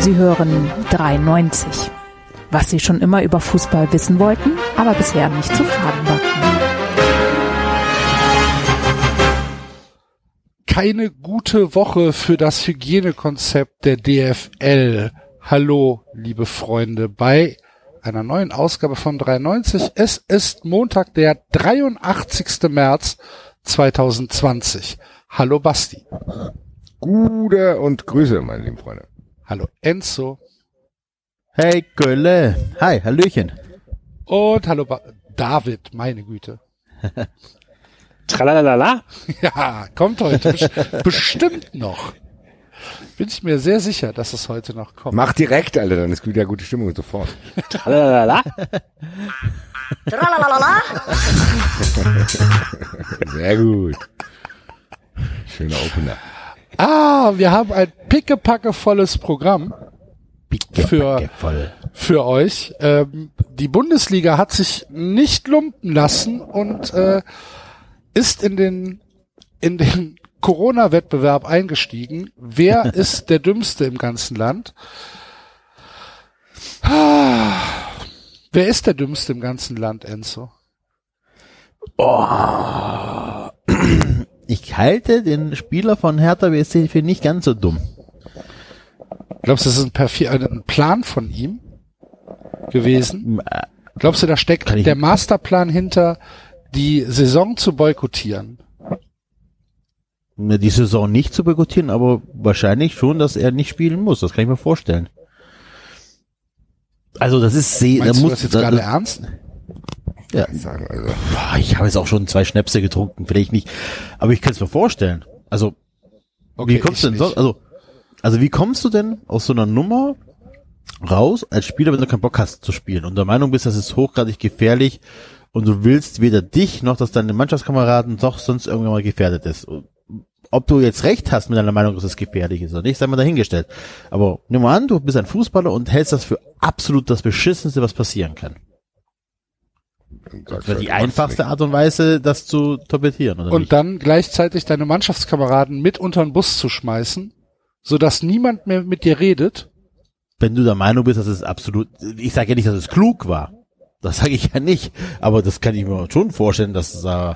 Sie hören 93. Was Sie schon immer über Fußball wissen wollten, aber bisher nicht zu fragen war. Keine gute Woche für das Hygienekonzept der DFL. Hallo, liebe Freunde, bei einer neuen Ausgabe von 93. Es ist Montag, der 83. März 2020. Hallo Basti. Gute und Grüße, meine lieben Freunde. Hallo Enzo. Hey Gölle. Hi, Hallöchen. Und hallo ba David, meine Güte. Tralalala. Ja, kommt heute bes- bestimmt noch. Bin ich mir sehr sicher, dass es heute noch kommt. Mach direkt, Alter, dann ist wieder gute Stimmung sofort. Tralalala. Sehr gut. Schöner Opener. Ah, wir haben ein pickepackevolles Programm für, für euch. Ähm, die Bundesliga hat sich nicht lumpen lassen und äh, ist in den, in den Corona-Wettbewerb eingestiegen. Wer ist der Dümmste im ganzen Land? Ah, wer ist der Dümmste im ganzen Land, Enzo? Ich halte den Spieler von Hertha BSC für nicht ganz so dumm. Glaubst du, das ist ein, Perfi ein Plan von ihm gewesen? Glaubst du, da steckt der Masterplan hinter, die Saison zu boykottieren? Die Saison nicht zu boykottieren, aber wahrscheinlich schon, dass er nicht spielen muss. Das kann ich mir vorstellen. Also das ist sehr, da Meinst du muss das jetzt da- gerade ernst? Ja, Ich sagen, also, ich habe jetzt auch schon zwei Schnäpse getrunken, vielleicht nicht, aber ich kann es mir vorstellen. Also Okay, wie kommst du denn so, also also wie kommst du denn aus so einer Nummer raus als Spieler, wenn du keinen Bock hast zu spielen und der Meinung bist, das ist hochgradig gefährlich und du willst weder dich noch, dass deine Mannschaftskameraden doch sonst irgendwann mal gefährdet ist. Ob du jetzt recht hast mit deiner Meinung, dass es gefährlich ist oder nicht, sei mal dahingestellt. Aber nimm mal an, du bist ein Fußballer und hältst das für absolut das Beschissenste, was passieren kann. Das du, die einfachste. Art und Weise, das zu torpedieren, oder Und nicht? dann gleichzeitig deine Mannschaftskameraden mit unter den Bus zu schmeißen, sodass niemand mehr mit dir redet. wenn du der Meinung bist, dass es absolut, ich sage ja nicht, dass es klug war. Das sage ich ja nicht. Aber das kann ich mir schon vorstellen, dass es, äh,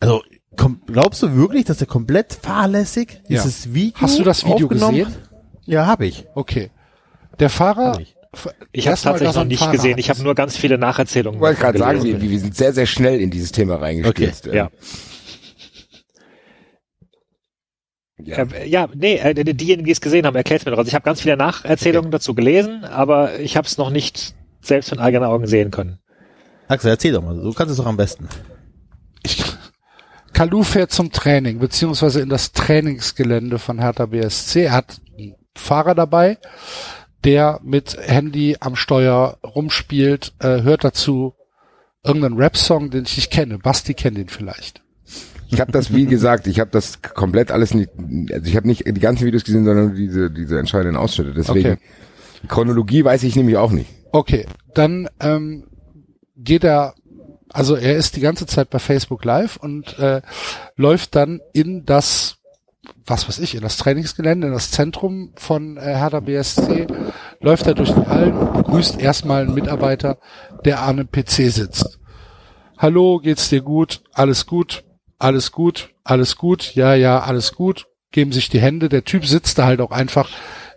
also, komm, glaubst du wirklich, dass er komplett fahrlässig Ja. dieses Video Hast du das Video gesehen? Ja, habe ich. Okay. Der Fahrer. Ich. habe erstmal, tatsächlich noch nicht Fahrer gesehen. Ich habe nur ganz viele Nacherzählungen. Ich wollte gerade sagen, wir, wir sind sehr, sehr schnell in dieses Thema reingestürzt. Ähm, Ja. ja. Äh, ja, nee, äh, diejenigen, die es gesehen haben, erklärt mir doch. Also ich habe ganz viele Nacherzählungen dazu gelesen, aber ich habe es noch nicht selbst mit eigenen Augen sehen können. Axel, erzähl doch mal. Du kannst es doch am besten. Ich, Kalu fährt zum Training, beziehungsweise in das Trainingsgelände von Hertha BSC. Er hat einen Fahrer dabei, der mit Handy am Steuer rumspielt, äh, hört dazu irgendeinen Rap-Song, den ich nicht kenne. Basti kennt ihn vielleicht. Ich habe das, wie gesagt, ich habe das komplett alles nicht, also ich habe nicht die ganzen Videos gesehen, sondern nur diese, diese entscheidenden Ausschnitte. Deswegen, Okay. Chronologie weiß ich nämlich auch nicht. Okay, dann ähm, geht er, also er ist die ganze Zeit bei Facebook Live und äh, läuft dann in das, was weiß ich, in das Trainingsgelände, in das Zentrum von äh, Hertha BSC, läuft er durch die Hallen und begrüßt erstmal einen Mitarbeiter, der an einem PC sitzt. Hallo, geht's dir gut? Alles gut? Alles gut? Alles gut? Ja, ja, alles gut. Geben sich die Hände. Der Typ sitzt da halt auch einfach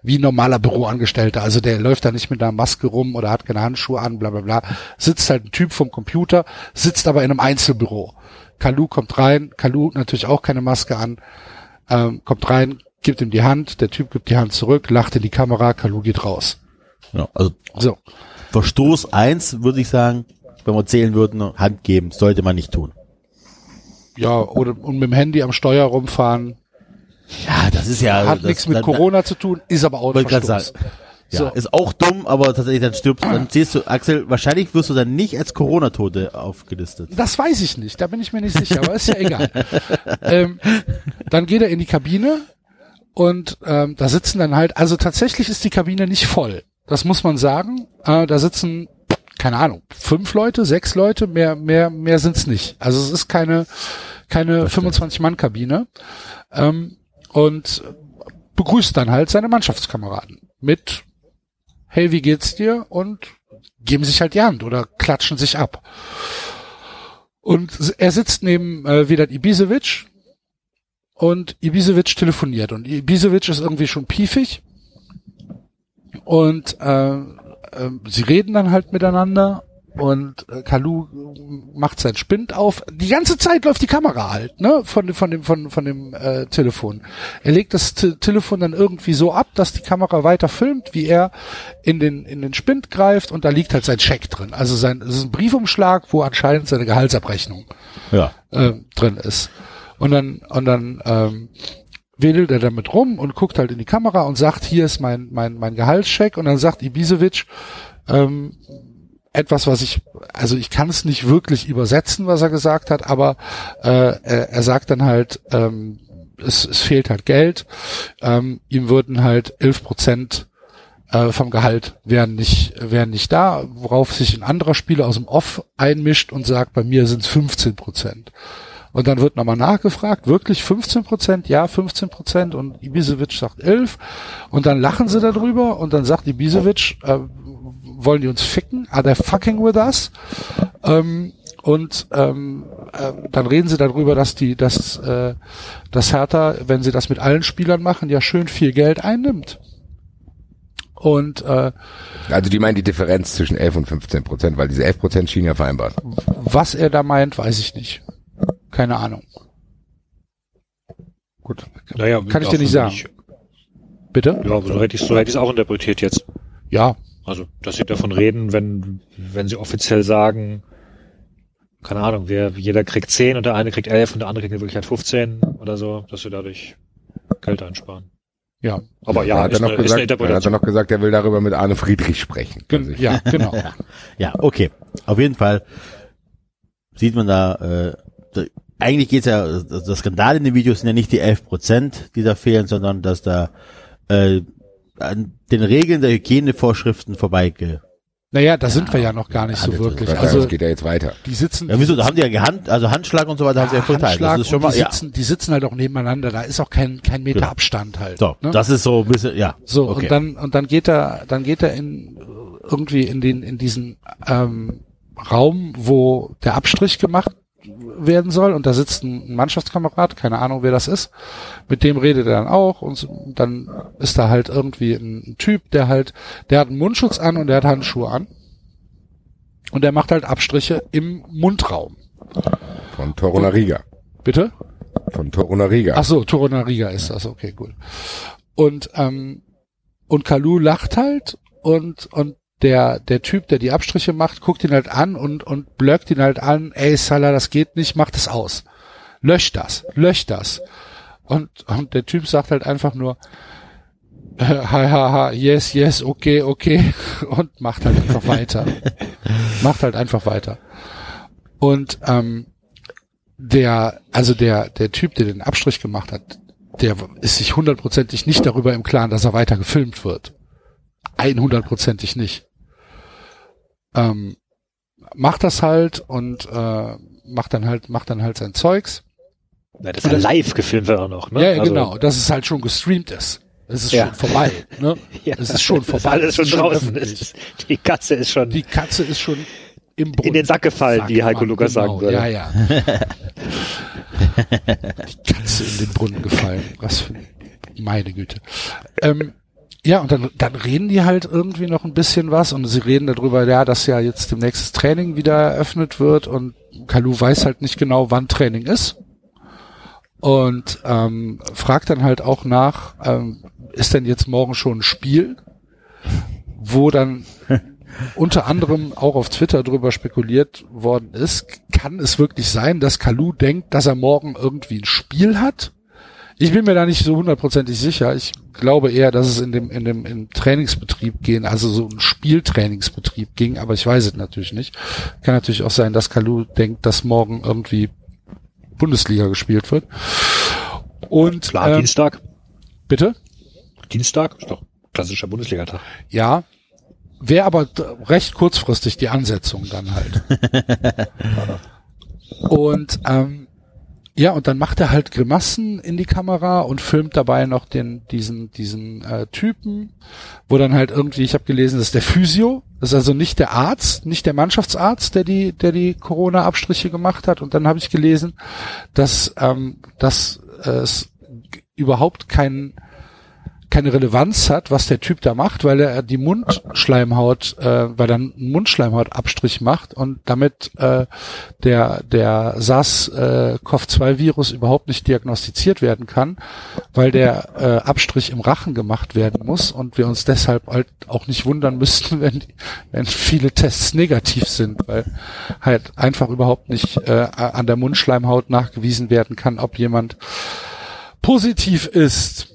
wie ein normaler Büroangestellter. Also der läuft da nicht mit einer Maske rum oder hat keine Handschuhe an, bla bla bla. Sitzt halt ein Typ vom Computer, sitzt aber in einem Einzelbüro. Kalu kommt rein, Kalu natürlich auch keine Maske an, ähm, kommt rein, gibt ihm die Hand, der Typ gibt die Hand zurück, lacht in die Kamera, Kalu geht raus. Ja, also So, Verstoß eins würde ich sagen, wenn wir zählen würden, Hand geben, sollte man nicht tun. ja, oder und mit dem Handy am Steuer rumfahren, Ja, das ist ja. hat das, nichts mit Corona zu tun, ist aber auch ein Verstoß. sagen. Ja, So. ist auch dumm, aber tatsächlich dann stirbst, dann siehst du, Axel, wahrscheinlich wirst du dann nicht als Corona-Tote aufgelistet. Das weiß ich nicht, da bin ich mir nicht sicher, aber ist ja egal. ähm, dann geht er in die Kabine und ähm, da sitzen dann halt, also tatsächlich ist die Kabine nicht voll. Das muss man sagen. Äh, da sitzen, keine Ahnung, fünf Leute, sechs Leute, mehr, mehr, mehr sind's nicht. Also es ist keine, keine 25-Mann-Kabine. Ähm, und begrüßt dann halt seine Mannschaftskameraden. mit Hey, wie geht's dir? Und geben sich halt die Hand oder klatschen sich ab. Und er sitzt neben äh, Vedat Ibisevic und Ibisevic telefoniert und Ibisevic ist irgendwie schon piefig und äh, äh, sie reden dann halt miteinander und äh, Kalu macht sein Spind auf. Die ganze Zeit läuft die Kamera halt, ne, von, von dem, von, von dem äh, Telefon. Er legt das Te Telefon dann irgendwie so ab, dass die Kamera weiter filmt, wie er in den, in den Spind greift und da liegt halt sein Scheck drin. Also sein, es ist ein Briefumschlag, wo anscheinend seine Gehaltsabrechnung Ja. äh, drin ist. Und dann, und dann ähm, wedelt er damit rum und guckt halt in die Kamera und sagt, hier ist mein, mein, mein Gehaltscheck. Und dann sagt Ibisevic, ähm, etwas, was ich, also ich kann es nicht wirklich übersetzen, was er gesagt hat, aber äh, er, er sagt dann halt, ähm, es, es fehlt halt Geld, ähm, ihm würden halt 11 Prozent äh, vom Gehalt wären nicht, wären nicht da, worauf sich ein anderer Spieler aus dem Off einmischt und sagt, bei mir sind es 15 Prozent. Und dann wird nochmal nachgefragt, wirklich 15 Prozent? Ja, 15 Prozent. Und Ibisevic sagt 11. Und dann lachen sie darüber und dann sagt Ibisevic, äh, wollen die uns ficken? Are they fucking with us? Ähm, und ähm, äh, dann reden sie darüber, dass die, dass, äh, dass Hertha, wenn sie das mit allen Spielern machen, ja schön viel Geld einnimmt. Und äh, Also die meinen die Differenz zwischen 11 und 15 Prozent, weil diese 11 Prozent schienen ja vereinbart. was er da meint, weiß ich nicht. Keine Ahnung. Gut. Naja, Kann ich dir auch nicht sagen. mich- Bitte? Ja, so hätte ich so hätte ich es auch interpretiert jetzt. Ja, Also, dass sie davon reden, wenn, wenn sie offiziell sagen, keine Ahnung, wer, jeder kriegt 10 und der eine kriegt 11 und der andere kriegt wirklich halt 15 oder so, dass sie dadurch Geld einsparen. ja, Aber ja, er hat dann noch gesagt, dann hat er Interpretation. noch gesagt, er will darüber mit Arne Friedrich sprechen. Gen ja, genau. Ja, okay. Auf jeden Fall sieht man da, äh, da eigentlich geht's ja, das das Skandal in den Videos sind ja nicht die 11 Prozent, die da fehlen, sondern dass da äh, an den Regeln der Hygienevorschriften vorbeige. Naja, da sind wir ja noch gar nicht so wirklich. Also, Also das geht ja jetzt weiter. die sitzen, Ja, wieso? Da haben die ja Hand, also Handschlag und so weiter haben sie ja verteilt. Handschlag Das ist schon und mal, die ja. sitzen, die sitzen halt auch nebeneinander. Da ist auch kein kein Meter Genau. Abstand halt. So, ne? das ist so ein bisschen, ja. So okay. und dann und dann geht er dann geht er in irgendwie in den in diesen ähm, Raum, wo der Abstrich gemacht werden soll und da sitzt ein Mannschaftskamerad, keine Ahnung wer das ist, mit dem redet er dann auch und dann ist da halt irgendwie ein Typ, der halt, der hat einen Mundschutz an und der hat Handschuhe an und der macht halt Abstriche im Mundraum. Von Toruna Riga. Bitte? Von Toruna Riga. Ach so, Torunariga ist das, okay, cool. Und, ähm, und Kalu lacht halt und, und der, der Typ, der die Abstriche macht, guckt ihn halt an und, und blöckt ihn halt an, ey Salah, das geht nicht, mach das aus. Lösch das, lösch das. Und, und der Typ sagt halt einfach nur, äh, ha, ha, ha, yes, yes, okay, okay, und macht halt einfach weiter. macht halt einfach weiter. Und, ähm, der, also der, der Typ, der den Abstrich gemacht hat, der ist sich hundertprozentig nicht darüber im Klaren, dass er weiter gefilmt wird. Einhundertprozentig nicht. Ähm, macht das halt und äh, macht dann halt, macht dann halt sein Zeugs. Ja, das ist ja live gefilmt wird auch noch, ne? Ja, ja Also, genau, dass es halt schon gestreamt ist. Es ist Ja. schon vorbei. Ne? Ja, Es ist schon vorbei. alles schon draußen. ist. Die Katze ist schon Die Katze ist schon im Brunnen. in den Sack gefallen, wie Heiko Lukas genau. sagen würde. Ja, ja. Die Katze in den Brunnen gefallen. Was für meine Güte. Ähm, ja, und dann, dann reden die halt irgendwie noch ein bisschen was und sie reden darüber, ja, dass ja jetzt demnächst das Training wieder eröffnet wird und Kalu weiß halt nicht genau, wann Training ist. Und ähm, fragt dann halt auch nach, ähm, ist denn jetzt morgen schon ein Spiel? Wo dann unter anderem auch auf Twitter drüber spekuliert worden ist, kann es wirklich sein, dass Kalu denkt, dass er morgen irgendwie ein Spiel hat? Ich bin mir da nicht so hundertprozentig sicher. Ich glaube eher, dass es in dem, in dem, im Trainingsbetrieb gehen, also so ein Spieltrainingsbetrieb ging, aber ich weiß es natürlich nicht. Kann natürlich auch sein, dass Kalu denkt, dass morgen irgendwie Bundesliga gespielt wird. Und, Klar, ähm, Dienstag. bitte? Dienstag ist doch klassischer Bundesligatag. Ja, wäre aber recht kurzfristig die Ansetzung dann halt. Und ähm, Ja, und dann macht er halt Grimassen in die Kamera und filmt dabei noch den diesen diesen äh, Typen, wo dann halt irgendwie, ich habe gelesen, das ist der Physio, das ist also nicht der Arzt, nicht der Mannschaftsarzt, der die der die Corona Abstriche gemacht hat. Und dann habe ich gelesen, dass ähm, dass äh, es überhaupt kein keine Relevanz hat, was der Typ da macht, weil er die Mundschleimhaut, äh, weil er einen Mundschleimhautabstrich macht und damit äh, der der SARS-CoV-2-Virus überhaupt nicht diagnostiziert werden kann, weil der äh, Abstrich im Rachen gemacht werden muss und wir uns deshalb halt auch nicht wundern müssten, wenn, wenn viele Tests negativ sind, weil halt einfach überhaupt nicht äh, an der Mundschleimhaut nachgewiesen werden kann, ob jemand positiv ist.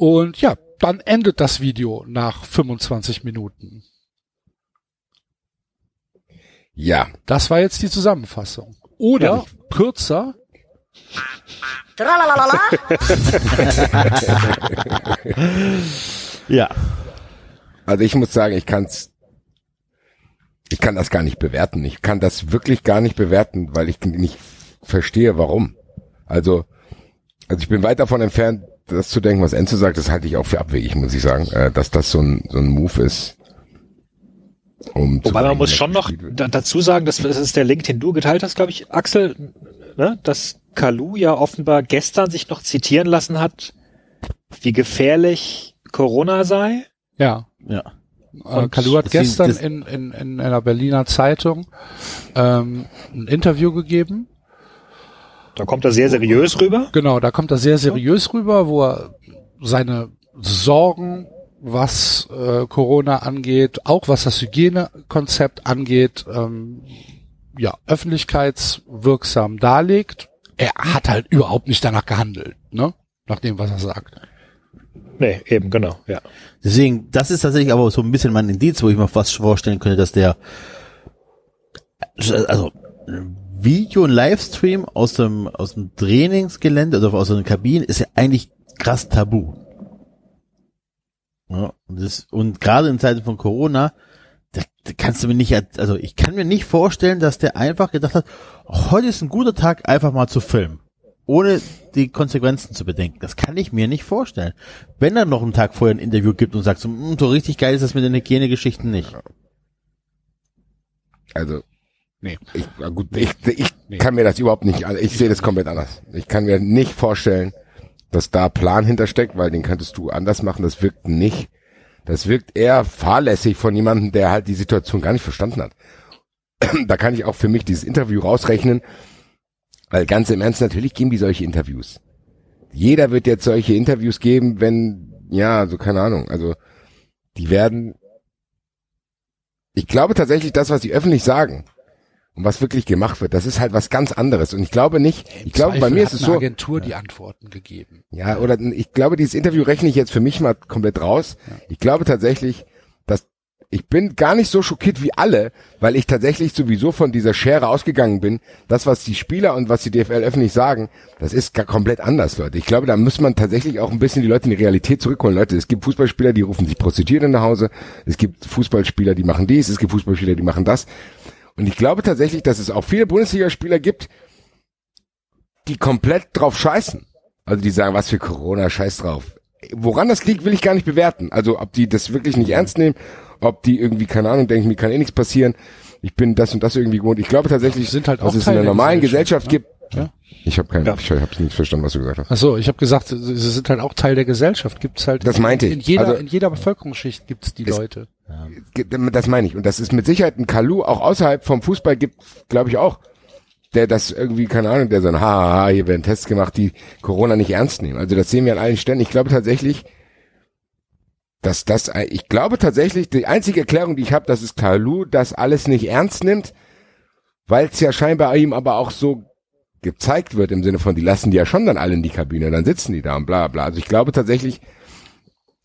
Und ja, dann endet das Video nach 25 Minuten. Ja, Das war jetzt die Zusammenfassung. Oder Ja. kürzer, Ja. also ich muss sagen, ich kann's, ich kann das gar nicht bewerten. Ich kann das wirklich gar nicht bewerten, weil ich nicht verstehe, warum. Also, also ich bin weit davon entfernt, das zu denken, was Enzo sagt, das halte ich auch für abwegig, muss ich sagen, äh, dass das so ein, so ein Move ist. Um Wobei man muss dass schon noch dazu sagen, das, das ist der Link, den du geteilt hast, glaube ich, Axel, ne? dass Kalu ja offenbar gestern sich noch zitieren lassen hat, wie gefährlich Corona sei. ja. Ja. Äh, Und Kalu hat gestern in, in, in einer Berliner Zeitung ähm, ein Interview gegeben. Da kommt er sehr seriös rüber. Genau, da kommt er sehr seriös rüber, wo er seine Sorgen, was äh, Corona angeht, auch was das Hygienekonzept angeht, ähm, ja, öffentlichkeitswirksam darlegt. Er hat halt überhaupt nicht danach gehandelt, ne? Nach dem, was er sagt. Nee, eben, genau, ja. Deswegen, das ist tatsächlich aber so ein bisschen mein Indiz, wo ich mir fast vorstellen könnte, dass der, also, Video und Livestream aus dem, aus dem Trainingsgelände oder aus den Kabinen ist ja eigentlich krass tabu. Ja, und, das, und gerade in Zeiten von Corona, da, da kannst du mir nicht, also ich kann mir nicht vorstellen, dass der einfach gedacht hat, "Oh, heute ist ein guter Tag, einfach mal zu filmen. Ohne die Konsequenzen zu bedenken. Das kann ich mir nicht vorstellen. Wenn er noch einen Tag vorher ein Interview gibt und sagt, so, "Mm, so richtig geil ist das mit den Hygienegeschichten nicht. Also, Nee. ich, gut, ich, ich Nee. kann mir das überhaupt nicht, also ich sehe das komplett anders. Ich kann mir nicht vorstellen, dass da Plan hintersteckt, weil den könntest du anders machen. Das wirkt nicht. Das wirkt eher fahrlässig von jemandem, der halt die Situation gar nicht verstanden hat. da kann ich auch für mich dieses Interview rausrechnen, weil ganz im Ernst, natürlich geben die solche Interviews. Jeder wird jetzt solche Interviews geben, wenn, ja, so keine Ahnung, also die werden, ich glaube tatsächlich, das, was sie öffentlich sagen und was wirklich gemacht wird, das ist halt was ganz anderes. Und ich glaube nicht, ich glaube, bei mir ist es so, Agentur die Antworten gegeben. ja, oder ich glaube, dieses Interview rechne ich jetzt für mich mal komplett raus. Ich glaube tatsächlich, dass ich bin gar nicht so schockiert wie alle, weil ich tatsächlich sowieso von dieser Schere ausgegangen bin. Das, was die Spieler und was die DFL öffentlich sagen, das ist gar komplett anders, Leute. Ich glaube, da muss man tatsächlich auch ein bisschen die Leute in die Realität zurückholen. Leute, es gibt Fußballspieler, die rufen sich Prostituierte nach Hause. Es gibt Fußballspieler, die machen dies. Es gibt Fußballspieler, die machen das. Und ich glaube tatsächlich, dass es auch viele Bundesligaspieler gibt, die komplett drauf scheißen. Also die sagen, was für Corona, scheiß drauf. Woran das liegt, will ich gar nicht bewerten. Also ob die das wirklich nicht ernst nehmen, ob die irgendwie, keine Ahnung, denken, mir kann eh nichts passieren. Ich bin das und das irgendwie gewohnt. Ich glaube tatsächlich, sind halt dass es in der normalen Gesellschaft, Gesellschaft, ne? gibt. Ja. Ich habe keinen, Ja. ich habe nicht verstanden, was du gesagt hast. Ach so, ich habe gesagt, sie sind halt auch Teil der Gesellschaft. Gibt's halt Das meinte ich. in jeder Also- in jeder Bevölkerungsschicht gibt's die Es- Leute. Das meine ich. Und das ist mit Sicherheit ein Kalu auch außerhalb vom Fußball gibt, glaube ich auch, der das irgendwie, keine Ahnung, der so ein Haha, hier werden Tests gemacht, die Corona nicht ernst nehmen. Also das sehen wir an allen Stellen. Ich glaube tatsächlich, dass das, ich glaube tatsächlich, die einzige Erklärung, die ich habe, dass es Kalu das alles nicht ernst nimmt, weil es ja scheinbar ihm aber auch so gezeigt wird im Sinne von, die lassen die ja schon dann alle in die Kabine, dann sitzen die da und bla bla. Also ich glaube tatsächlich,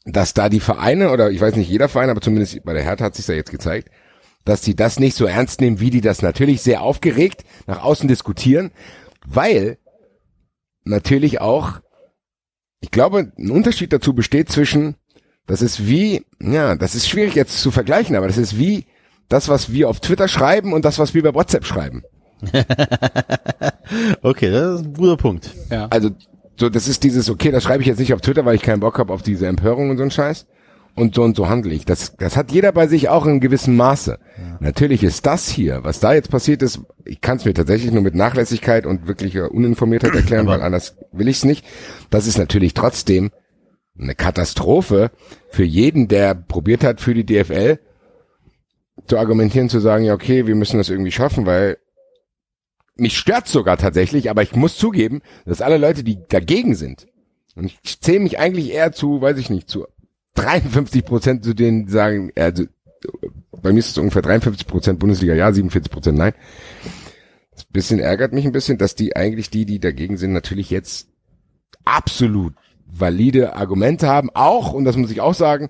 dass da die Vereine, oder ich weiß nicht jeder Verein, aber zumindest bei der Hertha hat sich ja jetzt gezeigt, dass die das nicht so ernst nehmen, wie die das natürlich sehr aufgeregt nach außen diskutieren, weil natürlich auch, ich glaube, ein Unterschied dazu besteht zwischen, das ist wie, ja, das ist schwierig jetzt zu vergleichen, aber das ist wie das, was wir auf Twitter schreiben und das, was wir bei WhatsApp schreiben. Okay, das ist ein guter Punkt. Ja. Also, so, das ist dieses, okay, das schreibe ich jetzt nicht auf Twitter, weil ich keinen Bock habe auf diese Empörung und so ein Scheiß. Und so und so handle ich. Das, das hat jeder bei sich auch in gewissem Maße. Natürlich ist das hier, was da jetzt passiert ist, ich kann es mir tatsächlich nur mit Nachlässigkeit und wirklicher Uninformiertheit erklären, weil anders will ich es nicht. Das ist natürlich trotzdem eine Katastrophe für jeden, der probiert hat, für die DFL zu argumentieren, zu sagen, ja, okay, wir müssen das irgendwie schaffen, weil mich stört sogar tatsächlich, aber ich muss zugeben, dass alle Leute, die dagegen sind, und ich zähle mich eigentlich eher zu, weiß ich nicht, zu 53 Prozent zu denen, die sagen, also bei mir ist es ungefähr 53 Prozent Bundesliga ja, 47 Prozent nein. Das bisschen ärgert mich ein bisschen, dass die eigentlich die, die dagegen sind, natürlich jetzt absolut valide Argumente haben, auch, und das muss ich auch sagen,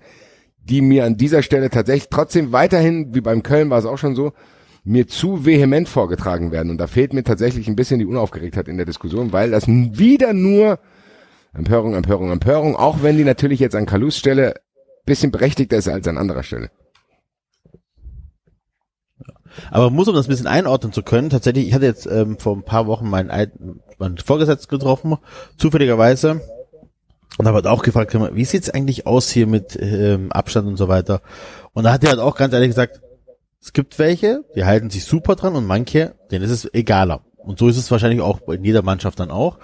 die mir an dieser Stelle tatsächlich trotzdem weiterhin, wie beim Köln war es auch schon so, mir zu vehement vorgetragen werden. Und da fehlt mir tatsächlich ein bisschen die Unaufgeregtheit in der Diskussion, weil das wieder nur Empörung, Empörung, Empörung, auch wenn die natürlich jetzt an Kalus Stelle bisschen berechtigter ist als an anderer Stelle. Aber muss, um das ein bisschen einordnen zu können, tatsächlich, ich hatte jetzt ähm, vor ein paar Wochen meinen, alten, meinen Vorgesetzten getroffen, zufälligerweise, und habe halt auch gefragt, wie sieht's eigentlich aus hier mit ähm, Abstand und so weiter. Und da hat er halt auch ganz ehrlich gesagt, es gibt welche, die halten sich super dran und manche, denen ist es egaler. Und so ist es wahrscheinlich auch in jeder Mannschaft dann auch.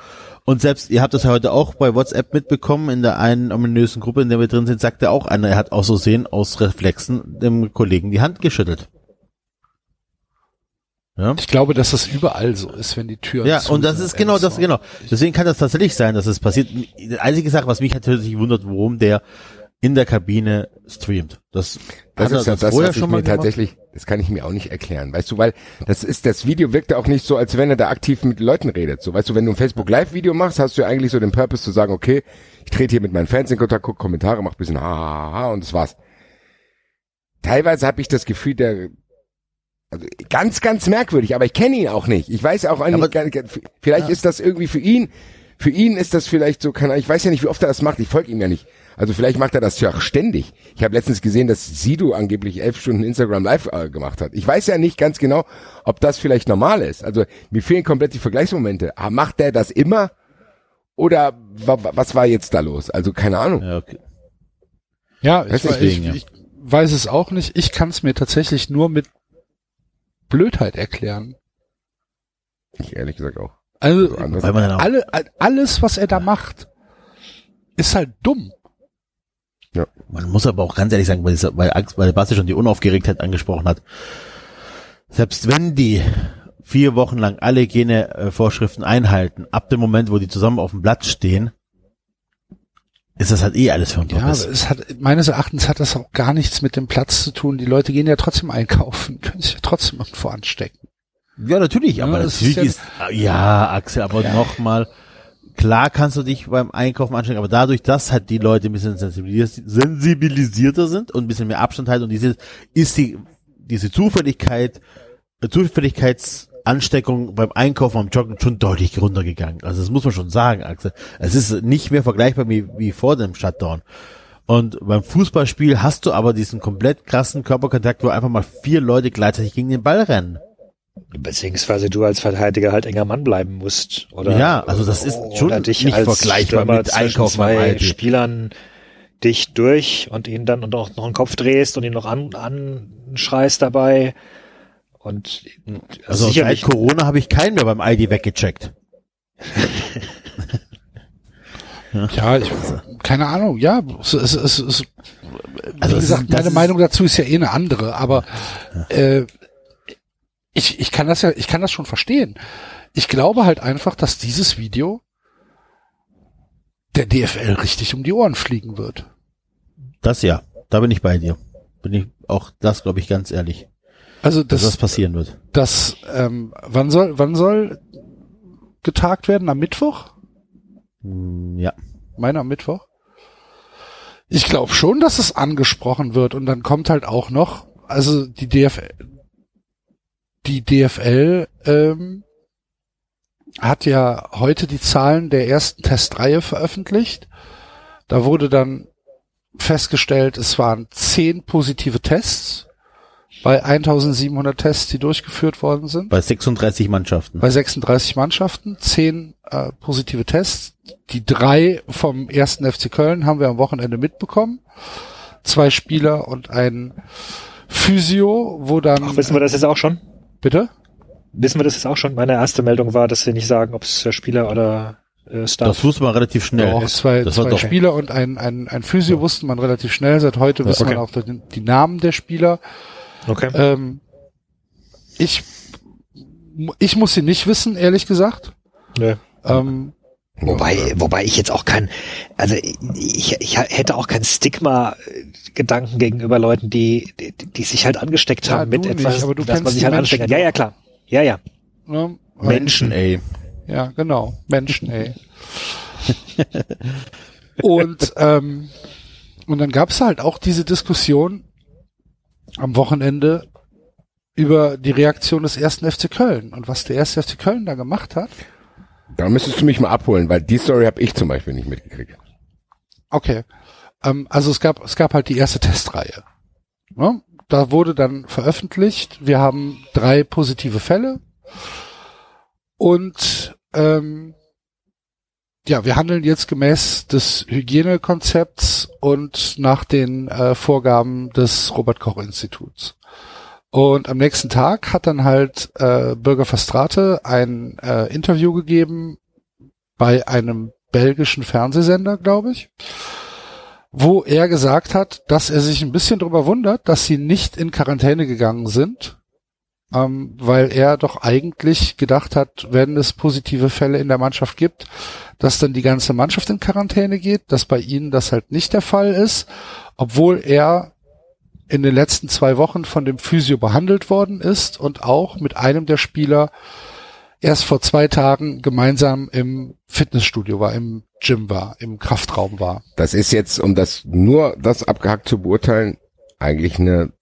Und selbst, ihr habt das ja heute auch bei WhatsApp mitbekommen, in der einen ominösen Gruppe, in der wir drin sind, sagte auch einer, er hat aus so sehen, aus Reflexen dem Kollegen die Hand geschüttelt. Ja. Ich glaube, dass das überall so ist, wenn die Türen Ja, und das ist genau das, genau. Deswegen kann das tatsächlich sein, dass es passiert. Die einzige Sache, was mich natürlich wundert, warum der in der Kabine streamt. Das, Das er ist ja das, vorher was ich schon mir gemacht? tatsächlich, das kann ich mir auch nicht erklären, weißt du, weil das ist, das Video wirkte auch nicht so, als wenn er da aktiv mit Leuten redet. So, weißt du, wenn du ein Facebook Live Video machst, hast du ja eigentlich so den Purpose zu sagen, okay, ich trete hier mit meinen Fans in Kontakt, guck Kommentare, mach ein bisschen ha, ha, ha, und das war's. Teilweise habe ich das Gefühl, der, also ganz, ganz merkwürdig, aber ich kenne ihn auch nicht. Ich weiß auch Aber- eigentlich, gar nicht, vielleicht ist das irgendwie für ihn, für ihn ist das vielleicht so, keine Ahnung, ich weiß ja nicht, wie oft er das macht, ich folge ihm ja nicht. Also vielleicht macht er das ja auch ständig. Ich habe letztens gesehen, dass Sido angeblich elf Stunden Instagram Live äh, gemacht hat. Ich weiß ja nicht ganz genau, ob das vielleicht normal ist. Also mir fehlen komplett die Vergleichsmomente. Ah, Macht der das immer? Oder wa wa- was war jetzt da los? Also keine Ahnung. Ja, okay. Ja, ich, Deswegen, weiß- ich, ja. ich weiß es auch nicht. Ich kann es mir tatsächlich nur mit Blödheit erklären. Ich ehrlich gesagt auch. Also So anders- Weil man dann auch, alle, alles, was er da macht, ist halt dumm. Man muss aber auch ganz ehrlich sagen, weil, weil, weil Basti schon die Unaufgeregtheit angesprochen hat. Selbst wenn die vier Wochen lang alle Hygienevorschriften einhalten, ab dem Moment, wo die zusammen auf dem Blatt stehen, ist das halt eh alles für ein Ja, es hat, meines Erachtens hat das auch gar nichts mit dem Platz zu tun. Die Leute gehen ja trotzdem einkaufen, können sich ja trotzdem irgendwo anstecken. Ja, natürlich, aber Ja, das natürlich ist ist, ja, Axel, aber nochmal, klar kannst du dich beim Einkaufen anstrengen, aber dadurch, dass halt die Leute ein bisschen sensibilis- sensibilisierter sind und ein bisschen mehr Abstand halten und diese, ist die, diese Zufälligkeit, Zufälligkeitsansteckung beim Einkaufen, beim Joggen schon deutlich runtergegangen. Also das muss man schon sagen, Axel. Es ist nicht mehr vergleichbar wie, wie vor dem Shutdown. Und beim Fußballspiel hast du aber diesen komplett krassen Körperkontakt, wo einfach mal vier Leute gleichzeitig gegen den Ball rennen. Beziehungsweise du als Verteidiger halt enger Mann bleiben musst. Oder, Ja, also das ist oder schon dich nicht als vergleichbar Stürmer mit beim zwei Aldi. Spielern dich durch und ihn dann und auch noch einen Kopf drehst und ihn noch an, anschreist dabei. Und Also seit Corona habe ich keinen mehr beim ID weggecheckt. Ja, ich, keine Ahnung, ja, es, es, es, es, Also wie gesagt, meine ist- Meinung dazu ist ja eh eine andere, aber äh, ich, ich kann das ja, ich kann das schon verstehen. Ich glaube halt einfach, dass dieses Video der DFL richtig um die Ohren fliegen wird. Das ja, da bin ich bei dir. Bin ich auch das, glaube ich, ganz ehrlich, Also dass das, das passieren wird. das, ähm, wann soll, wann soll getagt werden? Am Mittwoch? Hm, Ja. Meine am Mittwoch? Ich glaube schon, dass es angesprochen wird und dann kommt halt auch noch, also die DFL, die DFL ähm, hat ja heute die Zahlen der ersten Testreihe veröffentlicht. Da wurde dann festgestellt, es waren zehn positive Tests bei 1700 Tests, die durchgeführt worden sind. Bei 36 Mannschaften. Bei 36 Mannschaften, 10 äh, positive Tests. Die drei vom ersten FC Köln haben wir am Wochenende mitbekommen. Zwei Spieler und ein Physio, wo dann. Ach, wissen wir das jetzt auch schon? Bitte? Wissen wir das jetzt auch schon? Meine erste Meldung war, dass sie nicht sagen, ob es Spieler oder äh, Staff. Das wusste man relativ schnell. Auch zwei, das war zwei doch- Spieler und ein, ein, ein Physio wusste man relativ schnell. Seit heute wissen okay. wir auch die, die Namen der Spieler. Okay. Ähm, ich, ich muss sie nicht wissen, ehrlich gesagt. Nö. Ähm, Wobei, wobei ich jetzt auch kein, also ich, ich hätte auch kein Stigma-Gedanken gegenüber Leuten, die, die, die sich halt angesteckt Ja, haben mit nicht, etwas, aber du dass man sich halt Menschen. ansteckt. Ja, ja, klar. Ja, ja. ne? Menschen, ey. Ja, genau. Menschen, ey. und, ähm, und dann gab's halt auch diese Diskussion am Wochenende über die Reaktion des ersten FC Köln und was der erste FC Köln da gemacht hat. Da müsstest du mich mal abholen, weil die Story habe ich zum Beispiel nicht mitgekriegt. Okay. Ähm, also es gab, es gab halt die erste Testreihe. Ne? Da wurde dann veröffentlicht, wir haben drei positive Fälle und ähm, ja, wir handeln jetzt gemäß des Hygienekonzepts und nach den äh, Vorgaben des Robert Koch Instituts. Und am nächsten Tag hat dann halt äh, Bürger Verstrate ein äh, Interview gegeben bei einem belgischen Fernsehsender, glaube ich, wo er gesagt hat, dass er sich ein bisschen darüber wundert, dass sie nicht in Quarantäne gegangen sind, ähm, weil er doch eigentlich gedacht hat, wenn es positive Fälle in der Mannschaft gibt, dass dann die ganze Mannschaft in Quarantäne geht, dass bei ihnen das halt nicht der Fall ist, obwohl er in den letzten zwei Wochen von dem Physio behandelt worden ist und auch mit einem der Spieler erst vor zwei Tagen gemeinsam im Fitnessstudio war, im Gym war, im Kraftraum war. Das ist jetzt, um das nur das abgehackt zu beurteilen, eigentlich eine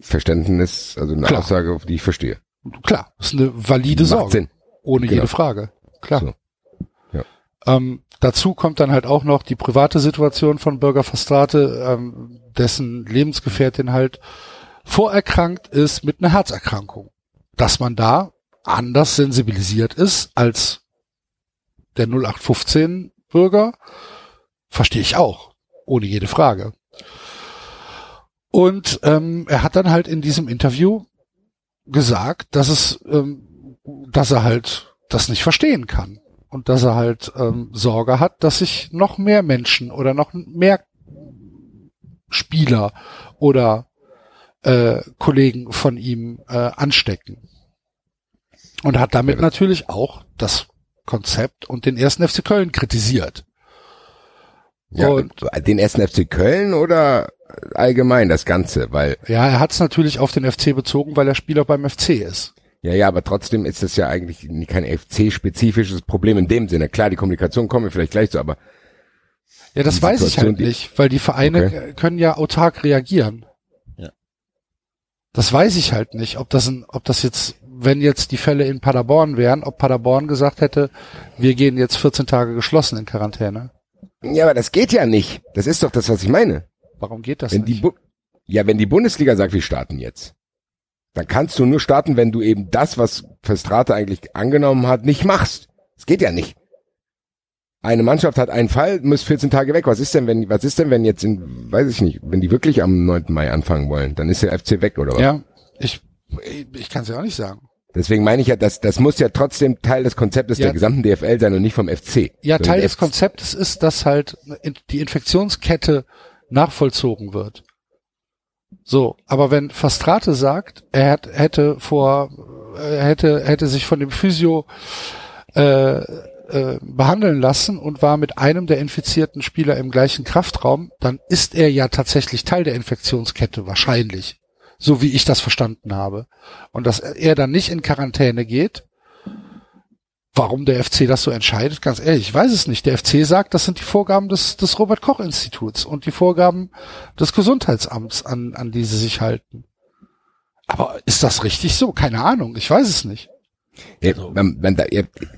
Verständnis, also eine Klar. Aussage, die ich verstehe. Klar, ist eine valide Macht Sorge. Sinn. Ohne Genau. jede Frage. Klar. So. Ähm, dazu kommt dann halt auch noch die private Situation von Bürger Verstrate, ähm, dessen Lebensgefährtin halt vorerkrankt ist mit einer Herzerkrankung. Dass man da anders sensibilisiert ist als der 0815 Bürger, verstehe ich auch. Ohne jede Frage. Und ähm, er hat dann halt in diesem Interview gesagt, dass es, ähm, dass er halt das nicht verstehen kann und dass er halt ähm, Sorge hat, dass sich noch mehr Menschen oder noch mehr Spieler oder äh, Kollegen von ihm äh, anstecken. Und hat damit Ja. natürlich auch das Konzept und den ersten FC Köln kritisiert. Ja, Und- den ersten FC Köln oder allgemein das Ganze, weil Ja, er hat es natürlich auf den FC bezogen, weil er Spieler beim FC ist. Ja, ja, aber trotzdem ist das ja eigentlich kein FC-spezifisches Problem in dem Sinne. Klar, die Kommunikation kommen wir vielleicht gleich zu, aber Ja, das weiß ich halt nicht, weil die Vereine Okay. können ja autark reagieren. Ja. Das weiß ich halt nicht, ob das ein, ob das jetzt, wenn jetzt die Fälle in Paderborn wären, ob Paderborn gesagt hätte, wir gehen jetzt 14 Tage geschlossen in Quarantäne. ja, aber das geht ja nicht. Das ist doch das, was ich meine. Warum geht das Wenn die nicht? Ja, wenn die Bundesliga sagt, wir starten jetzt, dann kannst du nur starten, wenn du eben das, was Verstrate eigentlich angenommen hat, nicht machst. Das geht ja nicht. Eine Mannschaft hat einen Fall, muss 14 Tage weg. Was ist denn, wenn, was ist denn, wenn jetzt in, weiß ich nicht, wenn die wirklich am 9. Mai anfangen wollen, dann ist der FC weg, oder was? ja, ich, ich kann es ja auch nicht sagen. Deswegen meine ich ja, das, das muss ja trotzdem Teil des Konzeptes Ja. der gesamten DFL sein und nicht vom FC. Ja, Teil des Konzeptes ist, dass halt die Infektionskette nachvollzogen wird. So, aber wenn Fastrate sagt, er hat, hätte vor, er hätte, hätte sich von dem Physio äh, äh, behandeln lassen und war mit einem der infizierten Spieler im gleichen Kraftraum, dann ist er ja tatsächlich Teil der Infektionskette, wahrscheinlich. So wie ich das verstanden habe. Und dass er dann nicht in Quarantäne geht, Warum der FC das so entscheidet, ganz ehrlich, ich weiß es nicht. Der FC sagt, das sind die Vorgaben des, des Robert Koch Instituts und die Vorgaben des Gesundheitsamts, an, an die sie sich halten. Aber ist das richtig so? Keine Ahnung, ich weiß es nicht. Ja, man, man,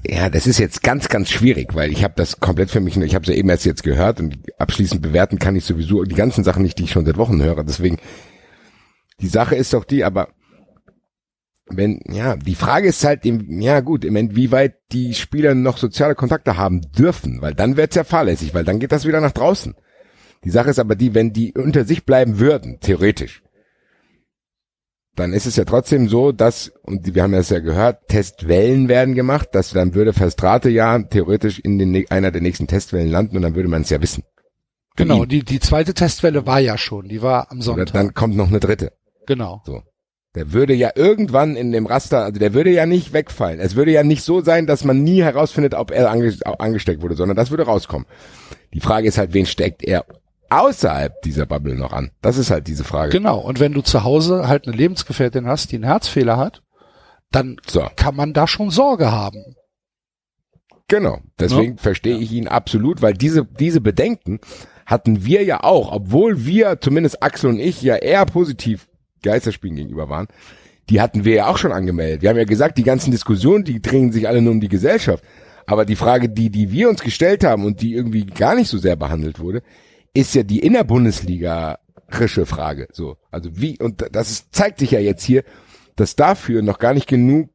ja, das ist jetzt ganz, ganz schwierig, weil ich habe das komplett für mich, ich habe es ja eben erst jetzt gehört und abschließend bewerten kann ich sowieso die ganzen Sachen nicht, die ich schon seit Wochen höre. Deswegen Die Sache ist doch die, aber wenn, ja, die Frage ist halt, im, ja gut, im Moment, wie weit die Spieler noch soziale Kontakte haben dürfen, weil dann wird's ja fahrlässig, weil dann geht das wieder nach draußen. Die Sache ist aber die, wenn die unter sich bleiben würden, theoretisch, dann ist es ja trotzdem so, dass, und wir haben das ja gehört, Testwellen werden gemacht, dass dann würde Verstrate ja theoretisch in den, einer der nächsten Testwellen landen und dann würde man es ja wissen. Genau, die, die zweite Testwelle war ja schon, die war am Oder Sonntag. dann kommt noch eine dritte. genau. So. Der würde ja irgendwann in dem Raster, also der würde ja nicht wegfallen. Es würde ja nicht so sein, dass man nie herausfindet, ob er ange angesteckt wurde, sondern das würde rauskommen. Die Frage ist halt, wen steckt er außerhalb dieser Bubble noch an? Das ist halt diese Frage. Genau. Und wenn du zu Hause halt eine Lebensgefährtin hast, die einen Herzfehler hat, dann So, kann man da schon Sorge haben. genau. Deswegen verstehe ich ihn absolut, weil diese, diese Bedenken hatten wir ja auch, obwohl wir, zumindest Axel und ich, ja eher positiv Geisterspielen gegenüber waren. Die hatten wir ja auch schon angemeldet. Wir haben ja gesagt, die ganzen Diskussionen, die drehen sich alle nur um die Gesellschaft. Aber die Frage, die, die wir uns gestellt haben und die irgendwie gar nicht so sehr behandelt wurde, ist ja die innerbundesligarische Frage. So, also wie, und das ist, zeigt sich ja jetzt hier, dass dafür noch gar nicht genug,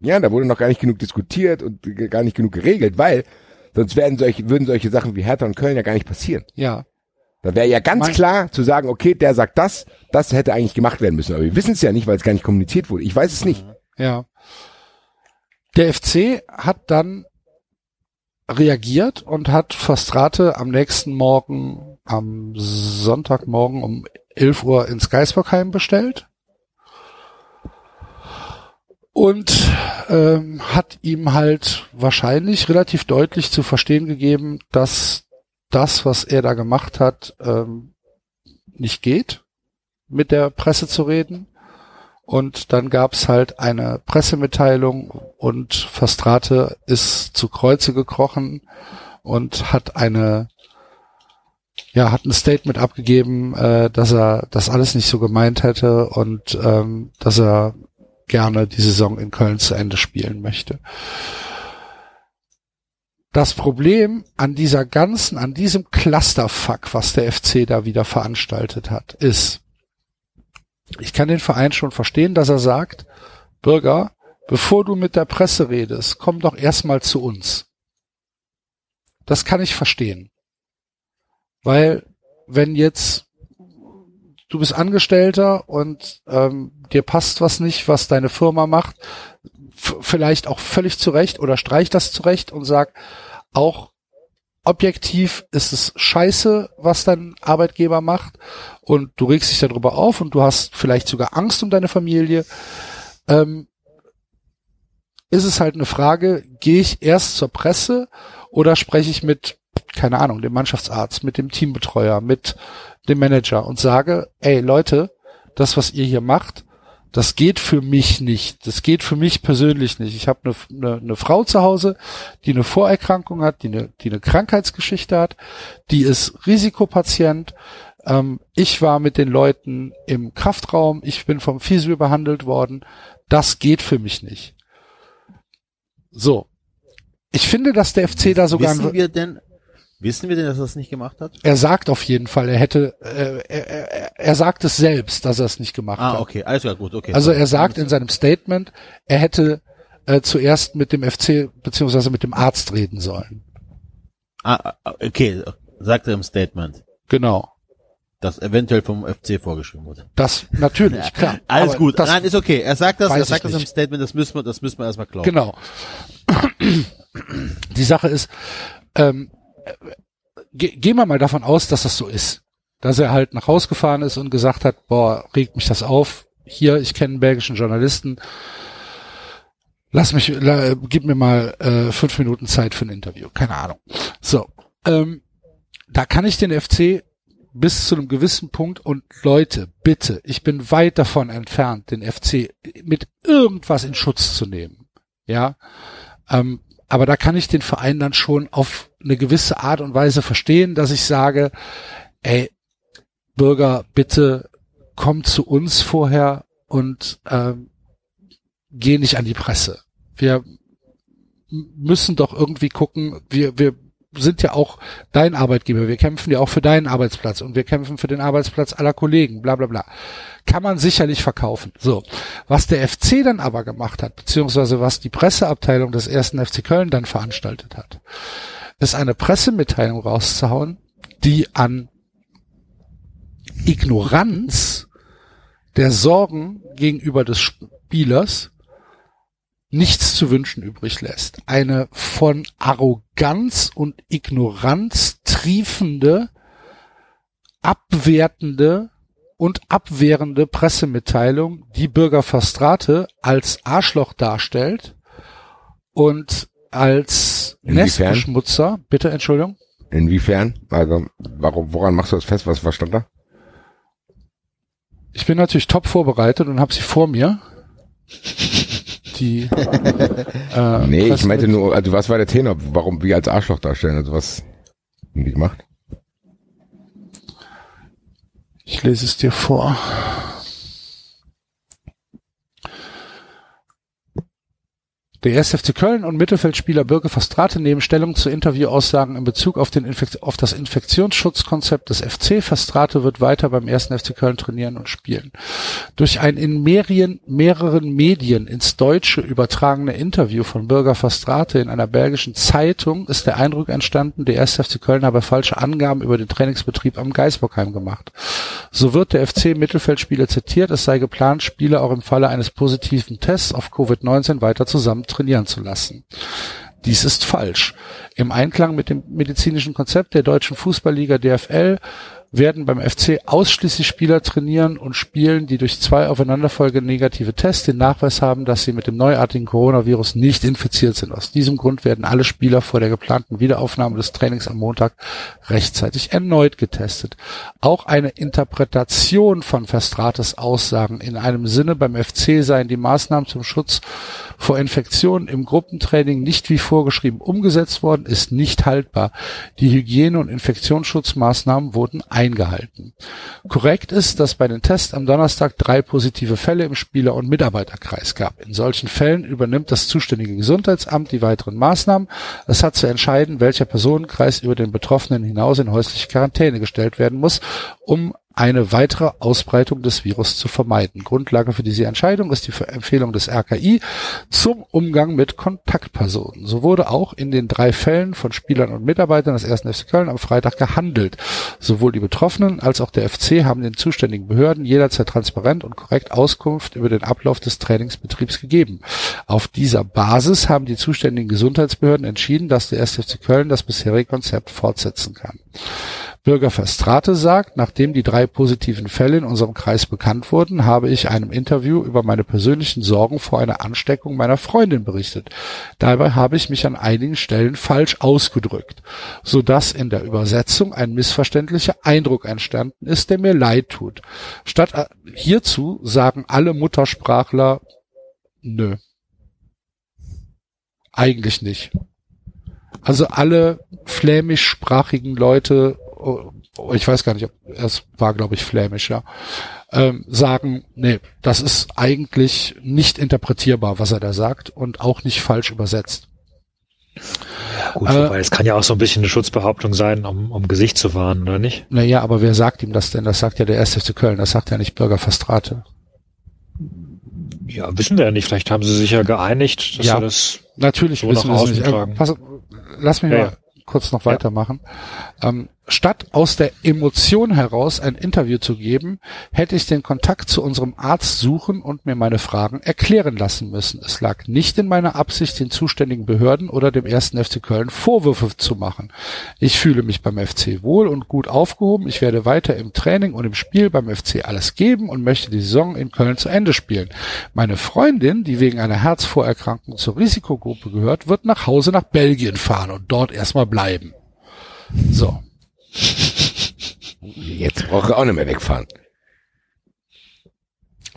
ja, da wurde noch gar nicht genug diskutiert und gar nicht genug geregelt, weil sonst werden solche, würden solche Sachen wie Hertha und Köln ja gar nicht passieren. Ja. Da wäre ja ganz Mein- klar zu sagen, okay, der sagt das, das hätte eigentlich gemacht werden müssen. Aber wir wissen es ja nicht, weil es gar nicht kommuniziert wurde. Ich weiß es nicht. Ja. Der FC hat dann reagiert und hat Verstrate am nächsten Morgen, am Sonntagmorgen um 11 Uhr ins Geisbockheim bestellt und ähm, hat ihm halt wahrscheinlich relativ deutlich zu verstehen gegeben, dass das, was er da gemacht hat, ähm, nicht geht, mit der Presse zu reden. Und dann gab's halt eine Pressemitteilung und Verstrate ist zu Kreuze gekrochen und hat eine, ja, hat ein Statement abgegeben, äh, dass er das alles nicht so gemeint hätte und ähm, dass er gerne die Saison in Köln zu Ende spielen möchte. Das Problem an dieser ganzen, an diesem Clusterfuck, was der FC da wieder veranstaltet hat, ist, ich kann den Verein schon verstehen, dass er sagt, Bürger, bevor du mit der Presse redest, komm doch erstmal zu uns. Das kann ich verstehen. Weil, wenn jetzt du bist Angestellter und ähm, dir passt was nicht, was deine Firma macht, vielleicht auch völlig zurecht oder streich das zurecht und sag, auch objektiv ist es scheiße, was dein Arbeitgeber macht und du regst dich darüber auf und du hast vielleicht sogar Angst um deine Familie, ähm, ist es halt eine Frage, gehe ich erst zur Presse oder spreche ich mit, keine Ahnung, dem Mannschaftsarzt, mit dem Teambetreuer, mit dem Manager und sage, ey Leute, das, was ihr hier macht, das geht für mich nicht. Das geht für mich persönlich nicht. Ich habe eine, eine, eine Frau zu Hause, die eine Vorerkrankung hat, die eine, die eine Krankheitsgeschichte hat, die ist Risikopatient. Ähm, ich war mit den Leuten im Kraftraum, ich bin vom Physio behandelt worden. Das geht für mich nicht. So. Ich finde, dass der FC da sogar wissen wir denn, wissen wir denn, dass er das nicht gemacht hat? er sagt auf jeden Fall, er hätte, äh, er, er, er sagt es selbst, dass er es nicht gemacht Ah, hat. okay, alles klar, gut, okay. Also er sagt in seinem Statement, er hätte äh, zuerst mit dem FC beziehungsweise mit dem Arzt reden sollen. Ah, ah, okay, sagt er im Statement, Genau. das eventuell vom FC vorgeschrieben wurde. Das natürlich, klar. Alles gut. Das, Nein, ist okay. Er sagt das, er sagt das im nicht. Statement, das müssen wir, das müssen wir erstmal glauben. Genau. Die Sache ist, ähm, ge gehen wir mal davon aus, dass das so ist. Dass er halt nach Haus gefahren ist und gesagt hat, boah, regt mich das auf. Hier, ich kenne einen belgischen Journalisten. Lass mich, la, gib mir mal äh, fünf Minuten Zeit für ein Interview. Keine Ahnung. So, ähm, da kann ich den FC bis zu einem gewissen Punkt und Leute, bitte, ich bin weit davon entfernt, den FC mit irgendwas in Schutz zu nehmen. Ja, ähm, aber da kann ich den Verein dann schon auf eine gewisse Art und Weise verstehen, dass ich sage, ey, Bürger, bitte komm zu uns vorher und ähm, geh nicht an die Presse. Wir müssen doch irgendwie gucken, wir, wir sind ja auch dein Arbeitgeber. Wir kämpfen ja auch für deinen Arbeitsplatz und wir kämpfen für den Arbeitsplatz aller Kollegen, bla bla bla. Kann man sicherlich verkaufen. So. Was der FC dann aber gemacht hat, beziehungsweise was die Presseabteilung des ersten FC Köln dann veranstaltet hat, ist eine Pressemitteilung rauszuhauen, die an Ignoranz der Sorgen gegenüber des Spielers nichts zu wünschen übrig lässt. Eine von Arroganz und Ignoranz triefende, abwertende und abwehrende Pressemitteilung, die Bürger Verstrate als Arschloch darstellt und als Inwiefern? Nestbeschmutzer. Bitte, Entschuldigung. Inwiefern? Also, warum, woran machst du das fest? Was, was stand da? Ich bin natürlich top vorbereitet und habe sie vor mir. Die. Äh, Nee, ich meinte nur, also was war der Tenor? Warum wir als Arschloch darstellen? Also was haben die gemacht? Ich lese es dir vor. Der 1. FC Köln und Mittelfeldspieler Birke Verstrate nehmen Stellung zu Interviewaussagen in Bezug auf, den Infekt auf das Infektionsschutzkonzept des FC. Verstrate wird weiter beim 1. FC Köln trainieren und spielen. Durch ein in mehreren, mehreren Medien ins Deutsche übertragene Interview von Bürger Verstrate in einer belgischen Zeitung ist der Eindruck entstanden, der 1. FC Köln habe falsche Angaben über den Trainingsbetrieb am Geisbockheim gemacht. So wird der FC Mittelfeldspieler zitiert, es sei geplant, Spieler auch im Falle eines positiven Tests auf Covid-19 weiter zusammen trainieren zu lassen. Dies ist falsch. Im Einklang mit dem medizinischen Konzept der deutschen Fußballliga DFL werden beim FC ausschließlich Spieler trainieren und spielen, die durch zwei aufeinanderfolgende negative Tests den Nachweis haben, dass sie mit dem neuartigen Coronavirus nicht infiziert sind. Aus diesem Grund werden alle Spieler vor der geplanten Wiederaufnahme des Trainings am Montag rechtzeitig erneut getestet. Auch eine Interpretation von Verstrates Aussagen in einem Sinne beim FC seien die Maßnahmen zum Schutz vor Infektionen im Gruppentraining nicht wie vorgeschrieben umgesetzt worden, ist nicht haltbar. Die Hygiene- und Infektionsschutzmaßnahmen wurden eingehalten. Korrekt ist, dass bei den Tests am Donnerstag drei positive Fälle im Spieler- und Mitarbeiterkreis gab. In solchen Fällen übernimmt das zuständige Gesundheitsamt die weiteren Maßnahmen. Es hat zu entscheiden, welcher Personenkreis über den Betroffenen hinaus in häusliche Quarantäne gestellt werden muss, um eine weitere Ausbreitung des Virus zu vermeiden. Grundlage für diese Entscheidung ist die Empfehlung des RKI zum Umgang mit Kontaktpersonen. So wurde auch in den drei Fällen von Spielern und Mitarbeitern des 1. FC Köln am Freitag gehandelt. Sowohl die Betroffenen als auch der FC haben den zuständigen Behörden jederzeit transparent und korrekt Auskunft über den Ablauf des Trainingsbetriebs gegeben. Auf dieser Basis haben die zuständigen Gesundheitsbehörden entschieden, dass der 1. FC Köln das bisherige Konzept fortsetzen kann. Bürger Verstrate sagt, nachdem die drei positiven Fälle in unserem Kreis bekannt wurden, habe ich einem Interview über meine persönlichen Sorgen vor einer Ansteckung meiner Freundin berichtet. Dabei habe ich mich an einigen Stellen falsch ausgedrückt, so dass in der Übersetzung ein missverständlicher Eindruck entstanden ist, der mir leid tut. Statt äh, hierzu sagen alle Muttersprachler, nö. Eigentlich nicht. Also alle flämischsprachigen Leute, ich weiß gar nicht, ob es war, glaube ich, flämisch, ja, ähm, sagen, nee, das ist eigentlich nicht interpretierbar, was er da sagt und auch nicht falsch übersetzt. Gut, Äh, wobei es kann ja auch so ein bisschen eine Schutzbehauptung sein, um, um Gesicht zu wahren, oder nicht? Naja, aber wer sagt ihm das denn? Das sagt ja der 1. FC Köln, das sagt ja nicht Bürger Verstrate. Ja, wissen wir ja nicht. Vielleicht haben sie sich ja geeinigt, dass Ja. sie das Natürlich So wissen nach wir es nicht. Äh, tragen. Pass, lass mich Ja, mal ja. kurz noch Ja. weitermachen. Ähm, statt aus der Emotion heraus ein Interview zu geben, hätte ich den Kontakt zu unserem Arzt suchen und mir meine Fragen erklären lassen müssen. Es lag nicht in meiner Absicht, den zuständigen Behörden oder dem ersten FC Köln Vorwürfe zu machen. Ich fühle mich beim FC wohl und gut aufgehoben. Ich werde weiter im Training und im Spiel beim FC alles geben und möchte die Saison in Köln zu Ende spielen. Meine Freundin, die wegen einer Herzvorerkrankung zur Risikogruppe gehört, wird nach Hause nach Belgien fahren und dort erstmal bleiben. So. Jetzt braucht er auch nicht mehr wegfahren.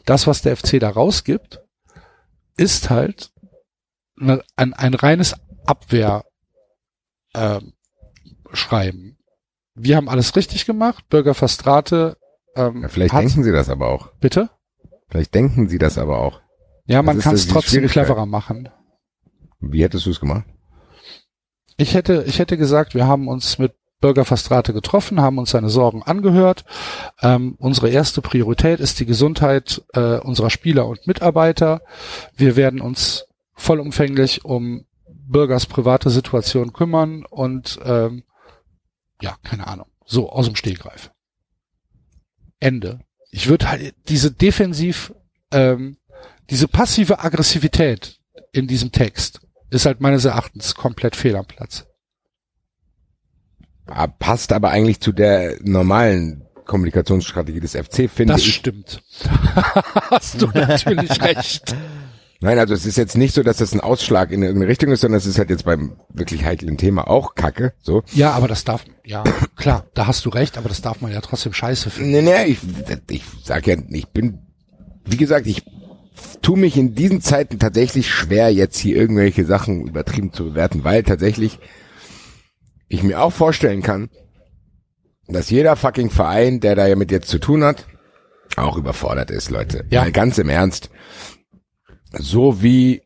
das, was der FC da rausgibt, ist halt ein, ein reines Abwehr ähm, Schreiben. Wir haben alles richtig gemacht. Bürger Verstrate ähm, Ja, vielleicht denken sie das aber auch. bitte. Vielleicht denken sie das aber auch. Ja, Das man kann es trotzdem cleverer machen. Wie hättest du es gemacht? Ich hätte, ich hätte gesagt, wir haben uns mit Bürger Verstrate getroffen, haben uns seine Sorgen angehört. Ähm, unsere erste Priorität ist die Gesundheit äh, unserer Spieler und Mitarbeiter. Wir werden uns vollumfänglich um Bürgers private Situation kümmern und ähm, ja, keine Ahnung. So aus dem Stehgreif. Ende. Ich würde halt diese defensiv, ähm, diese passive Aggressivität in diesem Text ist halt meines Erachtens komplett fehl am Platz. Ah, Passt aber eigentlich zu der normalen Kommunikationsstrategie des FC, finde Das ich. stimmt. Hast du natürlich recht. Nein, also es ist jetzt nicht so, dass das ein Ausschlag in irgendeine Richtung ist, sondern es ist halt jetzt beim wirklich heiklen Thema auch Kacke, so. Ja, aber das darf, ja, klar, da hast du recht, aber das darf man ja trotzdem scheiße finden. Nee, nee, ich, ich sag ja, ich bin, wie gesagt, ich tu mich in diesen Zeiten tatsächlich schwer, jetzt hier irgendwelche Sachen übertrieben zu bewerten, weil tatsächlich ich mir auch vorstellen kann, dass jeder fucking Verein, der da mit jetzt zu tun hat, auch überfordert ist, Leute. Ja. Mal ganz im Ernst. So wie,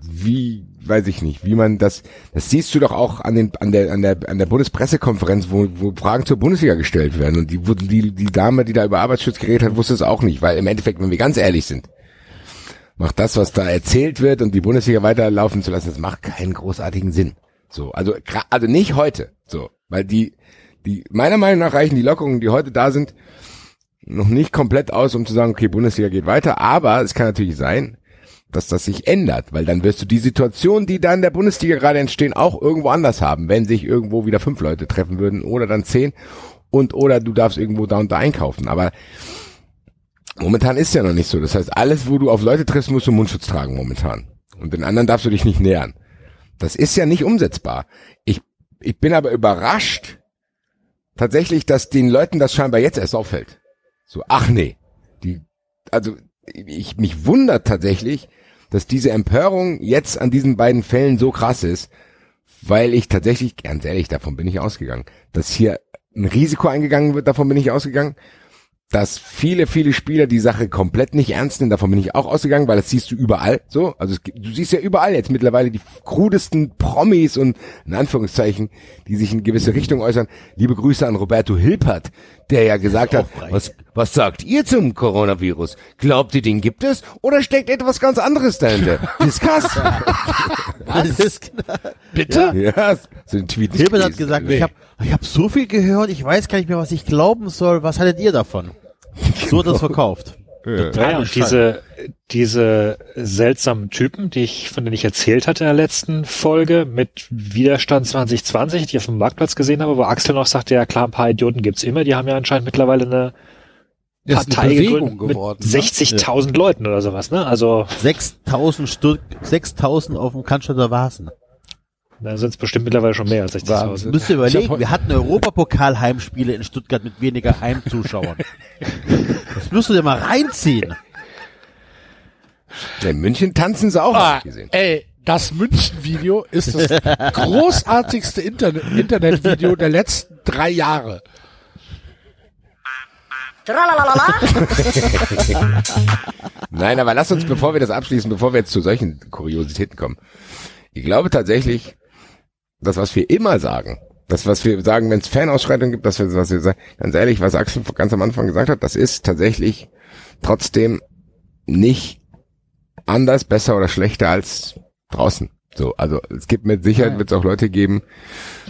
wie, weiß ich nicht, wie man das, das siehst du doch auch an den, an der, an der, an der Bundespressekonferenz, wo, wo Fragen zur Bundesliga gestellt werden. Und die, die, die Dame, die da über Arbeitsschutz geredet hat, wusste es auch nicht, weil im Endeffekt, wenn wir ganz ehrlich sind, macht das, was da erzählt wird und die Bundesliga weiterlaufen zu lassen, das macht keinen großartigen Sinn. So, also, also nicht heute, so, weil die, die, meiner Meinung nach reichen die Lockerungen, die heute da sind, noch nicht komplett aus, um zu sagen, okay, Bundesliga geht weiter, aber es kann natürlich sein, dass das sich ändert, weil dann wirst du die Situation, die da in der Bundesliga gerade entstehen, auch irgendwo anders haben, wenn sich irgendwo wieder fünf Leute treffen würden oder dann zehn und oder du darfst irgendwo da und da einkaufen, aber momentan ist ja noch nicht so. Das heißt, alles, wo du auf Leute triffst, musst du Mundschutz tragen momentan und den anderen darfst du dich nicht nähern. Das ist ja nicht umsetzbar. Ich, ich bin aber überrascht, tatsächlich, dass den Leuten das scheinbar jetzt erst auffällt. So, ach nee, die, also ich mich wundert tatsächlich, dass diese Empörung jetzt an diesen beiden Fällen so krass ist, weil ich tatsächlich, ganz ehrlich, davon bin ich ausgegangen, dass hier ein Risiko eingegangen wird, davon bin ich ausgegangen, dass viele, viele Spieler die Sache komplett nicht ernst nehmen, davon bin ich auch ausgegangen, weil das siehst du überall so. Also es, du siehst ja überall jetzt mittlerweile die krudesten Promis und in Anführungszeichen, die sich in gewisse Richtung äußern. Liebe Grüße an Roberto Hilpert, der ja gesagt hat, was, was sagt ihr zum Coronavirus? Glaubt ihr, den gibt es oder steckt etwas ganz anderes dahinter? Discuss. Alles klar. Bitte? ja, so ein Tweet. Hilbert hat gesagt, ich habe ich hab so viel gehört, ich weiß gar nicht mehr, was ich glauben soll. Was hattet ihr davon? So hat er es verkauft. Ja. Ja, und diese, diese seltsamen Typen, die ich, von denen ich erzählt hatte in der letzten Folge mit Widerstand 2020, die ich auf dem Marktplatz gesehen habe, wo Axel noch sagte, ja klar, ein paar Idioten gibt's immer, die haben ja anscheinend mittlerweile eine Partei eine Bewegung gegründet geworden. mit 60.000 Leuten oder sowas, ne? Also, 6000 Stück, 6000 auf dem Cannstatter Vasen. da sind es bestimmt mittlerweile schon mehr als 60.000. Wahnsinn. Müsst ihr überlegen, wir hatten Europapokal-Heimspiele in Stuttgart mit weniger Heimzuschauern. Das müsst ihr dir mal reinziehen. In München tanzen sie auch, Ah, gesehen. ey, das München-Video ist das großartigste Internet Internetvideo der letzten drei Jahre. Nein, aber lass uns, bevor wir das abschließen, bevor wir jetzt zu solchen Kuriositäten kommen. Ich glaube tatsächlich, das, was wir immer sagen, das, was wir sagen, wenn es Fanausschreitungen gibt, das, was wir sagen, ganz ehrlich, was Axel ganz am Anfang gesagt hat, das ist tatsächlich trotzdem nicht anders, besser oder schlechter als draußen. So, also es gibt mit Sicherheit wird es auch Leute geben,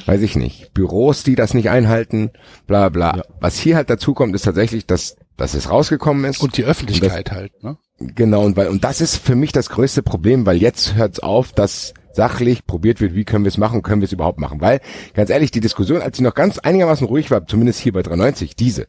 weiß ich nicht, Büros, die das nicht einhalten, bla bla. Was hier halt dazu kommt, ist tatsächlich, dass, dass es rausgekommen ist. Und die Öffentlichkeit halt, ne? Genau, und weil, und das ist für mich das größte Problem, weil jetzt hört's auf, dass sachlich probiert wird, wie können wir es machen, können wir es überhaupt machen. Weil, ganz ehrlich, die Diskussion, als sie noch ganz einigermaßen ruhig war, zumindest hier bei 93, diese,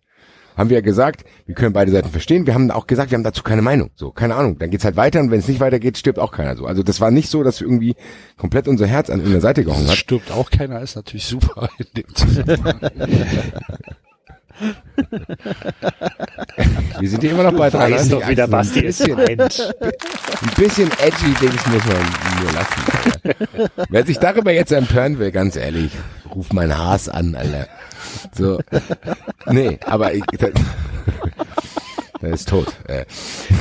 haben wir ja gesagt, wir können beide Seiten verstehen. Wir haben auch gesagt, wir haben dazu keine Meinung. So, keine Ahnung. Dann geht's halt weiter und wenn es nicht weitergeht, stirbt auch keiner so. Also das war nicht so, dass irgendwie komplett unser Herz an irgendeiner Seite gehangen Das hat. stirbt auch keiner, ist natürlich super in dem Zusammenhang. Wir sind hier immer noch bei Du weißt 93. doch, wie der Axel. Basti ein ist. ein bisschen edgy Dings muss man nur lassen. Alter. Wer sich darüber jetzt empören will, ganz ehrlich, ruf mein Haas an, Alter. So. Nee, aber ich, Der ist tot. Äh,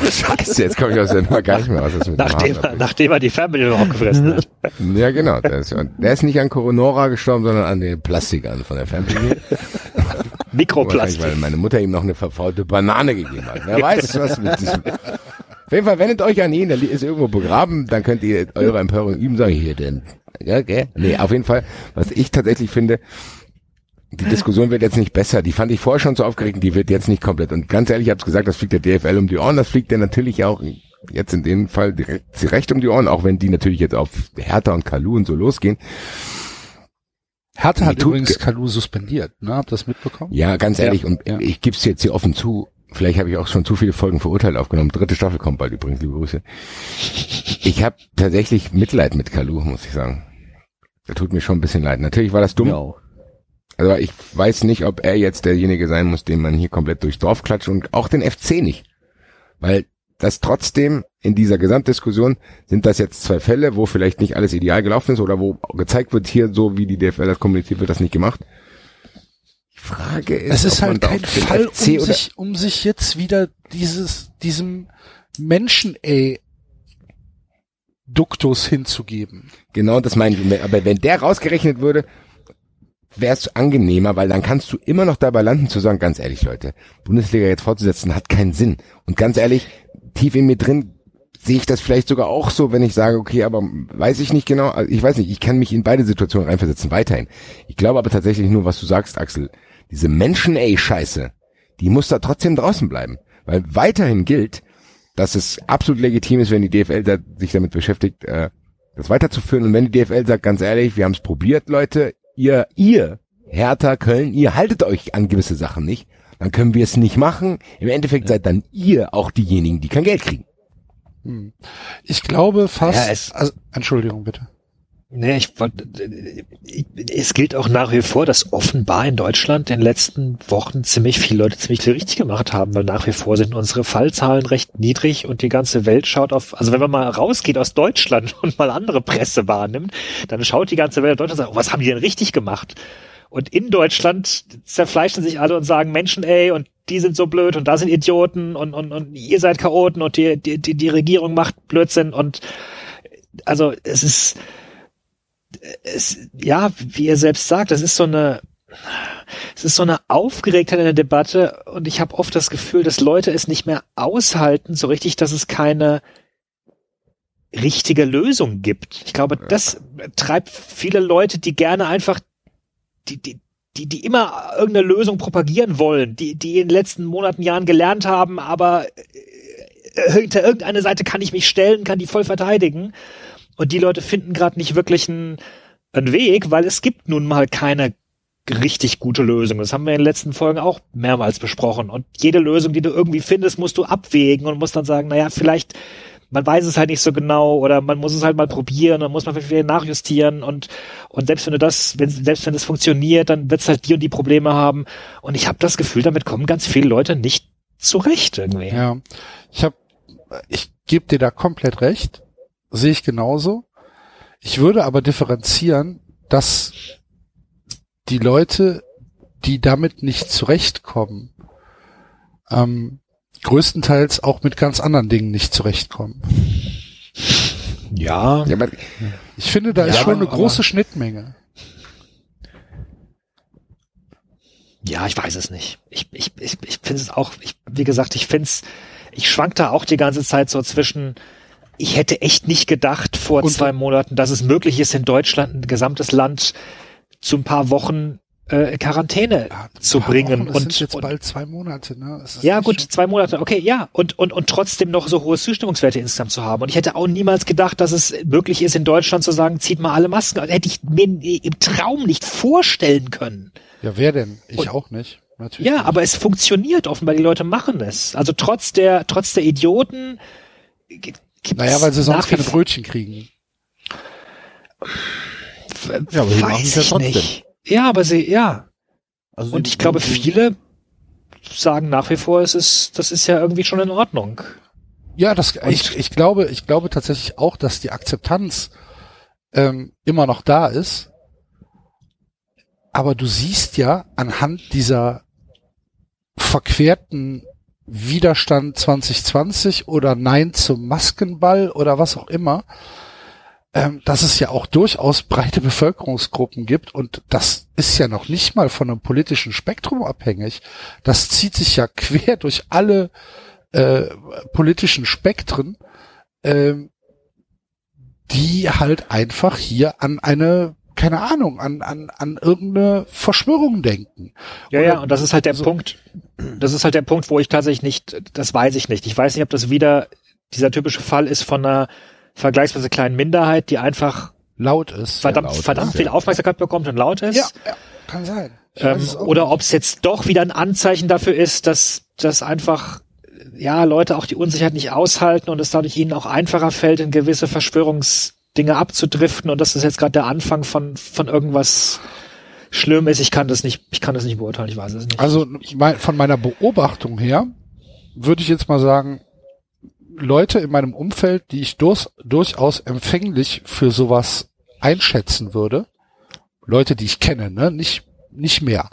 scheiße, jetzt komme ich aus Nummer gar nicht mehr raus. was mit dem Nachdem, ist. nachdem er die Fernbedienung auch gefressen hat. Ja, genau. Der ist, der ist nicht an Coronora gestorben, sondern an den Plastikern von der Fernbedienung. Mikroplastik. weil meine Mutter ihm noch eine verfaulte Banane gegeben hat. Wer weiß, was mit diesem... Auf jeden Fall wendet euch an ihn, der ist irgendwo begraben, dann könnt ihr eure Empörung ihm sagen, hier denn. Ja, okay. Nee, auf jeden Fall, was ich tatsächlich finde, die Diskussion wird jetzt nicht besser. Die fand ich vorher schon so aufgeregt, die wird jetzt nicht komplett. Und ganz ehrlich, ich habe gesagt, das fliegt der DFL um die Ohren, das fliegt der natürlich auch jetzt in dem Fall direkt recht um die Ohren, auch wenn die natürlich jetzt auf Hertha und Kalu und so losgehen. Hertha hat tut übrigens ge- Kalu suspendiert, ne? Habt ihr das mitbekommen? Ja, ganz ehrlich, und ja. ich gebe es jetzt hier offen zu, vielleicht habe ich auch schon zu viele Folgen verurteilt aufgenommen. Dritte Staffel kommt bald übrigens, liebe Grüße. Ich habe tatsächlich Mitleid mit Kalu, muss ich sagen. Der tut mir schon ein bisschen leid. Natürlich war das dumm. Mir auch. Also ich weiß nicht, ob er jetzt derjenige sein muss, den man hier komplett durchs Dorf klatscht und auch den FC nicht. Weil das trotzdem in dieser Gesamtdiskussion sind das jetzt zwei Fälle, wo vielleicht nicht alles ideal gelaufen ist oder wo gezeigt wird, hier so wie die DFL das kommuniziert wird, das nicht gemacht. Die Frage ist, Es ist halt kein Fall, um sich, um sich jetzt wieder dieses, diesem Menschen, ey, Duktus hinzugeben. Genau, das meine ich. Aber wenn der rausgerechnet würde, wäre es angenehmer, weil dann kannst du immer noch dabei landen zu sagen, ganz ehrlich, Leute, Bundesliga jetzt fortzusetzen hat keinen Sinn. Und ganz ehrlich, tief in mir drin sehe ich das vielleicht sogar auch so, wenn ich sage, okay, aber weiß ich nicht genau, also ich weiß nicht, ich kann mich in beide Situationen reinversetzen, weiterhin. Ich glaube aber tatsächlich nur, was du sagst, Axel, diese Menschen-Ey-Scheiße, die muss da trotzdem draußen bleiben. Weil weiterhin gilt, dass es absolut legitim ist, wenn die DFL da, sich damit beschäftigt, äh, das weiterzuführen. Und wenn die DFL sagt, ganz ehrlich, wir haben es probiert, Leute, ihr, ihr, Hertha, Köln, ihr haltet euch an gewisse Sachen nicht, dann können wir es nicht machen. Im Endeffekt seid dann ihr auch diejenigen, die kein Geld kriegen. Ich glaube fast, Ja, es- also, Entschuldigung bitte. Nee, ich wollte, es gilt auch nach wie vor, dass offenbar in Deutschland in den letzten Wochen ziemlich viele Leute ziemlich viel richtig gemacht haben, weil nach wie vor sind unsere Fallzahlen recht niedrig und die ganze Welt schaut auf, also wenn man mal rausgeht aus Deutschland und mal andere Presse wahrnimmt, dann schaut die ganze Welt auf Deutschland und sagt, oh, was haben die denn richtig gemacht? Und in Deutschland zerfleischen sich alle und sagen, Menschen, ey, und die sind so blöd und da sind Idioten und, und, und ihr seid Chaoten und die, die, die, Regierung macht Blödsinn und also es ist, es, ja, wie ihr selbst sagt, das ist so eine, es ist so eine Aufgeregtheit in der Debatte und ich habe oft das Gefühl, dass Leute es nicht mehr aushalten, so richtig, dass es keine richtige Lösung gibt. Ich glaube, das treibt viele Leute, die gerne einfach, die, die, die, die immer irgendeine Lösung propagieren wollen, die, die in den letzten Monaten, Jahren gelernt haben, aber äh, hinter irgendeine Seite kann ich mich stellen, kann die voll verteidigen. Und die Leute finden gerade nicht wirklich einen, einen Weg, weil es gibt nun mal keine richtig gute Lösung. Das haben wir in den letzten Folgen auch mehrmals besprochen. Und jede Lösung, die du irgendwie findest, musst du abwägen und musst dann sagen, naja, vielleicht, man weiß es halt nicht so genau oder man muss es halt mal probieren, dann muss man vielleicht nachjustieren und, und selbst wenn du das, wenn, selbst wenn es funktioniert, dann wird es halt die und die Probleme haben. Und ich habe das Gefühl, damit kommen ganz viele Leute nicht zurecht irgendwie. Ja, ich habe, ich gebe dir da komplett recht, sehe ich genauso. Ich würde aber differenzieren, dass die Leute, die damit nicht zurechtkommen, ähm, größtenteils auch mit ganz anderen Dingen nicht zurechtkommen. Ja, Ja, aber Ich finde, da ist Ja, schon eine große Schnittmenge. Ja, ich weiß es nicht. Ich, ich, ich, ich finde es auch, ich, wie gesagt, ich finde es, ich schwank da auch die ganze Zeit so zwischen, ich hätte echt nicht gedacht vor Und- zwei Monaten, dass es möglich ist, in Deutschland ein gesamtes Land zu ein paar Wochen äh, Quarantäne Ja, zu bringen. Wochen, das und, sind jetzt und bald zwei Monate, ne? Ja, gut, schon- zwei Monate, okay, ja. Und, und, und trotzdem noch so hohe Zustimmungswerte insgesamt zu haben. Und ich hätte auch niemals gedacht, dass es möglich ist, in Deutschland zu sagen, zieht mal alle Masken. aus. Hätte ich mir im Traum nicht vorstellen können. Ja, wer denn? Ich Und- auch nicht. Natürlich. Ja, nicht. aber es funktioniert offenbar, die Leute machen es. Also trotz der, trotz der Idioten Naja, weil sie sonst keine Brötchen kriegen. Ja, aber weiß machen es ja ich trotzdem. nicht. Ja, aber sie, ja. Also Und ich glaube, viele sagen nach wie vor, es ist, das ist ja irgendwie schon in Ordnung. Ja, das, ich, ich glaube, ich glaube tatsächlich auch, dass die Akzeptanz ähm, immer noch da ist. Aber du siehst ja anhand dieser verquerten Widerstand 2020 oder Nein zum Maskenball oder was auch immer, ähm, dass es ja auch durchaus breite Bevölkerungsgruppen gibt und das ist ja noch nicht mal von einem politischen Spektrum abhängig. Das zieht sich ja quer durch alle äh, politischen Spektren, ähm, die halt einfach hier an eine keine Ahnung, an, an, an irgendeine Verschwörung denken. Ja, Oder ja, und das ist halt der so. Punkt. Das ist halt der Punkt, wo ich tatsächlich nicht, das weiß ich nicht. Ich weiß nicht, ob das wieder dieser typische Fall ist von einer vergleichsweise kleinen Minderheit, die einfach laut ist. Verdammt, ja, laut verdammt ist, viel ja. Aufmerksamkeit bekommt und laut ist. Ja, ja kann sein. Ähm, oder ob es jetzt doch wieder ein Anzeichen dafür ist, dass, dass einfach ja Leute auch die Unsicherheit nicht aushalten und es dadurch ihnen auch einfacher fällt, in gewisse Verschwörungsdinge abzudriften und das ist jetzt gerade der Anfang von, von irgendwas schlimm ist. Ich kann das nicht, ich kann das nicht beurteilen, ich weiß es nicht. Also mein, von meiner Beobachtung her würde ich jetzt mal sagen, Leute in meinem Umfeld, die ich durch, durchaus empfänglich für sowas einschätzen würde, Leute, die ich kenne, ne, nicht, nicht mehr,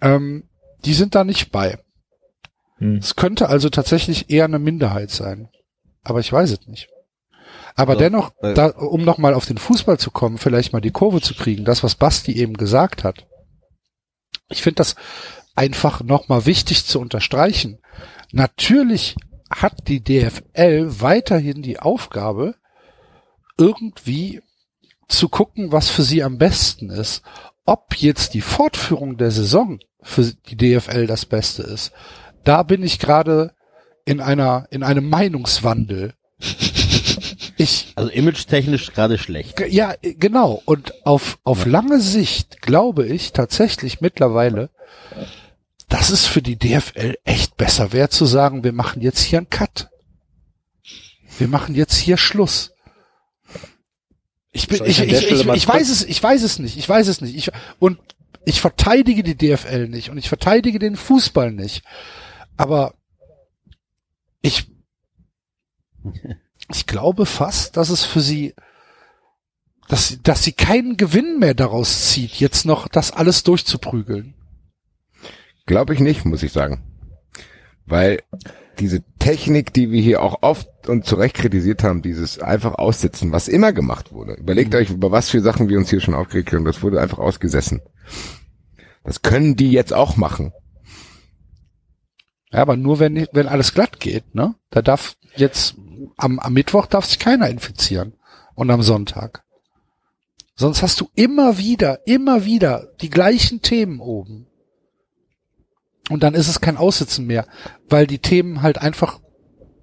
ähm, die sind da nicht bei. Hm. Es könnte also tatsächlich eher eine Minderheit sein. Aber ich weiß es nicht. Aber also, dennoch, äh, da, um nochmal auf den Fußball zu kommen, vielleicht mal die Kurve zu kriegen, das, was Basti eben gesagt hat. Ich finde das einfach nochmal wichtig zu unterstreichen. Natürlich hat die DFL weiterhin die Aufgabe, irgendwie zu gucken, was für sie am besten ist. Ob jetzt die Fortführung der Saison für die DFL das Beste ist, da bin ich gerade in einer, in einem Meinungswandel. Ich, also image-technisch gerade schlecht. Ja, genau. Und auf, auf lange Sicht glaube ich tatsächlich mittlerweile, dass es für die DFL echt besser wäre zu sagen, wir machen jetzt hier einen Cut. Wir machen jetzt hier Schluss. Ich bin, ich, ich, ich, ich, ich weiß es, ich weiß es nicht, ich weiß es nicht. Ich, und ich verteidige die DFL nicht und ich verteidige den Fußball nicht. Aber ich, ich glaube fast, dass es für sie, dass, dass sie keinen Gewinn mehr daraus zieht, jetzt noch das alles durchzuprügeln. Glaube ich nicht, muss ich sagen. Weil diese Technik, die wir hier auch oft und zu Recht kritisiert haben, dieses einfach aussitzen, was immer gemacht wurde. Überlegt mhm. euch, über was für Sachen wir uns hier schon aufgeregt haben. Das wurde einfach ausgesessen. Das können die jetzt auch machen. Ja, aber nur wenn, wenn alles glatt geht, ne? Da darf jetzt, am, am Mittwoch darf sich keiner infizieren. Und am Sonntag. Sonst hast du immer wieder, immer wieder die gleichen Themen oben. Und dann ist es kein Aussitzen mehr, weil die Themen halt einfach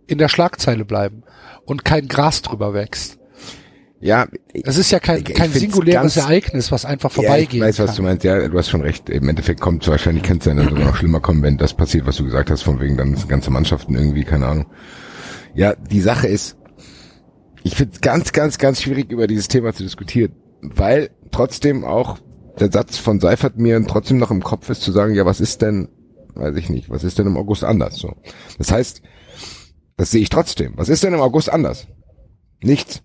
in der Schlagzeile bleiben und kein Gras drüber wächst. Ja, es ist ja kein, kein singuläres Ereignis, was einfach vorbeigeht. Ja, ich weiß, was du meinst. Ja, du hast schon recht. Im Endeffekt kommt es wahrscheinlich, könnte es sein, dass es noch schlimmer kommen, wenn das passiert, was du gesagt hast, von wegen dann ganze Mannschaften irgendwie, keine Ahnung. Ja, die Sache ist, ich finde es ganz, ganz, ganz schwierig, über dieses Thema zu diskutieren, weil trotzdem auch der Satz von Seifert mir trotzdem noch im Kopf ist, zu sagen, ja, was ist denn, weiß ich nicht, was ist denn im August anders? So, Das heißt, das sehe ich trotzdem. Was ist denn im August anders? Nichts.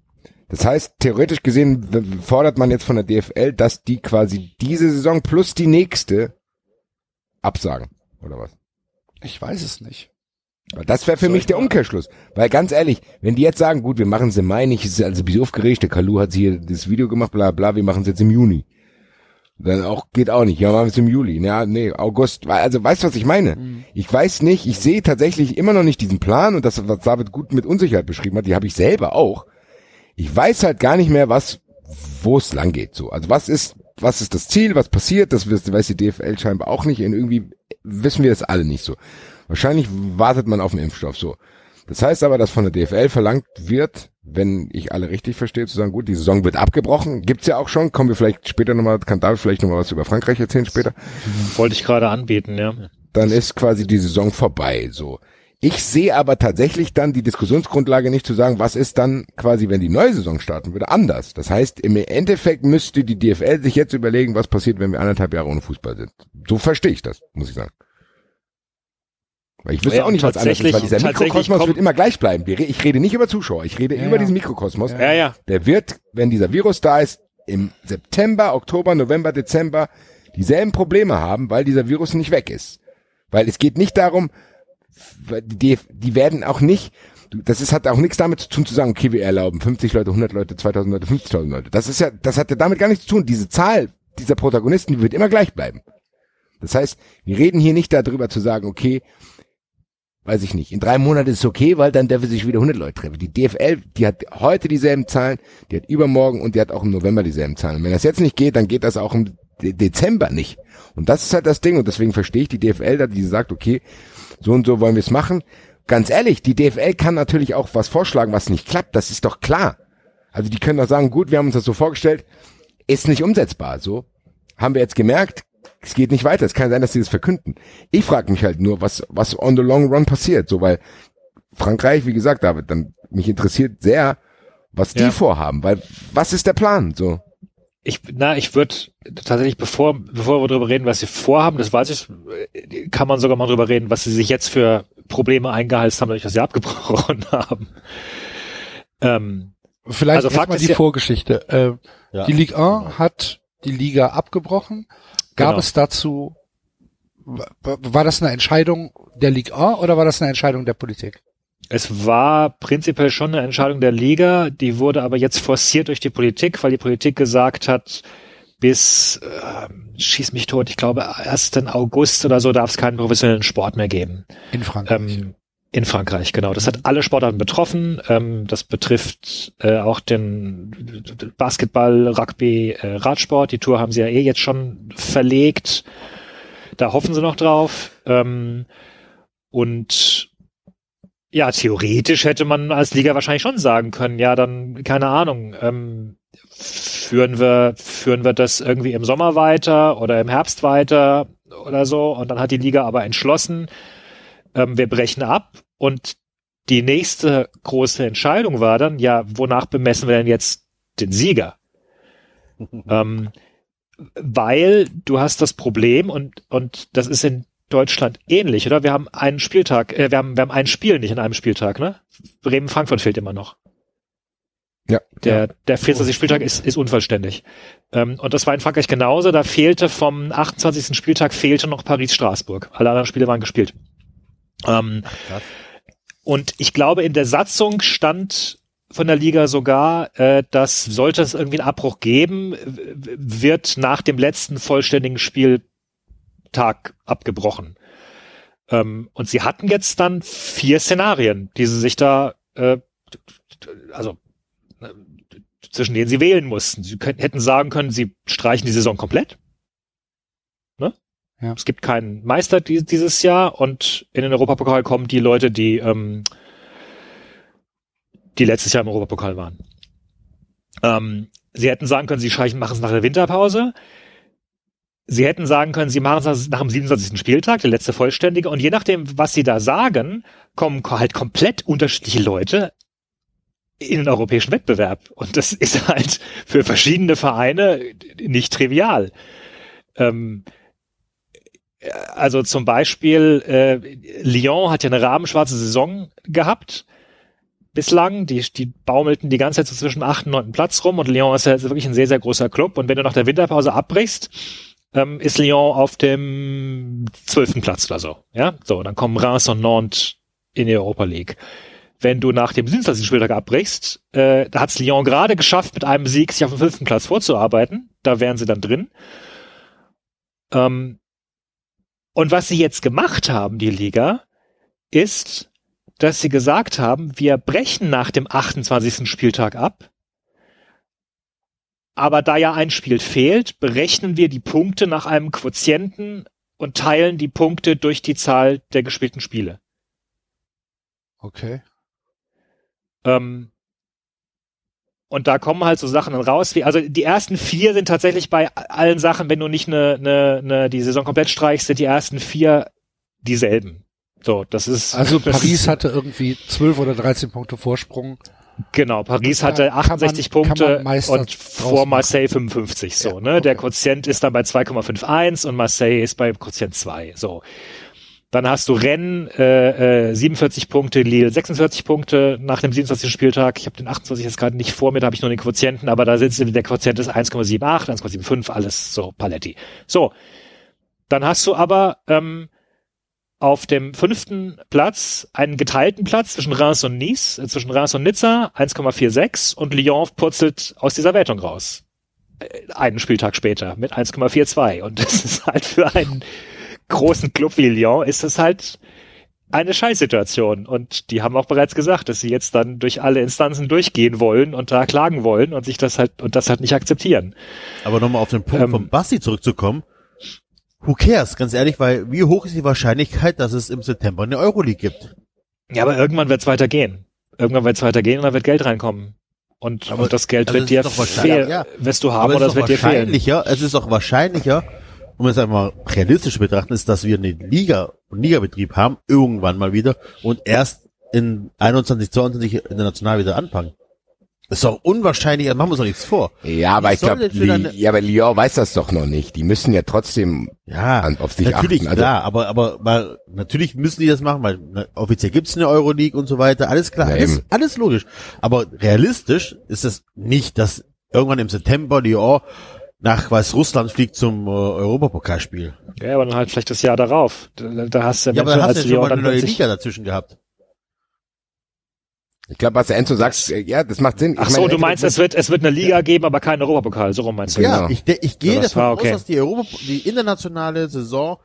Das heißt, theoretisch gesehen fordert man jetzt von der DFL, dass die quasi diese Saison plus die nächste absagen, oder was? Ich weiß es nicht. Das wäre für Soll mich der Umkehrschluss. Weil ganz ehrlich, wenn die jetzt sagen, gut, wir machen es im Mai nicht, ist also bisschen aufgeregt, der Kalu hat hier das Video gemacht, bla bla, wir machen es jetzt im Juni. Dann auch, geht auch nicht. Ja, machen wir es im Juli. Ja, nee, August. Also, weißt du, was ich meine? Mhm. Ich weiß nicht, ich sehe tatsächlich immer noch nicht diesen Plan und das, was David gut mit Unsicherheit beschrieben hat, die habe ich selber auch ich weiß halt gar nicht mehr, was, wo es lang geht. So, also was ist, was ist das Ziel, was passiert? Das weiß die DFL scheinbar auch nicht. Und irgendwie wissen wir das alle nicht so. Wahrscheinlich wartet man auf den Impfstoff. So, das heißt aber, dass von der DFL verlangt wird, wenn ich alle richtig verstehe, zu sagen, gut, die Saison wird abgebrochen. Gibt's ja auch schon. Kommen wir vielleicht später nochmal, kann David vielleicht nochmal was über Frankreich erzählen später. Wollte ich gerade anbieten, ja. Dann ist quasi die Saison vorbei. So. Ich sehe aber tatsächlich dann die Diskussionsgrundlage nicht zu sagen, was ist dann quasi, wenn die neue Saison starten würde, anders. Das heißt, im Endeffekt müsste die DFL sich jetzt überlegen, was passiert, wenn wir anderthalb Jahre ohne Fußball sind. So verstehe ich das, muss ich sagen. Weil ich wüsste ja, auch nicht, was anders ist, weil dieser Mikrokosmos wird immer gleich bleiben. Ich rede nicht über Zuschauer, ich rede ja, über ja. diesen Mikrokosmos. Ja, ja. Der wird, wenn dieser Virus da ist, im September, Oktober, November, Dezember dieselben Probleme haben, weil dieser Virus nicht weg ist. Weil es geht nicht darum, Die, die werden auch nicht, das ist, hat auch nichts damit zu tun zu sagen, okay, wir erlauben 50 Leute, 100 Leute, 2000 Leute, 50.000 Leute. Das ist ja, das hat ja damit gar nichts zu tun. Diese Zahl dieser Protagonisten, die wird immer gleich bleiben. Das heißt, wir reden hier nicht darüber zu sagen, okay, weiß ich nicht, in drei Monaten ist es okay, weil dann dürfen sich wieder 100 Leute treffen. Die DFL, die hat heute dieselben Zahlen, die hat übermorgen und die hat auch im November dieselben Zahlen. Und wenn das jetzt nicht geht, dann geht das auch im De Dezember nicht. Und das ist halt das Ding und deswegen verstehe ich die DFL da, die sagt, okay, so und so wollen wir es machen. Ganz ehrlich, die DFL kann natürlich auch was vorschlagen, was nicht klappt, das ist doch klar. Also die können doch sagen, gut, wir haben uns das so vorgestellt, ist nicht umsetzbar. So haben wir jetzt gemerkt, es geht nicht weiter. Es kann sein, dass sie das verkünden. Ich frage mich halt nur, was, was on the long run passiert. So, weil Frankreich, wie gesagt, David, dann mich interessiert sehr, was die Ja. vorhaben. Weil was ist der Plan? So. Ich, na, ich würde tatsächlich, bevor, bevor wir darüber reden, was sie vorhaben, das weiß ich, kann man sogar mal drüber reden, was sie sich jetzt für Probleme eingehalst haben, dadurch, dass sie abgebrochen haben. Ähm, Vielleicht Also erstmal die ja- Vorgeschichte. Äh, Ja. Die Ligue 1 hat die Liga abgebrochen. Gab Genau. es dazu, wa- war das eine Entscheidung der Ligue 1 oder war das eine Entscheidung der Politik? Es war prinzipiell schon eine Entscheidung der Liga, die wurde aber jetzt forciert durch die Politik, weil die Politik gesagt hat, bis äh, schieß mich tot, ich glaube 1. August oder so darf es keinen professionellen Sport mehr geben. In Frankreich. Ähm, in Frankreich, genau. Das hat alle Sportarten betroffen. Ähm, das betrifft äh, auch den Basketball, Rugby, äh, Radsport. Die Tour haben sie ja eh jetzt schon verlegt. Da hoffen sie noch drauf. Ähm, und ja, theoretisch hätte man als Liga wahrscheinlich schon sagen können, ja, dann, keine Ahnung, ähm, führen wir, führen wir das irgendwie im Sommer weiter oder im Herbst weiter oder so. Und dann hat die Liga aber entschlossen, ähm, wir brechen ab. Und die nächste große Entscheidung war dann, ja, wonach bemessen wir denn jetzt den Sieger? ähm, weil du hast das Problem und, und das ist in Deutschland ähnlich, oder? Wir haben einen Spieltag, äh, wir haben, wir haben ein Spiel nicht in einem Spieltag, ne? Bremen-Frankfurt fehlt immer noch. Ja. Der, der 40. Spieltag ist, ist unvollständig. Ähm, und das war in Frankreich genauso. Da fehlte vom 28. Spieltag fehlte noch Paris-Straßburg. Alle anderen Spiele waren gespielt. Ähm, und ich glaube, in der Satzung stand von der Liga sogar, äh, dass sollte es irgendwie einen Abbruch geben, wird nach dem letzten vollständigen Spieltag abgebrochen. Ähm, und sie hatten jetzt dann vier Szenarien, die sie sich da, äh, also äh, zwischen denen sie wählen mussten. Sie könnten, hätten sagen können, sie streichen die Saison komplett. Ja. Es gibt keinen Meister die, dieses Jahr und in den Europapokal kommen die Leute, die, ähm, die letztes Jahr im Europapokal waren. Ähm, sie hätten sagen können, sie machen es nach der Winterpause. Sie hätten sagen können, sie machen es nach dem 27. Spieltag, der letzte vollständige. Und je nachdem, was sie da sagen, kommen halt komplett unterschiedliche Leute in den europäischen Wettbewerb. Und das ist halt für verschiedene Vereine nicht trivial. Ähm, also zum Beispiel äh, Lyon hat ja eine rabenschwarze Saison gehabt bislang. Die, die baumelten die ganze Zeit so zwischen dem 8. und 9. Platz rum und Lyon ist ja wirklich ein sehr, sehr großer Club. Und wenn du nach der Winterpause abbrichst, ähm, ist Lyon auf dem 12. Platz oder so. Ja, so, dann kommen Reims und Nantes in die Europa League. Wenn du nach dem 27. Spieltag abbrichst, äh, da hat es Lyon gerade geschafft, mit einem Sieg sich auf den fünften Platz vorzuarbeiten. Da wären sie dann drin. Ähm, und was sie jetzt gemacht haben, die Liga, ist, dass sie gesagt haben, wir brechen nach dem 28. Spieltag ab. Aber da ja ein Spiel fehlt, berechnen wir die Punkte nach einem Quotienten und teilen die Punkte durch die Zahl der gespielten Spiele. Okay. Ähm, und da kommen halt so Sachen dann raus, wie, also die ersten vier sind tatsächlich bei allen Sachen, wenn du nicht eine, eine, eine, die Saison komplett streichst, sind die ersten vier dieselben. So, das ist. Also das Paris hatte irgendwie 12 oder 13 Punkte Vorsprung. Genau, Paris hatte kann man- 68 kann man Punkte und vor. Marseille 55, so, Ja, ne? Der okay. Quotient ist dann bei 2,51 und Marseille ist bei Quotient 2, so. Dann hast du Rennes äh, äh, 47 Punkte, Lille 46 Punkte nach dem 27. Spieltag. Ich habe den 28 jetzt gerade nicht vor mir, da habe ich nur den Quotienten, aber da sie, der Quotient ist 1,78, 1,75, alles so Paletti. So, dann hast du aber ähm, auf dem fünften Platz einen geteilten Platz zwischen Reims und Nice, äh, zwischen Reims und Nizza 1,46 und Lyon purzelt aus dieser Wertung raus. Äh, Einen Spieltag später mit 1,42 und das ist halt für einen großen Club wie Lyon ist es halt eine Scheißsituation und die haben auch bereits gesagt, dass sie jetzt dann durch alle Instanzen durchgehen wollen und da klagen wollen und sich das halt und das halt nicht akzeptieren. Aber nochmal auf den Punkt Ähm, von Basti zurückzukommen. Who cares, ganz ehrlich, weil wie hoch ist die Wahrscheinlichkeit, dass es im September eine Euroleague gibt? Ja, aber irgendwann wird es weitergehen. Irgendwann wird es weitergehen und dann wird Geld reinkommen. Und, Aber- und das Geld also wird dir ist doch wahrscheinlich- fehl, ja. wirst du haben Aber oder es wird doch dir fehlen. es ist auch wahrscheinlicher, um es einmal realistisch zu betrachten, ist, dass wir eine Liga und Ligabetrieb haben, irgendwann mal wieder, und erst in 21, 22 international wieder anfangen. Das ist doch unwahrscheinlich, da machen wir uns doch nichts vor. Ja, aber Wie ich glaube, ja, aber Lyon weiß das doch noch nicht. Die müssen ja trotzdem Ja, an, auf sich natürlich, achten. Also, klar, aber, aber, weil, natürlich müssen die das machen, weil na, offiziell gibt's eine Euroleague und so weiter, alles klar, alles, eben. alles logisch. Aber realistisch ist es nicht, dass irgendwann im September Lyon nach Weißrussland fliegt zum äh, Europapokalspiel. Ja, aber dann halt vielleicht das Jahr darauf. Da, da hast du Ja, aber Menschen dann hast als du ja schon Lyon mal dann eine neue Liga dazwischen gehabt. ich glaube, was der Enzo sagt, äh, ja, das macht Sinn. Ich Ach so, meine, du meinst, es wird, es wird eine Liga geben, aber keinen Europapokal. So rum meinst du. Genau. Ja, ich, de- ich gehe Ja, das davon war aus, okay. dass die Europa, die internationale Saison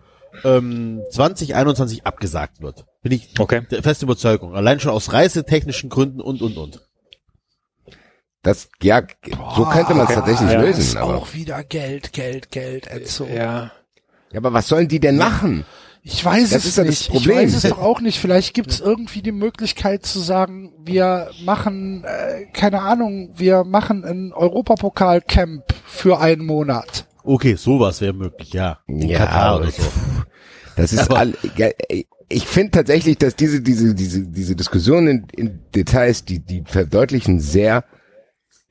ähm, 2021 abgesagt wird. Bin ich Okay. der festen Überzeugung. Allein schon aus reisetechnischen Gründen und und und. Das, ja, so könnte man es tatsächlich ja. lösen. ist Aber, auch wieder Geld, Geld, Geld, Enzo. Ja. ja, aber was sollen die denn machen? Ich weiß Das es ist ja das nicht. Problem. Ich weiß es doch auch nicht. Vielleicht gibt es irgendwie die Möglichkeit zu sagen, wir machen, äh, keine Ahnung, wir machen ein Europapokal-Camp für einen Monat. Okay, sowas wäre möglich, ja. In Ja, Katar oder so. Das ist all, ja, ich finde tatsächlich, dass diese, diese, diese, diese Diskussion in, in Details, die, die verdeutlichen sehr,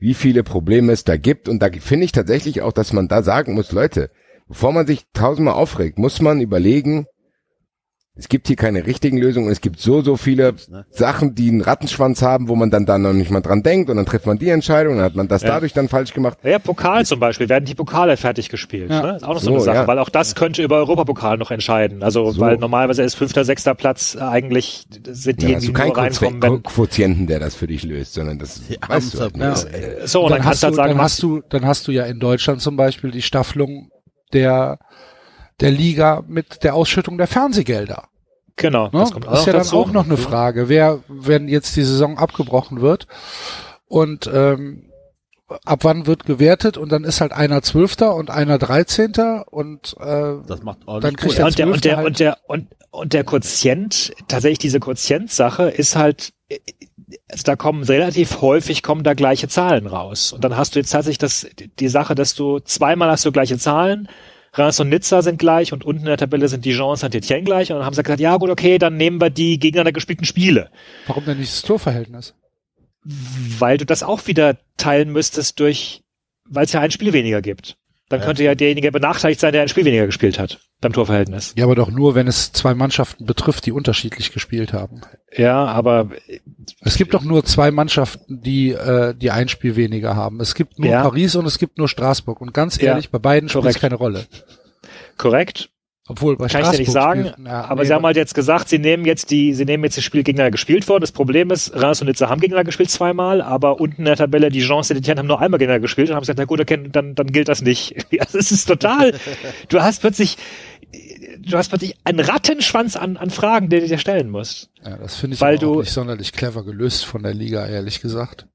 wie viele Probleme es da gibt. Und da finde ich tatsächlich auch, dass man da sagen muss, Leute, bevor man sich tausendmal aufregt, muss man überlegen, es gibt hier keine richtigen Lösungen. Es gibt so, so viele ne? Sachen, die einen Rattenschwanz haben, wo man dann da noch nicht mal dran denkt und dann trifft man die Entscheidung, dann hat man das Ja. dadurch dann falsch gemacht. Ja, Pokal zum Beispiel, werden die Pokale fertig gespielt. Ja. Ne? Ist auch noch so, So, eine Sache, ja. weil auch das könnte über Europapokal noch entscheiden. Also, So. weil normalerweise ist fünfter, sechster Platz äh, eigentlich sind die, Ja, die du keinen nur reinkommen, Quotient- wenn, Quotienten, der das für dich löst, sondern das Ja, weißt du halt nicht. ja. äh, so, und dann, kannst du halt sagen, dann hast du, dann hast du ja in Deutschland zum Beispiel die Staffelung der, der Liga mit der Ausschüttung der Fernsehgelder. genau, Ne? das kommt Das auch ist ja noch dann dazu. auch noch eine Frage, wer, wenn jetzt die Saison abgebrochen wird und ähm, ab wann wird gewertet und dann ist halt einer Zwölfter und einer Dreizehnter und äh, Das macht Dann kriegt. Ja, und der, und der, halt- und der, und, und der Quotient, tatsächlich diese Quotientsache ist halt, äh, also da kommen relativ häufig kommen da gleiche Zahlen raus. Und dann hast du jetzt tatsächlich das, die Sache, dass du zweimal hast du gleiche Zahlen, Reims und Nizza sind gleich und unten in der Tabelle sind Dijon und Saint-Etienne gleich. Und dann haben sie gesagt, ja gut, okay, dann nehmen wir die gegeneinander gespielten Spiele. warum denn nicht das Torverhältnis? Weil du das auch wieder teilen müsstest durch, weil es ja ein Spiel weniger gibt. Dann Ja, könnte ja derjenige benachteiligt sein, der ein Spiel weniger gespielt hat beim Torverhältnis. Ja, aber doch nur, wenn es zwei Mannschaften betrifft, die unterschiedlich gespielt haben. Ja, aber Es gibt doch nur zwei Mannschaften, die äh, die ein Spiel weniger haben. Es gibt nur Ja. Paris und es gibt nur Straßburg. Und ganz Ja, ehrlich, bei beiden spielt es keine Rolle. korrekt, Obwohl bei Kann ich dir nicht sagen, ja, aber nee, sie haben halt jetzt gesagt, sie nehmen jetzt die, sie nehmen jetzt das Spiel gegeneinander gespielt worden. Das Problem ist, Reims und Nizza haben gegeneinander gespielt zweimal, aber unten in der Tabelle die Jean Saint-Etienne haben nur einmal gegeneinander gespielt und haben gesagt, na gut, okay, dann, dann gilt das nicht. Ja, das ist total, du hast plötzlich, du hast plötzlich einen Rattenschwanz an, an Fragen, den du dir stellen musst. ja, das finde ich weil du- nicht sonderlich clever gelöst von der Liga, ehrlich gesagt.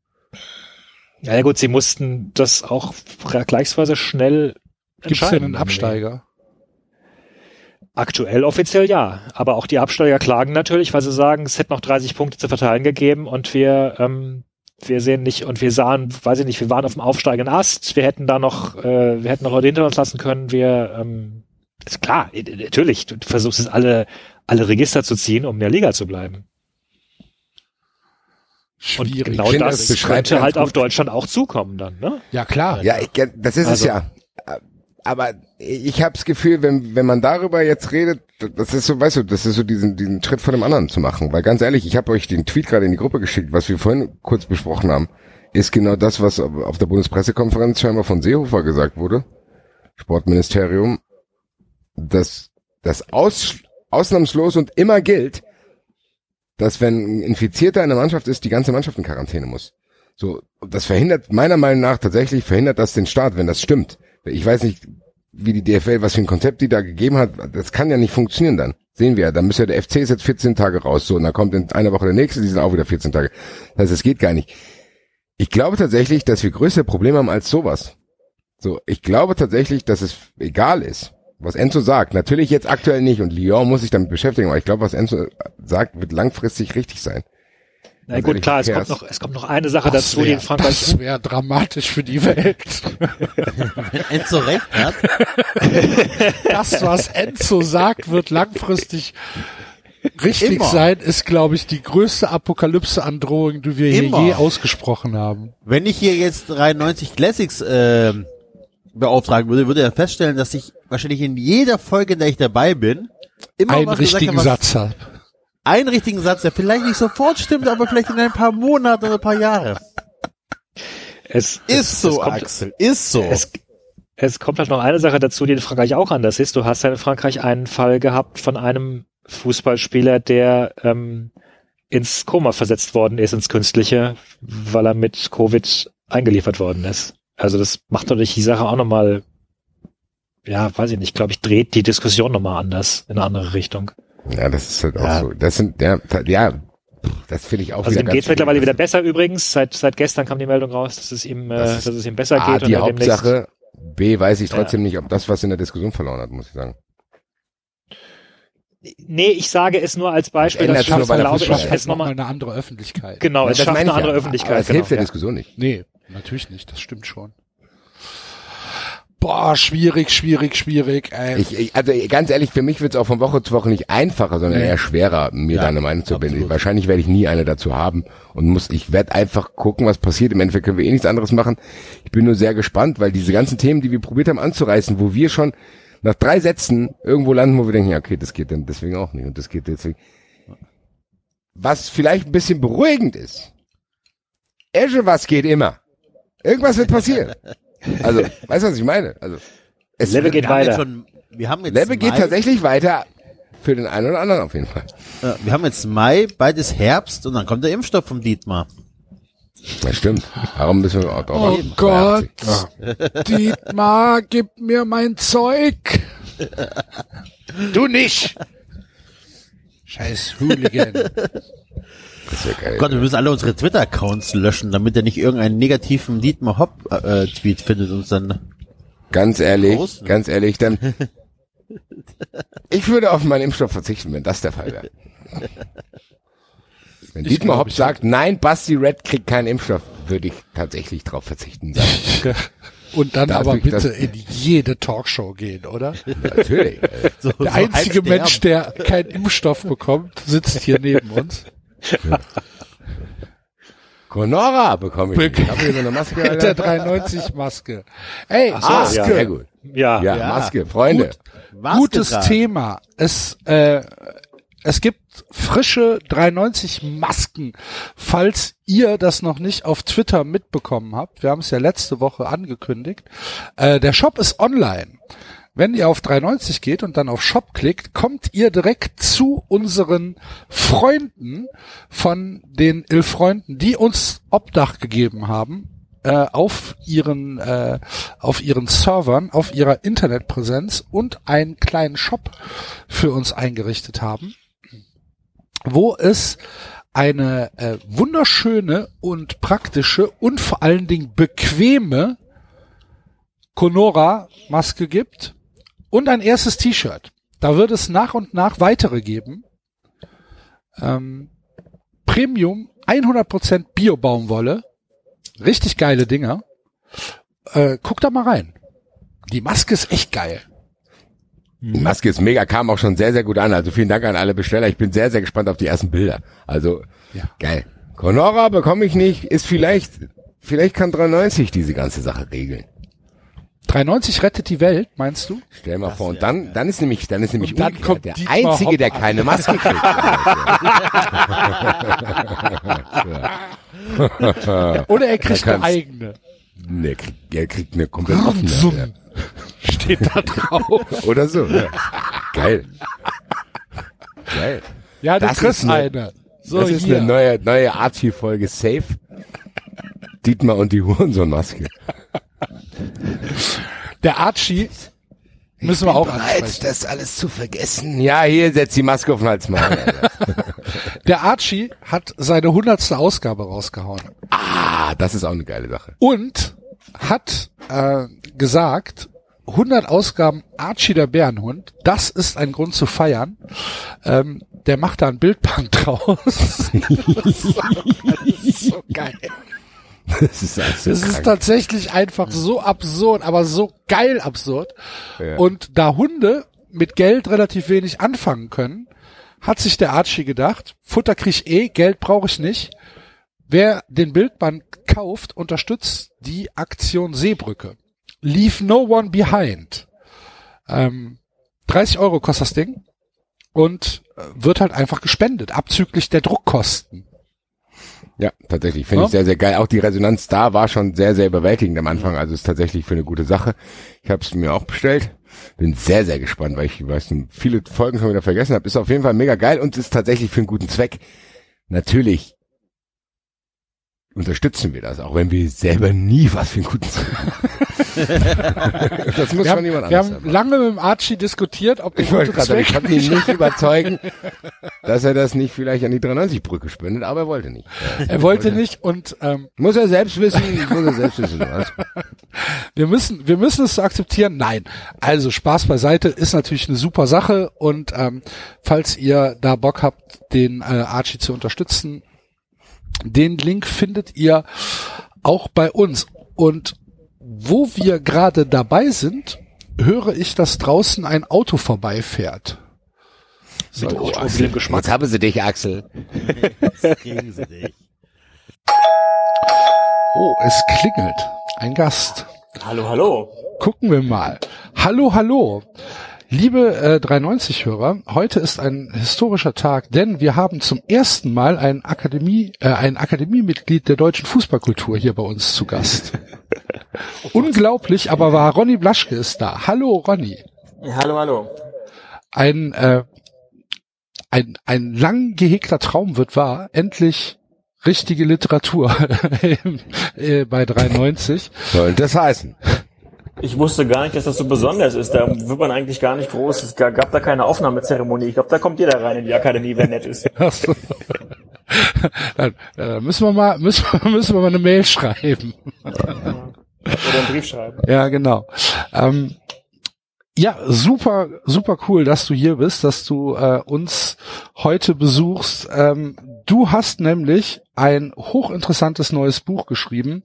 Ja, ja gut, sie mussten das auch vergleichsweise schnell Gibt es denn einen Absteiger? Aktuell offiziell ja, aber auch die Absteiger klagen natürlich, weil sie sagen, es hätte noch 30 Punkte zu verteilen gegeben und wir ähm, wir sehen nicht und wir sahen, weiß ich nicht, wir waren auf dem aufsteigenden Ast, wir hätten da noch äh, wir hätten noch Leute hinter uns lassen können, wir ähm, ist klar, äh, natürlich, du versuchst es alle alle Register zu ziehen, um in der Liga zu bleiben. Und Schwierig. genau Ich finde, das, das könnte halt auf gut. Deutschland auch zukommen dann, ne? Ja, klar. Ja, ich, das ist es Also- ja. Aber ich habe das Gefühl, wenn wenn man darüber jetzt redet, das ist so, weißt du, das ist so diesen diesen Schritt von dem anderen zu machen. Weil ganz ehrlich, ich habe euch den Tweet gerade in die Gruppe geschickt, was wir vorhin kurz besprochen haben, ist genau das, was auf der Bundespressekonferenz scheinbar von Seehofer gesagt wurde, Sportministerium, dass das Aus ausnahmslos und immer gilt, dass wenn ein Infizierter in der Mannschaft ist, die ganze Mannschaft in Quarantäne muss. So, das verhindert meiner Meinung nach tatsächlich verhindert das den Start, wenn das stimmt. Ich weiß nicht, wie die DFL, was für ein Konzept die da gegeben hat. Das kann ja nicht funktionieren dann. Sehen wir ja. Dann müsste ja der FC ist jetzt 14 Tage raus. So, und dann kommt in einer Woche der nächste, die sind auch wieder 14 Tage. Das heißt, es geht gar nicht. Ich glaube tatsächlich, dass wir größere Probleme haben als sowas. So, ich glaube tatsächlich, dass es egal ist, was Enzo sagt. Natürlich jetzt aktuell nicht und Lyon muss sich damit beschäftigen, aber ich glaube, was Enzo sagt, wird langfristig richtig sein. Na gut, klar, es kommt noch, es kommt noch eine Sache Das dazu, die in wäre Frankreich wär dramatisch für die Welt. Wenn Enzo recht hat, Das, was Enzo sagt, wird langfristig richtig Immer. sein, ist, glaube ich, die größte Apokalypse-Androhung, die wir Immer. hier je ausgesprochen haben. wenn ich hier jetzt 93 Classics ähm, beauftragen würde, würde er feststellen, dass ich wahrscheinlich in jeder Folge, in der ich dabei bin, immer Einen gesagt richtigen habe, was- Satz hat. Einen richtigen Satz, der vielleicht nicht sofort stimmt, aber vielleicht in ein paar Monaten oder ein paar Jahre. es, es, Ist so, es kommt, Axel, ist so. Es, es kommt halt noch eine Sache dazu, die in Frankreich auch anders ist. Du hast ja in Frankreich einen Fall gehabt von einem Fußballspieler, der ähm, ins Koma versetzt worden ist, ins Künstliche, weil er mit Covid eingeliefert worden ist. Also das macht natürlich die Sache auch nochmal, ja, weiß ich nicht, glaube ich, dreht die Diskussion nochmal anders, in eine andere Richtung. Ja, das ist halt auch Ja. so. Das sind, ja, ja, das finde ich auch Also wieder ihm ganz geht's mittlerweile wieder besser übrigens. Seit, seit gestern kam die Meldung raus, dass es ihm, äh, Das ist dass es ihm besser A, geht. die demnächst- Hauptsache. B, weiß ich Ja. trotzdem nicht, ob das was in der Diskussion verloren hat, muss ich sagen. Nee, ich sage es nur als Beispiel, das nur schafft, glaube ich, Das es hat noch mal nochmal, eine andere Öffentlichkeit. genau, es das schafft eine andere ja. Öffentlichkeit. Aber das genau, hilft der ja. Diskussion nicht. Nee, natürlich nicht. Das stimmt schon. Boah, schwierig, schwierig, schwierig. Ey. Ich, ich, also ganz ehrlich, für mich wird es auch von Woche zu Woche nicht einfacher, sondern Nee. eher schwerer, mir Ja, da eine Meinung zu bilden. Wahrscheinlich werde ich nie eine dazu haben und muss, ich werde einfach gucken, was passiert. Im Endeffekt können wir eh nichts anderes machen. Ich bin nur sehr gespannt, weil diese ganzen Themen, die wir probiert haben anzureißen, wo wir schon nach drei Sätzen irgendwo landen, wo wir denken, ja, okay, das geht dann deswegen auch nicht und das geht deswegen. Was vielleicht ein bisschen beruhigend ist. Esche, was geht immer. Irgendwas wird passieren. Also, weißt du, was ich meine? Also, es Level wird- geht wir haben jetzt weiter. schon, wir haben jetzt Level geht Mai, tatsächlich weiter für den einen oder anderen auf jeden Fall. äh, wir haben jetzt Mai, bald ist Herbst und dann kommt der Impfstoff vom Dietmar. Das stimmt. Darum müssen wir auch drauf Oh achten. Gott. Dietmar, gib mir mein Zeug. Du nicht. Scheiß Hooligan. Das wäre geil. Gott, wir müssen alle unsere Twitter-Accounts löschen, damit er nicht irgendeinen negativen Dietmar Hopp-Tweet findet und uns dann Ganz ehrlich, Raus, ne? ganz ehrlich, dann. Ich würde auf meinen Impfstoff verzichten, wenn das der Fall wäre. Wenn Ich Dietmar Hopp sagt, nein, Basti Red kriegt keinen Impfstoff, würde ich tatsächlich drauf verzichten. Sagen. Und dann Das aber bitte das- in jede Talkshow gehen, oder? Natürlich. äh, so, Der einzige Mensch, der keinen Impfstoff bekommt, sitzt hier neben uns. Conora bekomme ich. nicht. Ich habe hier so eine Maske. Mit der Alter. 93 Maske. Ey, so, Maske. ja, Sehr gut. Ja, Ja, Ja. Maske, Freunde. Gutes Thema. Es, äh, es gibt frische 93 Masken, falls ihr das noch nicht auf Twitter mitbekommen habt. Wir haben es ja letzte Woche angekündigt. Äh, der Shop ist online. Wenn ihr auf 390 geht und dann auf Shop klickt, kommt ihr direkt zu unseren Freunden von den Ill-Freunden, die uns Obdach gegeben haben, äh, auf ihren äh, auf ihren Servern, auf ihrer Internetpräsenz und einen kleinen Shop für uns eingerichtet haben, wo es eine äh, wunderschöne und praktische und vor allen Dingen bequeme Conora Maske gibt und ein erstes T-Shirt. Da wird es nach und nach weitere geben. Ähm, Premium 100% Bio-Baumwolle. Richtig geile Dinger. Äh, guck da mal rein. Die Maske ist echt geil. Die Maske ist mega, kam auch schon sehr, sehr gut an. Also vielen Dank an alle Besteller. Ich bin sehr, sehr gespannt auf die ersten Bilder. Also, Ja. geil. Conora bekomme ich nicht, ist vielleicht, vielleicht kann 93 diese ganze Sache regeln. 390 rettet die Welt, meinst du? Stell mal vor. Und dann, dann ist nämlich, dann ist nämlich dann umgekehrt kommt der Dietmar Einzige, Hopp der keine Maske kriegt. Oder er kriegt eine eigene. nee, kriegt, er kriegt eine komplett offene. Ja. Steht da drauf. Oder so. Ja. Geil. Geil. Ja, du Das kriegst ist eine- eine. So, das ist hier. eine neue, neue Archie-Folge Safe. Dietmar und die Hurensohn-Maske. Der Archie müssen wir auch ansprechen. das alles zu vergessen. Ja, hier, setz die Maske auf den Hals mal. Der Archie hat seine hundertste Ausgabe rausgehauen ah, das ist auch eine geile Sache. und hat äh, gesagt, 100 Ausgaben Archie der Bärenhund, das ist ein Grund zu feiern. Ähm, der macht da ein Bildband draus. das ist so geil. Das ist alles so Es ist tatsächlich einfach so absurd, aber so geil absurd. Ja. Und da Hunde mit Geld relativ wenig anfangen können, hat sich der Archie gedacht, Futter krieg ich eh, Geld brauche ich nicht. Wer den Bildband kauft, unterstützt die Aktion Seebrücke. Leave no one behind. Ähm, 30 Euro kostet das Ding und äh, wird halt einfach gespendet, abzüglich der Druckkosten. Ja, tatsächlich. Finde Ja? ich sehr, sehr geil. Auch die Resonanz da war schon sehr, sehr überwältigend am Anfang. Also ist tatsächlich für eine gute Sache. Ich habe es mir auch bestellt. Bin sehr, sehr gespannt, weil ich weiß, nicht, viele Folgen schon wieder vergessen habe. Ist auf jeden Fall mega geil und ist tatsächlich für einen guten Zweck. Natürlich unterstützen wir das, auch wenn wir selber nie was für einen guten das muss Wir schon haben, jemand wir anderes haben machen. lange mit dem Archie diskutiert, ob Ich wollte gerade sagen, ich konnte ihn nicht überzeugen, dass er das nicht vielleicht an die 93-Brücke spendet, aber er wollte nicht. Er wollte nicht und ähm, Muss er selbst wissen, muss er selbst wissen. Was? wir müssen wir müssen es akzeptieren. Nein, also Spaß beiseite ist natürlich eine super Sache und ähm, falls ihr da Bock habt, den äh, Archie zu unterstützen, den Link findet ihr auch bei uns und wo wir gerade dabei sind, höre ich, dass draußen ein Auto vorbeifährt. So, Automobil Geschmack. Jetzt haben sie dich, Axel. Kriegen sie dich. Oh, es klingelt. Ein Gast. Hallo, hallo. Gucken wir mal. Hallo, hallo. Liebe äh, 390-Hörer, heute ist ein historischer Tag, denn wir haben zum ersten Mal ein Akademie, äh, ein Akademiemitglied der deutschen Fußballkultur hier bei uns zu Gast. Unglaublich, aber wahr. Ronny Blaschke ist da. Hallo, Ronny. Ja, hallo, hallo. Ein, äh, ein, ein lang gehegter Traum wird wahr. Endlich richtige Literatur äh, bei 390. Soll das heißen? Ich wusste gar nicht, dass das so besonders ist. Da wird man eigentlich gar nicht groß. Es gab da keine Aufnahmezeremonie. Ich glaube, da kommt jeder rein in die Akademie, wer nett ist. So. Dann äh, müssen wir mal, müssen wir, müssen wir mal eine Mail schreiben. Oder einen Brief schreiben. Ja, genau. Ähm, ja, super, super cool, dass du hier bist, dass du äh, uns heute besuchst. Ähm, du hast nämlich ein hochinteressantes neues Buch geschrieben.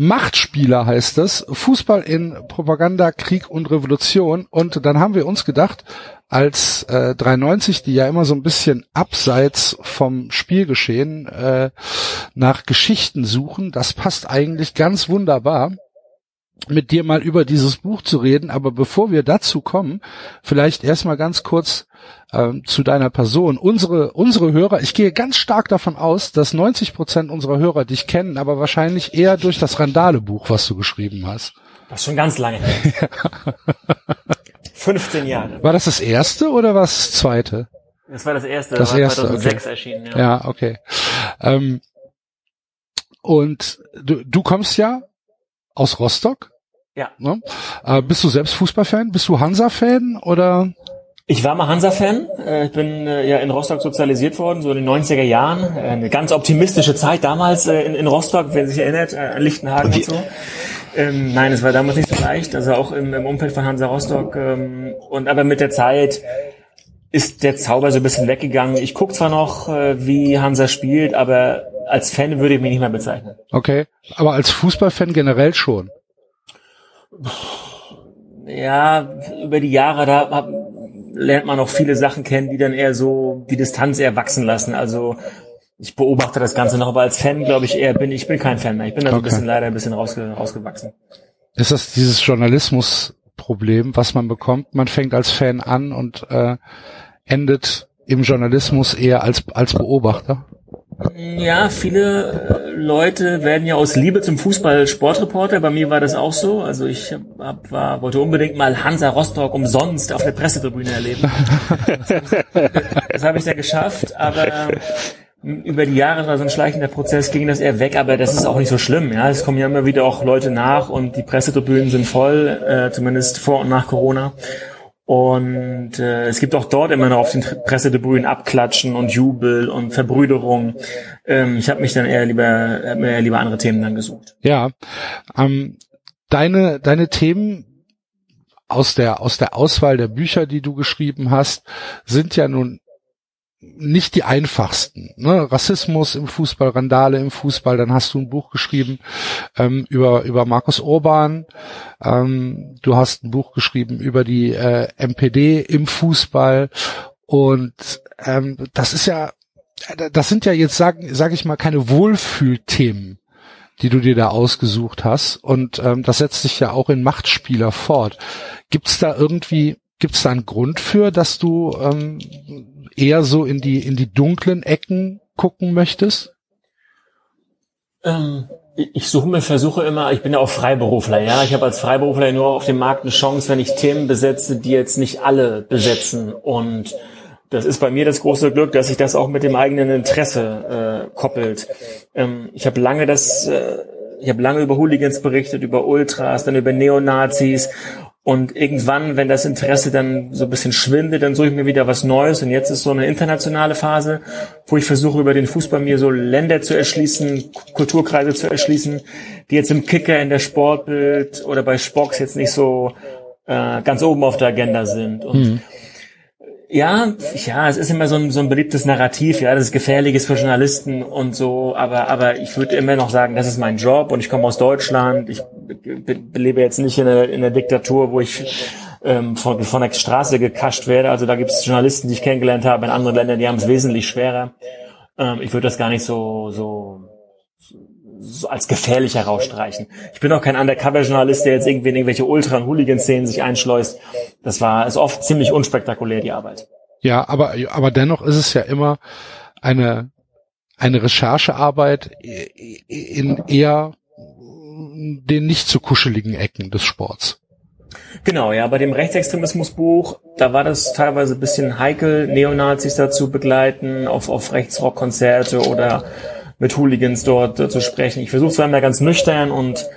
Machtspieler heißt es. Fußball in Propaganda, Krieg und Revolution. Und dann haben wir uns gedacht, als äh, 390, die ja immer so ein bisschen abseits vom Spielgeschehen äh, nach Geschichten suchen, das passt eigentlich ganz wunderbar mit dir mal über dieses Buch zu reden. Aber bevor wir dazu kommen, vielleicht erstmal ganz kurz ähm, zu deiner Person. Unsere, unsere Hörer, ich gehe ganz stark davon aus, dass 90 Prozent unserer Hörer dich kennen, aber wahrscheinlich eher durch das Randale-Buch, was du geschrieben hast. Das ist schon ganz lange her. 15 Jahre. War das das erste oder was das zweite? Das war das erste. Das war erste, 2006 okay. erschienen. Ja. Ja, okay. Ähm, und du, du kommst ja aus Rostock. Ja. Ne? Äh, bist du selbst Fußballfan? Bist du Hansa-Fan oder? Ich war mal Hansa-Fan. Äh, Ich bin äh, ja in Rostock sozialisiert worden, so in den 90er Jahren. Äh, Eine ganz optimistische Zeit damals in, in Rostock, wer sich erinnert, an Lichtenhagen und so. Ähm, nein, es war damals nicht so leicht, also auch im, im Umfeld von Hansa Rostock. Ähm, und aber mit der Zeit ist der Zauber so ein bisschen weggegangen. Ich gucke zwar noch, äh, wie Hansa spielt, aber als Fan würde ich mich nicht mehr bezeichnen. Okay. Aber als Fußballfan generell schon. Ja, über die Jahre, da hab, lernt man auch viele Sachen kennen, die dann eher so die Distanz eher wachsen lassen. Also ich beobachte das Ganze noch, aber als Fan glaube ich eher bin, ich bin kein Fan mehr. Ich bin da so ein Okay. bisschen leider ein bisschen rausge, rausgewachsen. Ist das dieses Journalismusproblem, was man bekommt? Man fängt als Fan an und äh, endet im Journalismus eher als als Beobachter. Ja, viele äh, Leute werden ja aus Liebe zum Fußball Sportreporter. Bei mir war das auch so. Also ich hab, war, wollte unbedingt mal Hansa Rostock umsonst auf der Pressetribüne erleben. das habe ich dann geschafft, aber über die Jahre war so ein schleichender Prozess, ging das eher weg, aber das ist auch nicht so schlimm. Ja, es kommen ja immer wieder auch Leute nach und die Pressetribünen sind voll, äh, zumindest vor und nach Corona. Und äh, es gibt auch dort immer noch auf den Pressetribünen Abklatschen und Jubel und Verbrüderung. Ähm, ich habe mich dann eher lieber, hab mir eher lieber andere Themen dann gesucht. Ja, ähm, deine deine Themen aus der aus der Auswahl der Bücher, die du geschrieben hast, sind ja nun nicht die einfachsten. Ne? Rassismus im Fußball, Randale im Fußball. Dann hast du ein Buch geschrieben ähm, über über Markus Orban. Ähm, du hast ein Buch geschrieben über die äh, MPD im Fußball. Und ähm, das ist ja, das sind ja jetzt sagen sage ich mal keine Wohlfühlthemen die du dir da ausgesucht hast. Und ähm, das setzt sich ja auch in Machtspieler fort. Gibt es da irgendwie, gibt es da einen Grund für, dass du ähm, eher so in die, in die dunklen Ecken gucken möchtest? Ähm, ich suche mir, versuche immer, ich bin ja auch Freiberufler, ja. Ich habe als Freiberufler nur auf dem Markt eine Chance, wenn ich Themen besetze, die jetzt nicht alle besetzen. Und das ist bei mir das große Glück, dass sich das auch mit dem eigenen Interesse äh, koppelt. Ähm, ich habe lange das, äh, ich habe lange über Hooligans berichtet, über Ultras, dann über Neonazis und irgendwann, wenn das Interesse dann so ein bisschen schwindet, dann suche ich mir wieder was Neues. Und jetzt ist so eine internationale Phase, wo ich versuche, über den Fußball mir so Länder zu erschließen, Kulturkreise zu erschließen, die jetzt im Kicker, in der Sportbild oder bei Spox jetzt nicht so äh, ganz oben auf der Agenda sind. Und mhm. Ja, ja, es ist immer so ein, so ein beliebtes Narrativ, ja, das ist gefährlich für Journalisten und so, aber, aber ich würde immer noch sagen, das ist mein Job und ich komme aus Deutschland, ich lebe jetzt nicht in einer, in einer Diktatur, wo ich ähm, von, von der Straße gekascht werde, also da gibt es Journalisten, die ich kennengelernt habe in anderen Ländern, die haben es wesentlich schwerer. Ähm, ich würde das gar nicht so, so so als gefährlich herausstreichen. Ich bin auch kein Undercover-Journalist, der jetzt irgendwie in irgendwelche Ultra- und Hooligan-Szenen sich einschleust. Das war, ist oft ziemlich unspektakulär, die Arbeit. Ja, aber, aber dennoch ist es ja immer eine, eine Recherchearbeit in eher den nicht zu kuscheligen Ecken des Sports. Genau, ja, bei dem Rechtsextremismusbuch, da war das teilweise ein bisschen heikel, Neonazis dazu begleiten, auf, auf Rechtsrockkonzerte oder mit Hooligans dort äh, zu sprechen. Ich versuche zwar immer ganz nüchtern und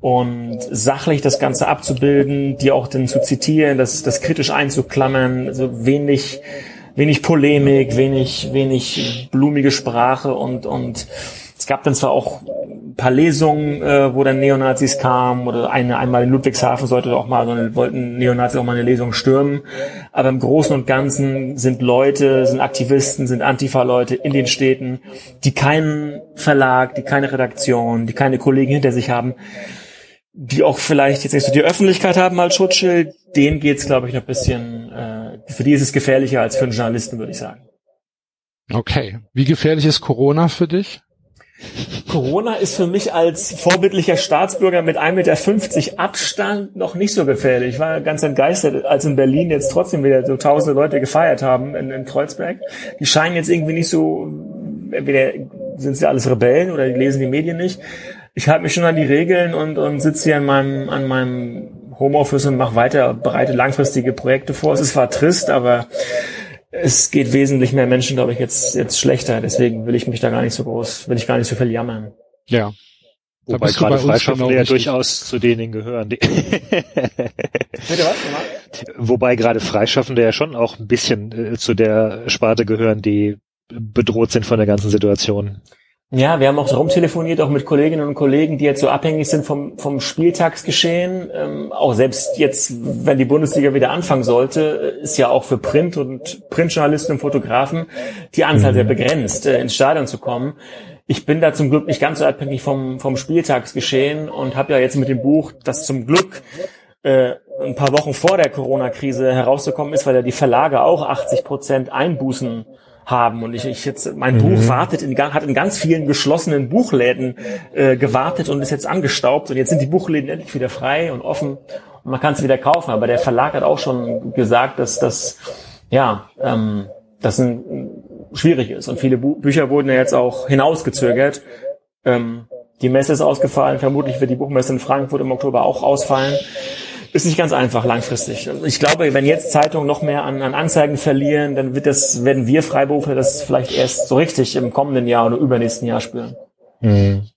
und sachlich das Ganze abzubilden, die auch dann zu zitieren, das, das kritisch einzuklammern, also wenig, wenig Polemik, wenig, wenig blumige Sprache und, und es gab dann zwar auch ein paar Lesungen, äh, wo dann Neonazis kamen oder eine einmal in Ludwigshafen sollte auch mal, so eine, wollten Neonazis auch mal eine Lesung stürmen. Aber im Großen und Ganzen sind Leute, sind Aktivisten, sind Antifa-Leute in den Städten, die keinen Verlag, die keine Redaktion, die keine Kollegen hinter sich haben, die auch vielleicht jetzt nicht so die Öffentlichkeit haben als Schutzschild. Denen geht's, glaube ich, noch ein bisschen, äh, für die ist es gefährlicher als für einen Journalisten, würde ich sagen. Okay. Wie gefährlich ist Corona für dich? Corona ist für mich als vorbildlicher Staatsbürger mit 1,50 Meter Abstand noch nicht so gefährlich. Ich war ganz entgeistert, als in Berlin jetzt trotzdem wieder so tausende Leute gefeiert haben in, in Kreuzberg. Die scheinen jetzt irgendwie nicht so, entweder sind sie alles Rebellen oder die lesen die Medien nicht. Ich halte mich schon an die Regeln und, und sitze hier an meinem, an meinem Homeoffice und mache weiter, bereite langfristige Projekte vor. Es ist zwar trist, aber es geht wesentlich mehr Menschen, glaube ich, jetzt, jetzt schlechter. Deswegen will ich mich da gar nicht so groß, will ich gar nicht so viel jammern. Ja. Wobei gerade Freischaffende genau ja durchaus zu denen gehören. Die Bitte was? Wobei gerade Freischaffende ja schon auch ein bisschen äh, zu der Sparte gehören, die bedroht sind von der ganzen Situation. Ja, wir haben auch darum telefoniert, auch mit Kolleginnen und Kollegen, die jetzt so abhängig sind vom, vom Spieltagsgeschehen. Ähm, auch selbst jetzt, wenn die Bundesliga wieder anfangen sollte, ist ja auch für Print und Printjournalisten und Fotografen die Anzahl sehr mhm. begrenzt, äh, ins Stadion zu kommen. Ich bin da zum Glück nicht ganz so abhängig vom, vom Spieltagsgeschehen und habe ja jetzt mit dem Buch, das zum Glück äh, ein paar Wochen vor der Corona-Krise herausgekommen ist, weil ja die Verlage auch 80 Prozent Einbußen haben. Und ich, ich jetzt, mein mhm. Buch wartet in, hat in ganz vielen geschlossenen Buchläden äh, gewartet und ist jetzt angestaubt. Und jetzt sind die Buchläden endlich wieder frei und offen und man kann es wieder kaufen. Aber der Verlag hat auch schon gesagt, dass das, ja, ähm, dass ein, schwierig ist. Und viele Bu Bücher wurden ja jetzt auch hinausgezögert. Ähm, die Messe ist ausgefallen, vermutlich wird die Buchmesse in Frankfurt im Oktober auch ausfallen. Ist nicht ganz einfach langfristig. Also ich glaube, wenn jetzt Zeitungen noch mehr an, an Anzeigen verlieren, dann wird das, werden wir Freiberufler das vielleicht erst so richtig im kommenden Jahr oder übernächsten Jahr spüren. Mhm.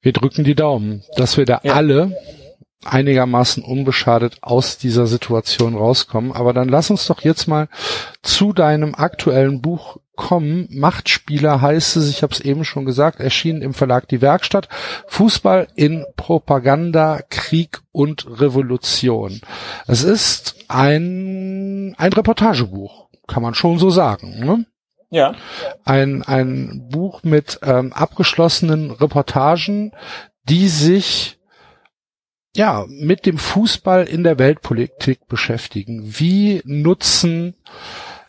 Wir drücken die Daumen, dass wir da ja. alle einigermaßen unbeschadet aus dieser Situation rauskommen. Aber dann lass uns doch jetzt mal zu deinem aktuellen Buch kommen. Machtspieler heißt es, ich habe es eben schon gesagt, erschienen im Verlag Die Werkstatt. Fußball in Propaganda, Krieg und Revolution. Es ist ein, ein Reportagebuch, kann man schon so sagen. Ne? Ja. Ein, ein Buch mit ähm, abgeschlossenen Reportagen, die sich ja mit dem Fußball in der Weltpolitik beschäftigen. Wie nutzen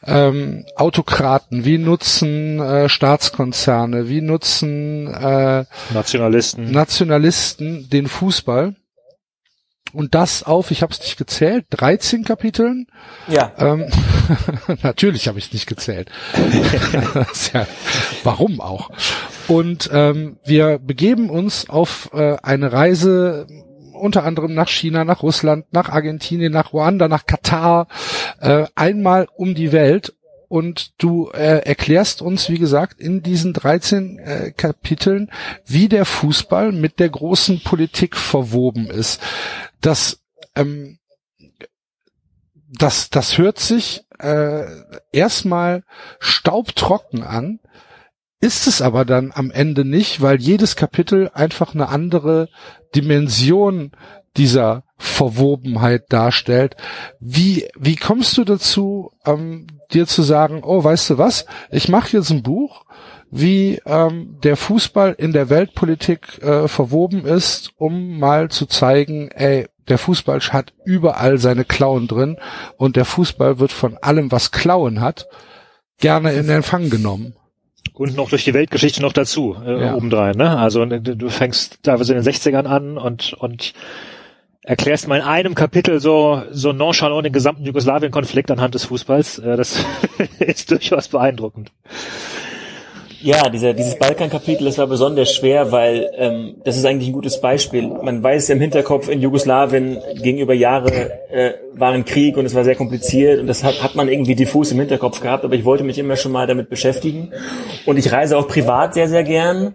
ähm, Autokraten, wie nutzen äh, Staatskonzerne, wie nutzen äh, Nationalisten. Nationalisten den Fußball? Und das auf, ich habe es nicht gezählt, 13 Kapiteln. Ja. Ähm, natürlich habe ich es nicht gezählt. ja, warum auch? Und ähm, wir begeben uns auf äh, eine Reise unter anderem nach China, nach Russland, nach Argentinien, nach Ruanda, nach Katar, äh, einmal um die Welt und du äh, erklärst uns, wie gesagt, in diesen 13 äh, Kapiteln, wie der Fußball mit der großen Politik verwoben ist. Das, ähm, das, das hört sich äh, erstmal staubtrocken an, ist es aber dann am Ende nicht, weil jedes Kapitel einfach eine andere Dimension dieser Verwobenheit darstellt. Wie, wie kommst du dazu, ähm, dir zu sagen, oh, weißt du was, ich mache jetzt ein Buch, wie ähm, der Fußball in der Weltpolitik äh, verwoben ist, um mal zu zeigen, ey, der Fußball hat überall seine Klauen drin und der Fußball wird von allem, was Klauen hat, gerne in Empfang genommen. Und noch durch die Weltgeschichte noch dazu, äh, ja. obendrein, ne? Also du fängst teilweise in den 60ern an und, und erklärst mal in einem Kapitel so, so nonchalant den gesamten Jugoslawien-Konflikt anhand des Fußballs. Äh, das ist durchaus beeindruckend. Ja, dieser, dieses Balkan-Kapitel, das war besonders schwer, weil ähm, das ist eigentlich ein gutes Beispiel. Man weiß im Hinterkopf, in Jugoslawien gegenüber Jahre äh, war ein Krieg und es war sehr kompliziert und das hat, hat man irgendwie diffus im Hinterkopf gehabt, aber ich wollte mich immer schon mal damit beschäftigen. Und ich reise auch privat sehr, sehr gern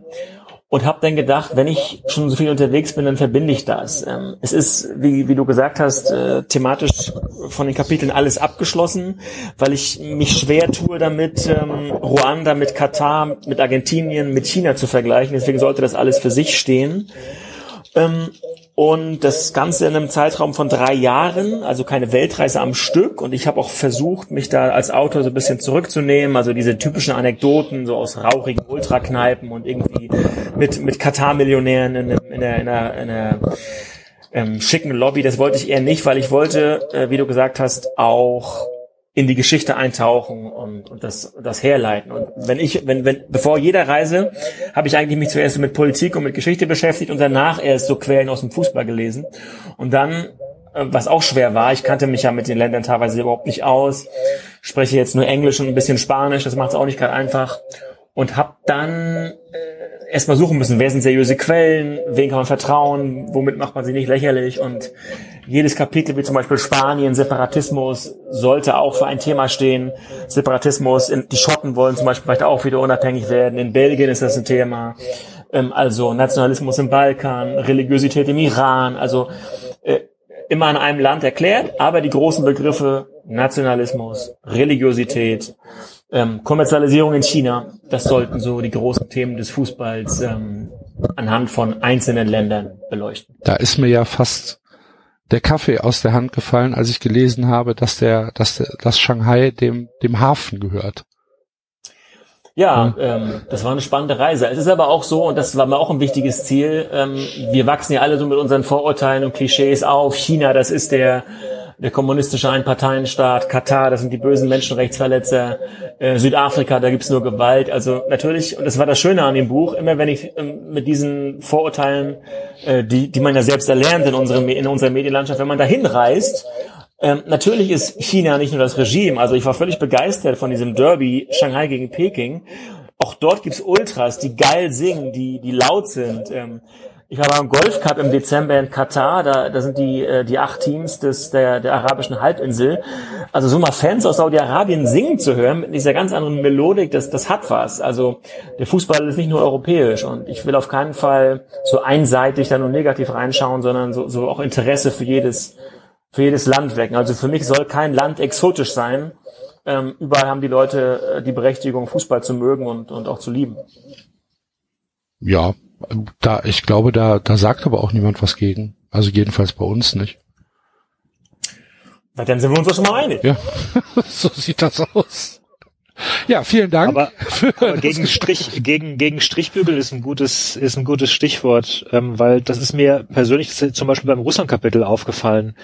und habe dann gedacht, wenn ich schon so viel unterwegs bin, dann verbinde ich das. Ähm, es ist, wie, wie du gesagt hast, äh, thematisch von den Kapiteln alles abgeschlossen, weil ich mich schwer tue damit, ähm, Ruanda mit Katar, mit Argentinien, mit China zu vergleichen. Deswegen sollte das alles für sich stehen. Und das Ganze in einem Zeitraum von drei Jahren, also keine Weltreise am Stück. Und ich habe auch versucht, mich da als Autor so ein bisschen zurückzunehmen, also diese typischen Anekdoten so aus rauchigen Ultrakneipen und irgendwie mit mit Katar-Millionären in, in, einer, in einer, in einer ähm, schicken Lobby. Das wollte ich eher nicht, weil ich wollte, äh, wie du gesagt hast, auch in die Geschichte eintauchen und, und das, das herleiten. Und wenn ich, wenn, wenn, bevor jeder Reise, habe ich eigentlich mich zuerst mit Politik und mit Geschichte beschäftigt und danach erst so Quellen aus dem Fußball gelesen. Und dann, äh, was auch schwer war, ich kannte mich ja mit den Ländern teilweise überhaupt nicht aus, spreche jetzt nur Englisch und ein bisschen Spanisch, das macht es auch nicht gerade einfach. Und habe dann äh, erstmal suchen müssen, wer sind seriöse Quellen, wen kann man vertrauen, womit macht man sie nicht lächerlich. Und jedes Kapitel, wie zum Beispiel Spanien, Separatismus, sollte auch für ein Thema stehen. Separatismus, in, die Schotten wollen zum Beispiel vielleicht auch wieder unabhängig werden, in Belgien ist das ein Thema, ähm, also Nationalismus im Balkan, Religiosität im Iran, also äh, immer an einem Land erklärt, aber die großen Begriffe Nationalismus, Religiosität, ähm, Kommerzialisierung in China, das sollten so die großen Themen des Fußballs ähm, anhand von einzelnen Ländern beleuchten. Da ist mir ja fast der Kaffee aus der Hand gefallen, als ich gelesen habe, dass der, dass der, dass Shanghai dem dem Hafen gehört. Ja, ähm, das war eine spannende Reise. Es ist aber auch so, und das war mir auch ein wichtiges Ziel, ähm, wir wachsen ja alle so mit unseren Vorurteilen und Klischees auf. China, das ist der der kommunistische Einparteienstaat, Katar, das sind die bösen Menschenrechtsverletzer, äh, Südafrika, da gibt's nur Gewalt. Also natürlich, und das war das Schöne an dem Buch, immer wenn ich ähm, mit diesen Vorurteilen, äh, die, die man ja selbst erlernt in, unserem, in unserer Medienlandschaft, wenn man da hinreist, Ähm, natürlich ist China nicht nur das Regime, also ich war völlig begeistert von diesem Derby Shanghai gegen Peking. Auch dort gibt's Ultras, die geil singen, die, die laut sind. Ähm, ich war beim Golf Cup im Dezember in Katar, da, da sind die, äh, die acht Teams des, der, der arabischen Halbinsel. Also so mal Fans aus Saudi-Arabien singen zu hören mit dieser ganz anderen Melodik, das, das hat was. Also der Fußball ist nicht nur europäisch und ich will auf keinen Fall so einseitig da nur negativ reinschauen, sondern so, so auch Interesse für jedes, für jedes Land wecken. Also für mich soll kein Land exotisch sein. Ähm, überall haben die Leute äh, die Berechtigung, Fußball zu mögen und, und auch zu lieben. Ja, da, ich glaube, da, da sagt aber auch niemand was gegen. Also jedenfalls bei uns nicht. Na, dann sind wir uns doch schon mal einig. Ja, so sieht das aus. Ja, vielen Dank. Aber, aber gegen Strich, gegen, gegen Strichbügel ist ein gutes, ist ein gutes Stichwort, ähm, weil das ist mir persönlich zum Beispiel beim Russland-Kapitel aufgefallen.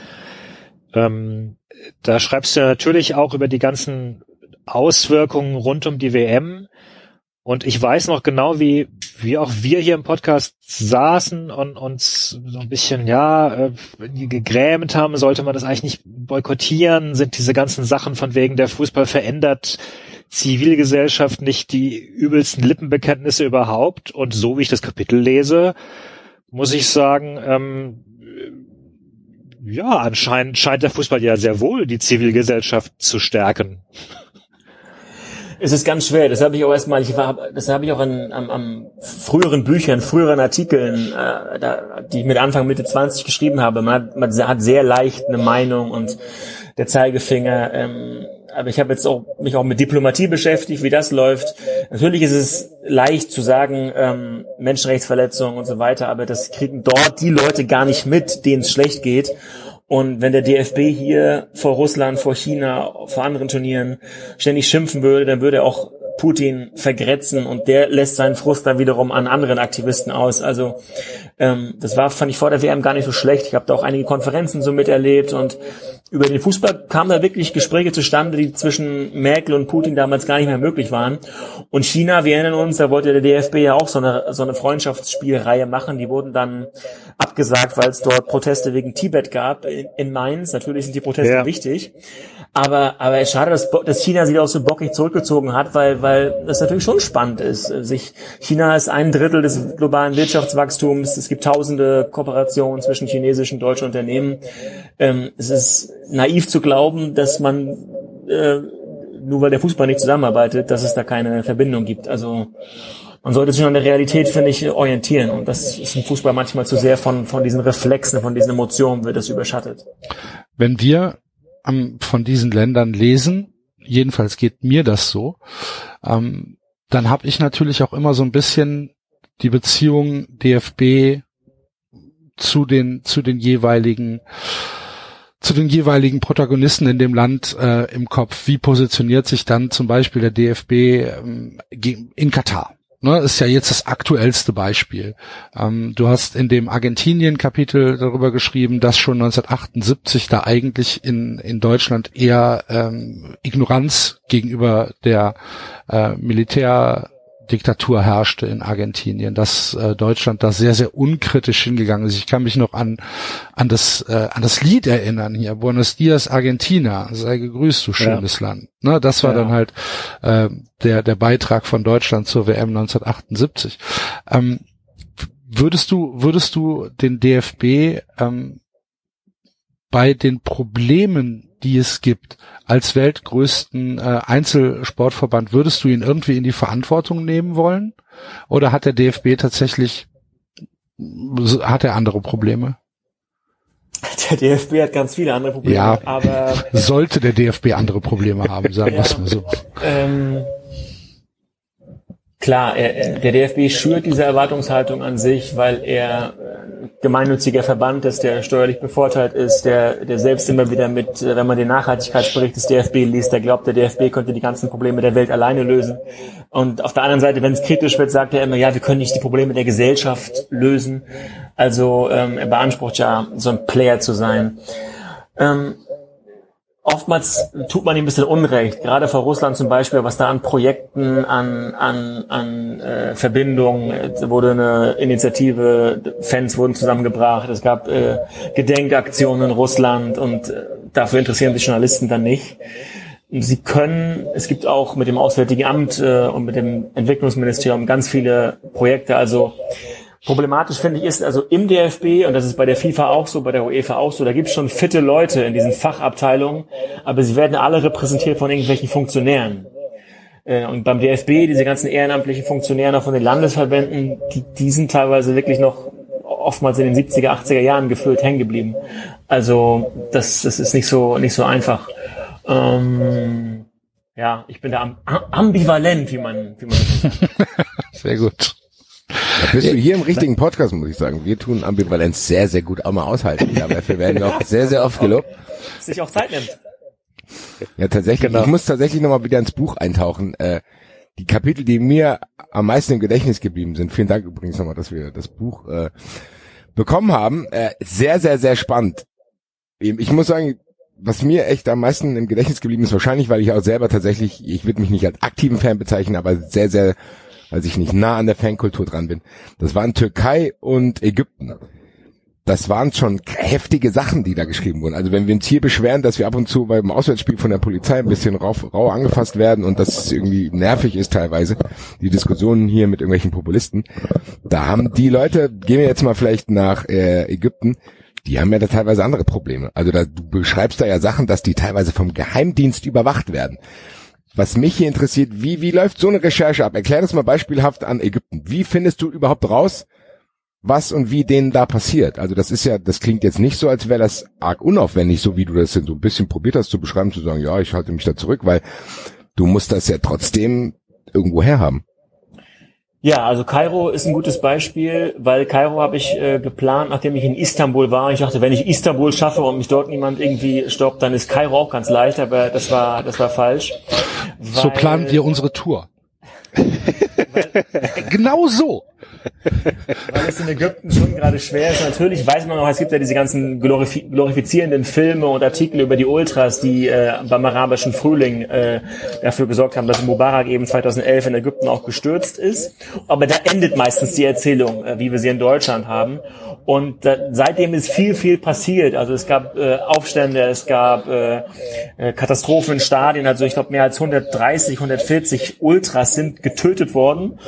Ähm, da schreibst du natürlich auch über die ganzen Auswirkungen rund um die WM. Und ich weiß noch genau, wie, wie auch wir hier im Podcast saßen und uns so ein bisschen, ja, äh, gegrämt haben, sollte man das eigentlich nicht boykottieren? Sind diese ganzen Sachen von wegen der Fußball verändert Zivilgesellschaft nicht die übelsten Lippenbekenntnisse überhaupt? Und so wie ich das Kapitel lese, muss ich sagen, ähm, ja, anscheinend scheint der Fußball ja sehr wohl die Zivilgesellschaft zu stärken. Es ist ganz schwer. Das habe ich auch erstmal, ich war, das habe ich auch an, am, am früheren Büchern, früheren Artikeln, äh, da, die ich mit Anfang Mitte 20 geschrieben habe. Man hat, man hat sehr leicht eine Meinung und der Zeigefinger. Ähm, aber ich habe jetzt auch mich auch mit Diplomatie beschäftigt, wie das läuft. Natürlich ist es leicht zu sagen, ähm, Menschenrechtsverletzungen und so weiter, aber das kriegen dort die Leute gar nicht mit, denen es schlecht geht. Und wenn der DFB hier vor Russland, vor China, vor anderen Turnieren ständig schimpfen würde, dann würde er auch Putin vergrätzen und der lässt seinen Frust dann wiederum an anderen Aktivisten aus. Also ähm, das war, fand ich vor der WM gar nicht so schlecht. Ich habe da auch einige Konferenzen so miterlebt und über den Fußball kamen da wirklich Gespräche zustande, die zwischen Merkel und Putin damals gar nicht mehr möglich waren. Und China, wir erinnern uns, da wollte der DFB ja auch so eine, so eine Freundschaftsspielreihe machen. Die wurden dann abgesagt, weil es dort Proteste wegen Tibet gab in, in Mainz. Natürlich sind die Proteste ja. wichtig. Aber, aber es schade, dass, dass China sich auch so bockig zurückgezogen hat, weil, weil das natürlich schon spannend ist. Sich, China ist ein Drittel des globalen Wirtschaftswachstums. Es gibt tausende Kooperationen zwischen chinesischen und deutschen Unternehmen. Ähm, es ist naiv zu glauben, dass man, äh, nur weil der Fußball nicht zusammenarbeitet, dass es da keine Verbindung gibt. Also, man sollte sich an der Realität, finde ich, orientieren. Und das ist im Fußball manchmal zu sehr von, von diesen Reflexen, von diesen Emotionen wird das überschattet. Wenn wir ähm, von diesen Ländern lesen, jedenfalls geht mir das so, ähm, dann habe ich natürlich auch immer so ein bisschen die Beziehung DFB zu den zu den jeweiligen zu den jeweiligen Protagonisten in dem Land äh, im Kopf. Wie positioniert sich dann zum Beispiel der DFB ähm, in Katar? Ne, ist ja jetzt das aktuellste Beispiel. Ähm, du hast in dem Argentinien-Kapitel darüber geschrieben, dass schon 1978 da eigentlich in, in Deutschland eher ähm, Ignoranz gegenüber der äh, Militär Diktatur herrschte in Argentinien, dass äh, Deutschland da sehr, sehr unkritisch hingegangen ist. Ich kann mich noch an, an, das, äh, an das Lied erinnern hier, Buenos Dias Argentina, sei gegrüßt, du schönes ja. Land. Ne, das war ja. dann halt äh, der, der Beitrag von Deutschland zur WM 1978. Ähm, würdest du, würdest du den DFB ähm, bei den Problemen die es gibt, als weltgrößten äh, Einzelsportverband, würdest du ihn irgendwie in die Verantwortung nehmen wollen? Oder hat der DFB tatsächlich, hat er andere Probleme? Der DFB hat ganz viele andere Probleme. Ja, aber sollte der DFB andere Probleme haben, sagen wir es mal so. Ähm, Klar, er, der DFB schürt diese Erwartungshaltung an sich, weil er äh, gemeinnütziger Verband ist, der steuerlich bevorteilt ist, der, der selbst immer wieder mit, äh, wenn man den Nachhaltigkeitsbericht des DFB liest, der glaubt, der DFB könnte die ganzen Probleme der Welt alleine lösen. Und auf der anderen Seite, wenn es kritisch wird, sagt er immer, ja, wir können nicht die Probleme der Gesellschaft lösen. Also ähm, er beansprucht ja, so ein Player zu sein. Ähm, oftmals tut man ihm ein bisschen Unrecht, gerade vor Russland zum Beispiel, was da an Projekten, an, an, an äh, Verbindungen, es wurde eine Initiative, Fans wurden zusammengebracht, es gab äh, Gedenkaktionen in Russland und äh, dafür interessieren sich Journalisten dann nicht. Sie können, es gibt auch mit dem Auswärtigen Amt äh, und mit dem Entwicklungsministerium ganz viele Projekte. Also problematisch finde ich ist, also im DFB, und das ist bei der FIFA auch so, bei der UEFA auch so, da gibt es schon fitte Leute in diesen Fachabteilungen, aber sie werden alle repräsentiert von irgendwelchen Funktionären. Äh, und beim DFB, diese ganzen ehrenamtlichen Funktionäre von den Landesverbänden, die, die sind teilweise wirklich noch oftmals in den 70er, 80er Jahren gefühlt hängen geblieben. Also das, das ist nicht so, nicht so einfach. Ähm, ja, ich bin da am, ambivalent, wie man, wie man. Sehr gut. Da bist du hier im richtigen Podcast, muss ich sagen. Wir tun Ambivalenz sehr, sehr gut auch mal aushalten. Dafür werden wir auch sehr, sehr oft gelobt. Sich auch Zeit nimmt. Ja, tatsächlich. Genau. Ich muss tatsächlich nochmal wieder ins Buch eintauchen. Äh, die Kapitel, die mir am meisten im Gedächtnis geblieben sind. Vielen Dank übrigens nochmal, dass wir das Buch äh, bekommen haben. Äh, sehr, sehr, sehr spannend. Ich muss sagen, was mir echt am meisten im Gedächtnis geblieben ist, wahrscheinlich, weil ich auch selber tatsächlich, ich würde mich nicht als aktiven Fan bezeichnen, aber sehr, sehr, weil ich nicht nah an der Fankultur dran bin. Das waren Türkei und Ägypten. Das waren schon heftige Sachen, die da geschrieben wurden. Also wenn wir uns hier beschweren, dass wir ab und zu beim Auswärtsspiel von der Polizei ein bisschen rau, rau angefasst werden und dass es irgendwie nervig ist teilweise, die Diskussionen hier mit irgendwelchen Populisten, da haben die Leute, gehen wir jetzt mal vielleicht nach äh, Ägypten, die haben ja da teilweise andere Probleme. Also da, du beschreibst da ja Sachen, dass die teilweise vom Geheimdienst überwacht werden. Was mich hier interessiert, wie, wie läuft so eine Recherche ab? Erklär das mal beispielhaft an Ägypten. Wie findest du überhaupt raus, was und wie denen da passiert? Also das ist ja, das klingt jetzt nicht so, als wäre das arg unaufwendig, so wie du das so ein bisschen probiert hast zu beschreiben, zu sagen, ja, ich halte mich da zurück, weil du musst das ja trotzdem irgendwo herhaben. Ja, also Kairo ist ein gutes Beispiel, weil Kairo habe ich äh, geplant, nachdem ich in Istanbul war. Ich dachte, wenn ich Istanbul schaffe und mich dort niemand irgendwie stoppt, dann ist Kairo auch ganz leicht, aber das war das war falsch. So planen wir unsere Tour. genau so. weil es in Ägypten schon gerade schwer ist. Natürlich weiß man noch, es gibt ja diese ganzen glorifi glorifizierenden Filme und Artikel über die Ultras, die äh, beim arabischen Frühling äh, dafür gesorgt haben, dass Mubarak eben 2011 in Ägypten auch gestürzt ist. Aber da endet meistens die Erzählung, äh, wie wir sie in Deutschland haben. Und äh, seitdem ist viel, viel passiert. Also es gab äh, Aufstände, es gab äh, äh, Katastrophen in Stadien. Also ich glaube, mehr als 130, 140 Ultras sind getötet worden.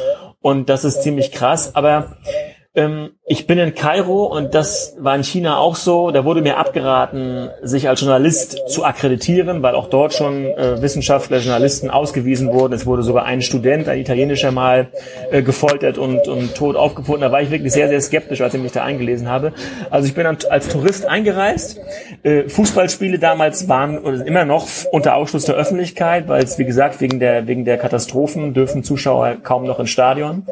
Und das ist ziemlich krass. Aber ich bin in Kairo und das war in China auch so. Da wurde mir abgeraten, sich als Journalist zu akkreditieren, weil auch dort schon äh, Wissenschaftler, Journalisten ausgewiesen wurden. Es wurde sogar ein Student, ein italienischer mal, äh, gefoltert und, und tot aufgefunden. Da war ich wirklich sehr, sehr skeptisch, als ich mich da eingelesen habe. Also ich bin dann als Tourist eingereist. Äh, Fußballspiele damals waren immer noch unter Ausschluss der Öffentlichkeit, weil es, wie gesagt, wegen der, wegen der Katastrophen dürfen Zuschauer kaum noch ins Stadion.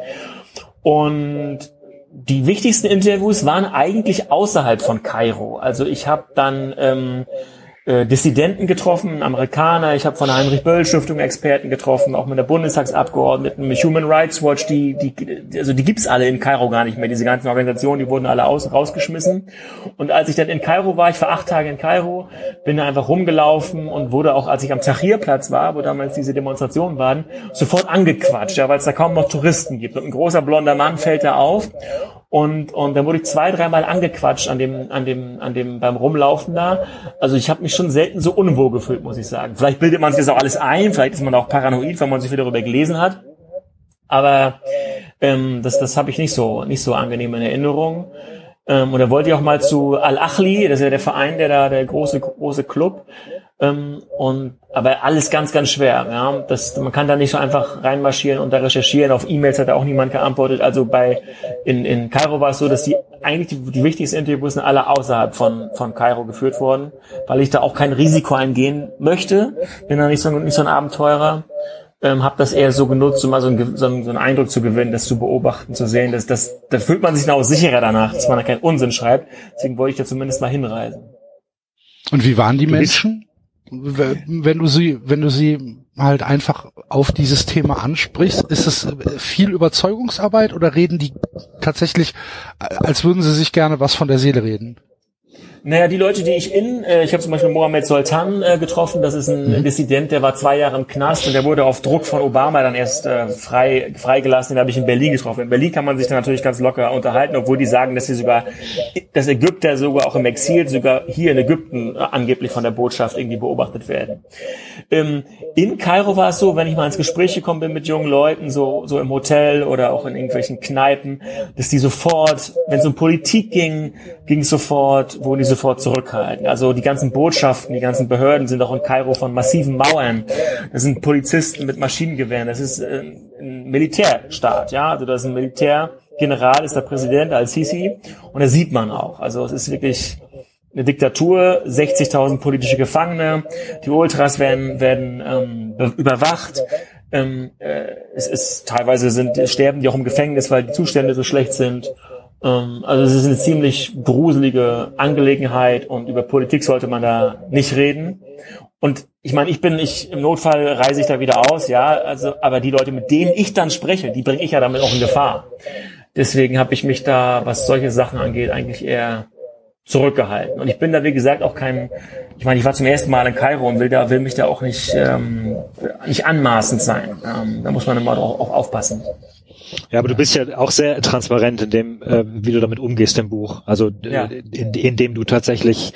Und die wichtigsten Interviews waren eigentlich außerhalb von Kairo. Also ich habe dann ähm, äh, Dissidenten getroffen, Amerikaner, ich habe von der Heinrich Böll Stiftung Experten getroffen, auch mit der Bundestagsabgeordneten, mit Human Rights Watch, die, die also die gibt's alle in Kairo gar nicht mehr, diese ganzen Organisationen, die wurden alle aus, rausgeschmissen. Und als ich dann in Kairo war, ich war acht Tage in Kairo, bin da einfach rumgelaufen und wurde auch, als ich am Tahrirplatz war, wo damals diese Demonstrationen waren, sofort angequatscht, ja, weil es da kaum noch Touristen gibt. Und ein großer blonder Mann fällt da auf und, und dann wurde ich zwei, dreimal angequatscht an dem, an dem, an dem, beim Rumlaufen da. Also ich habe mich schon selten so unwohl gefühlt, muss ich sagen. Vielleicht bildet man sich das auch alles ein, vielleicht ist man auch paranoid, wenn man sich viel darüber gelesen hat. Aber ähm, das, das habe ich nicht so, nicht so angenehm in Erinnerung. Ähm, und da wollte ich auch mal zu Al-Achli, das ist ja der Verein, der da, der große, große Club. Ähm, und aber alles ganz, ganz schwer. Ja, das, man kann da nicht so einfach reinmarschieren und da recherchieren. Auf E-Mails hat da auch niemand geantwortet. Also bei in, in Kairo war es so, dass die eigentlich die, die wichtigsten Interviews sind alle außerhalb von von Kairo geführt worden, weil ich da auch kein Risiko eingehen möchte. Bin da nicht so nicht so ein Abenteurer. Ähm, habe das eher so genutzt, um mal so einen, so, einen, so einen Eindruck zu gewinnen, das zu beobachten, zu sehen. dass das, da fühlt man sich dann auch sicherer danach, dass man da keinen Unsinn schreibt. Deswegen wollte ich da zumindest mal hinreisen. Und wie waren die Menschen? Wenn du sie, wenn du sie halt einfach auf dieses Thema ansprichst, ist es viel Überzeugungsarbeit oder reden die tatsächlich, äh, als würden sie sich gerne was von der Seele reden? Naja, die Leute, die ich in, äh, ich habe zum Beispiel Mohammed Sultan äh, getroffen, das ist ein Mhm. Dissident, der war zwei Jahre im Knast und der wurde auf Druck von Obama dann erst äh, frei freigelassen. Den habe ich in Berlin getroffen. In Berlin kann man sich dann natürlich ganz locker unterhalten, obwohl die sagen, dass sie sogar, dass Ägypter sogar auch im Exil, sogar hier in Ägypten äh, angeblich von der Botschaft irgendwie beobachtet werden. Ähm, in Kairo war es so, wenn ich mal ins Gespräch gekommen bin mit jungen Leuten, so, so im Hotel oder auch in irgendwelchen Kneipen, dass die sofort, wenn es um Politik ging, ging es sofort, wurden die sofort zurückhalten. Also die ganzen Botschaften, die ganzen Behörden sind auch in Kairo von massiven Mauern. Das sind Polizisten mit Maschinengewehren. Das ist äh, ein Militärstaat, ja. Also das ist ein Militärgeneral, ist der Präsident Al-Sisi und das sieht man auch. Also es ist wirklich eine Diktatur, 60.000 politische Gefangene, die Ultras werden, werden ähm, be- überwacht. Ähm, äh, es ist teilweise sind sterben die auch im Gefängnis, weil die Zustände so schlecht sind. Ähm, also es ist eine ziemlich gruselige Angelegenheit und über Politik sollte man da nicht reden. Und ich meine, ich bin, ich im Notfall reise ich da wieder aus, ja. Also, aber die Leute, mit denen ich dann spreche, die bringe ich ja damit auch in Gefahr. Deswegen habe ich mich da, was solche Sachen angeht, eigentlich eher zurückgehalten. Und ich bin da, wie gesagt, auch kein, ich meine, ich war zum ersten Mal in Kairo und will da, will mich da auch nicht, ähm, nicht anmaßend sein. Ähm, da muss man immer auch, auch aufpassen. Ja, aber du bist ja auch sehr transparent in dem, äh, wie du damit umgehst im Buch. Also äh, Ja. in, in dem du tatsächlich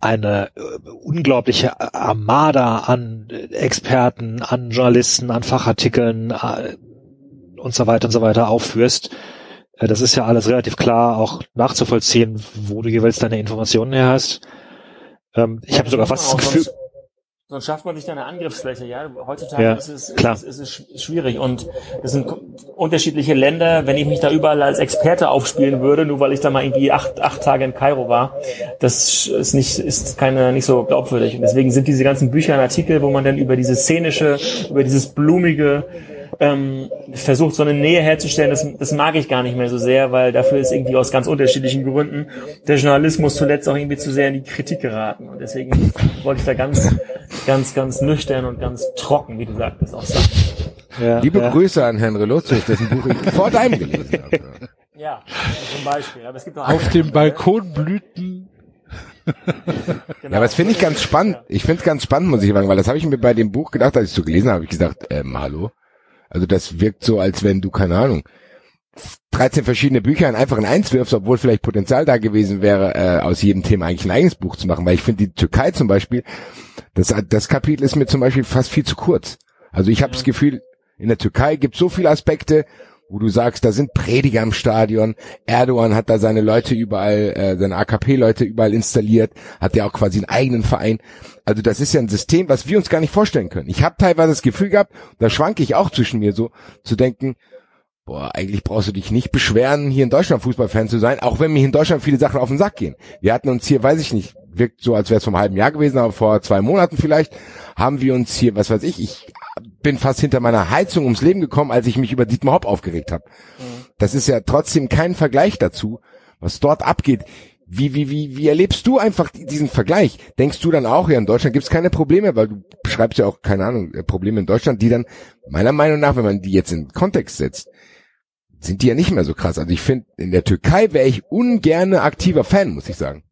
eine äh, unglaubliche Armada an äh, Experten, an Journalisten, an Fachartikeln äh, und so weiter und so weiter aufführst. Das ist ja alles relativ klar auch nachzuvollziehen, wo du jeweils deine Informationen her hast. Ähm, ich Ja, habe sogar fast das Gefühl, Sonst, schafft man sich da eine Angriffsfläche, ja. Heutzutage Ja, ist, es, klar. ist, ist es schwierig und es sind unterschiedliche Länder. Wenn ich mich da überall als Experte aufspielen würde, nur weil ich da mal irgendwie acht, acht Tage in Kairo war, das ist nicht, ist keine, nicht so glaubwürdig. Und deswegen sind diese ganzen Bücher und Artikel, wo man dann über dieses szenische, über dieses blumige, ähm, versucht, so eine Nähe herzustellen, das, das mag ich gar nicht mehr so sehr, weil dafür ist irgendwie aus ganz unterschiedlichen Gründen der Journalismus zuletzt auch irgendwie zu sehr in die Kritik geraten. Und deswegen wollte ich da ganz, ganz, ganz nüchtern und ganz trocken, wie du sagtest, auch sagen. ja, Liebe ja. Grüße an Herrn Relotius, dessen Buch ich vor deinem gelesen habe. Ja, zum Beispiel. Aber es gibt noch Auf andere dem. Balkon blühten. Genau. Ja, aber das finde ich ganz spannend. Ich finde es ganz spannend, muss ich sagen, weil das habe ich mir bei dem Buch gedacht, als ich so gelesen habe, habe ich gesagt, ähm, hallo. Also das wirkt so, als wenn du, keine Ahnung, 13 verschiedene Bücher in einfach in eins wirfst, obwohl vielleicht Potenzial da gewesen wäre, äh, aus jedem Thema eigentlich ein eigenes Buch zu machen. Weil ich finde, die Türkei zum Beispiel, das, das Kapitel ist mir zum Beispiel fast viel zu kurz. Also ich habe das Gefühl, in der Türkei gibt so viele Aspekte, wo du sagst, da sind Prediger im Stadion, Erdogan hat da seine Leute überall, äh, seine AKP-Leute überall installiert, hat ja auch quasi einen eigenen Verein. Also das ist ja ein System, was wir uns gar nicht vorstellen können. Ich habe teilweise das Gefühl gehabt, da schwanke ich auch zwischen mir so, zu denken, boah, eigentlich brauchst du dich nicht beschweren, hier in Deutschland Fußballfan zu sein, auch wenn mir in Deutschland viele Sachen auf den Sack gehen. Wir hatten uns hier, weiß ich nicht, wirkt so, als wäre es vom halben Jahr gewesen, aber vor zwei Monaten vielleicht, haben wir uns hier, was weiß ich, ich bin fast hinter meiner Heizung ums Leben gekommen, als ich mich über Dietmar Hopp aufgeregt habe. Das ist ja trotzdem kein Vergleich dazu, was dort abgeht. Wie, wie, wie, wie erlebst du einfach diesen Vergleich? Denkst du dann auch, ja, in Deutschland gibt's keine Probleme, weil du beschreibst ja auch, keine Ahnung, äh, Probleme in Deutschland, die dann, meiner Meinung nach, wenn man die jetzt in Kontext setzt, sind die ja nicht mehr so krass. Also ich finde, in der Türkei wäre ich ungerne aktiver Fan, muss ich sagen.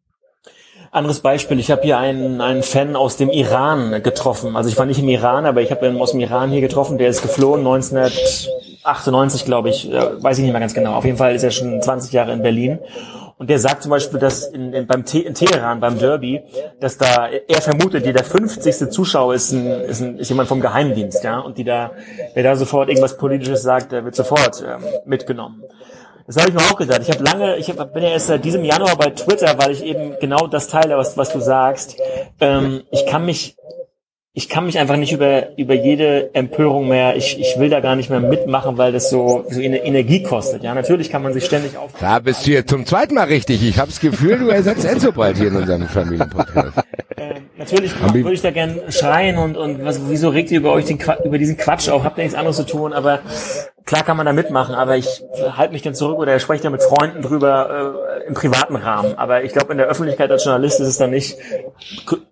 Anderes Beispiel, ich habe hier einen, einen Fan aus dem Iran getroffen. Also ich war nicht im Iran, aber ich habe ihn aus dem Iran hier getroffen. Der ist geflohen 1998, glaube ich. Weiß ich nicht mehr ganz genau. Auf jeden Fall ist er schon 20 Jahre in Berlin. Und der sagt zum Beispiel, dass in, in, beim Te in Teheran, beim Derby, dass da, er vermutet, die der 50. Zuschauer ist, ein, ist, ein, ist jemand vom Geheimdienst, ja. Und die da, wer da sofort irgendwas Politisches sagt, der wird sofort ähm, mitgenommen. Das habe ich mir auch gedacht. Ich habe lange, ich hab, bin ja erst seit diesem Januar bei Twitter, weil ich eben genau das teile, was, was du sagst. Ähm, ich kann mich, ich kann mich einfach nicht über über jede Empörung mehr. Ich, ich will da gar nicht mehr mitmachen, weil das so so Ener- Energie kostet. Ja, natürlich kann man sich ständig auf. Da bist du jetzt zum zweiten Mal richtig. Ich habe das Gefühl, du ersetzt Enzo bald hier in unserem Familienpodcast. Natürlich würde ich da gern schreien und und was, wieso regt ihr über euch den Qua über diesen Quatsch auf? Habt ihr nichts anderes zu tun? Aber klar kann man da mitmachen, aber ich halte mich dann zurück oder spreche da mit Freunden drüber äh, im privaten Rahmen. Aber ich glaube, in der Öffentlichkeit als Journalist ist es dann nicht,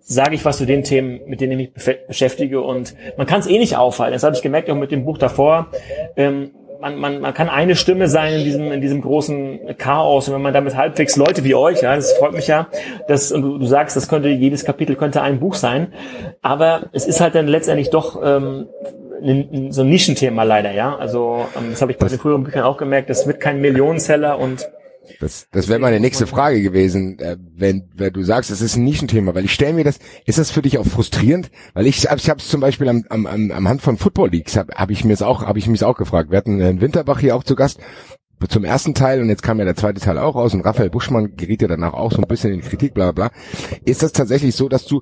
sage ich was zu den Themen, mit denen ich mich beschäftige und man kann es eh nicht aufhalten. Das habe ich gemerkt auch mit dem Buch davor. Ähm, man, man, man kann eine Stimme sein in diesem, in diesem großen Chaos und wenn man damit halbwegs Leute wie euch, ja, das freut mich ja, dass, du, du sagst, das könnte, jedes Kapitel könnte ein Buch sein, aber es ist halt dann letztendlich doch, ähm, so ein Nischenthema leider, ja. Also ähm, das habe ich bei den früheren Büchern auch gemerkt, das wird kein Millionenseller und das, das wäre meine nächste Frage gewesen, äh, wenn, wenn du sagst, es ist ein Nischenthema, weil ich stelle mir das, ist das für dich auch frustrierend? Weil ich, ich habe es zum Beispiel am, am, am Hand von Football Leagues, habe hab ich mir auch, habe ich mich auch gefragt. Wir hatten Herrn Winterbach hier auch zu Gast zum ersten Teil und jetzt kam ja der zweite Teil auch raus und Raphael Buschmann geriet ja danach auch so ein bisschen in Kritik, bla bla. Ist das tatsächlich so, dass du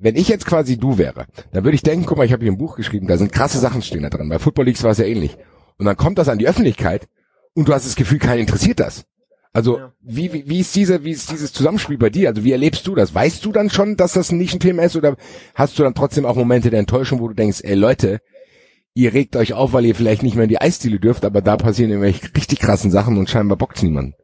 wenn ich jetzt quasi du wäre, dann würde ich denken, guck mal, ich habe hier ein Buch geschrieben, da sind krasse Sachen stehen da drin. Bei Football Leagues war es ja ähnlich. Und dann kommt das an die Öffentlichkeit und du hast das Gefühl, keinen interessiert das. Also ja. wie, wie, wie ist diese, wie ist dieses Zusammenspiel bei dir? Also wie erlebst du das? Weißt du dann schon, dass das ein Nischenthema ist oder hast du dann trotzdem auch Momente der Enttäuschung, wo du denkst, ey Leute, ihr regt euch auf, weil ihr vielleicht nicht mehr in die Eisdiele dürft, aber da passieren irgendwelche richtig krassen Sachen und scheinbar bockt's niemand.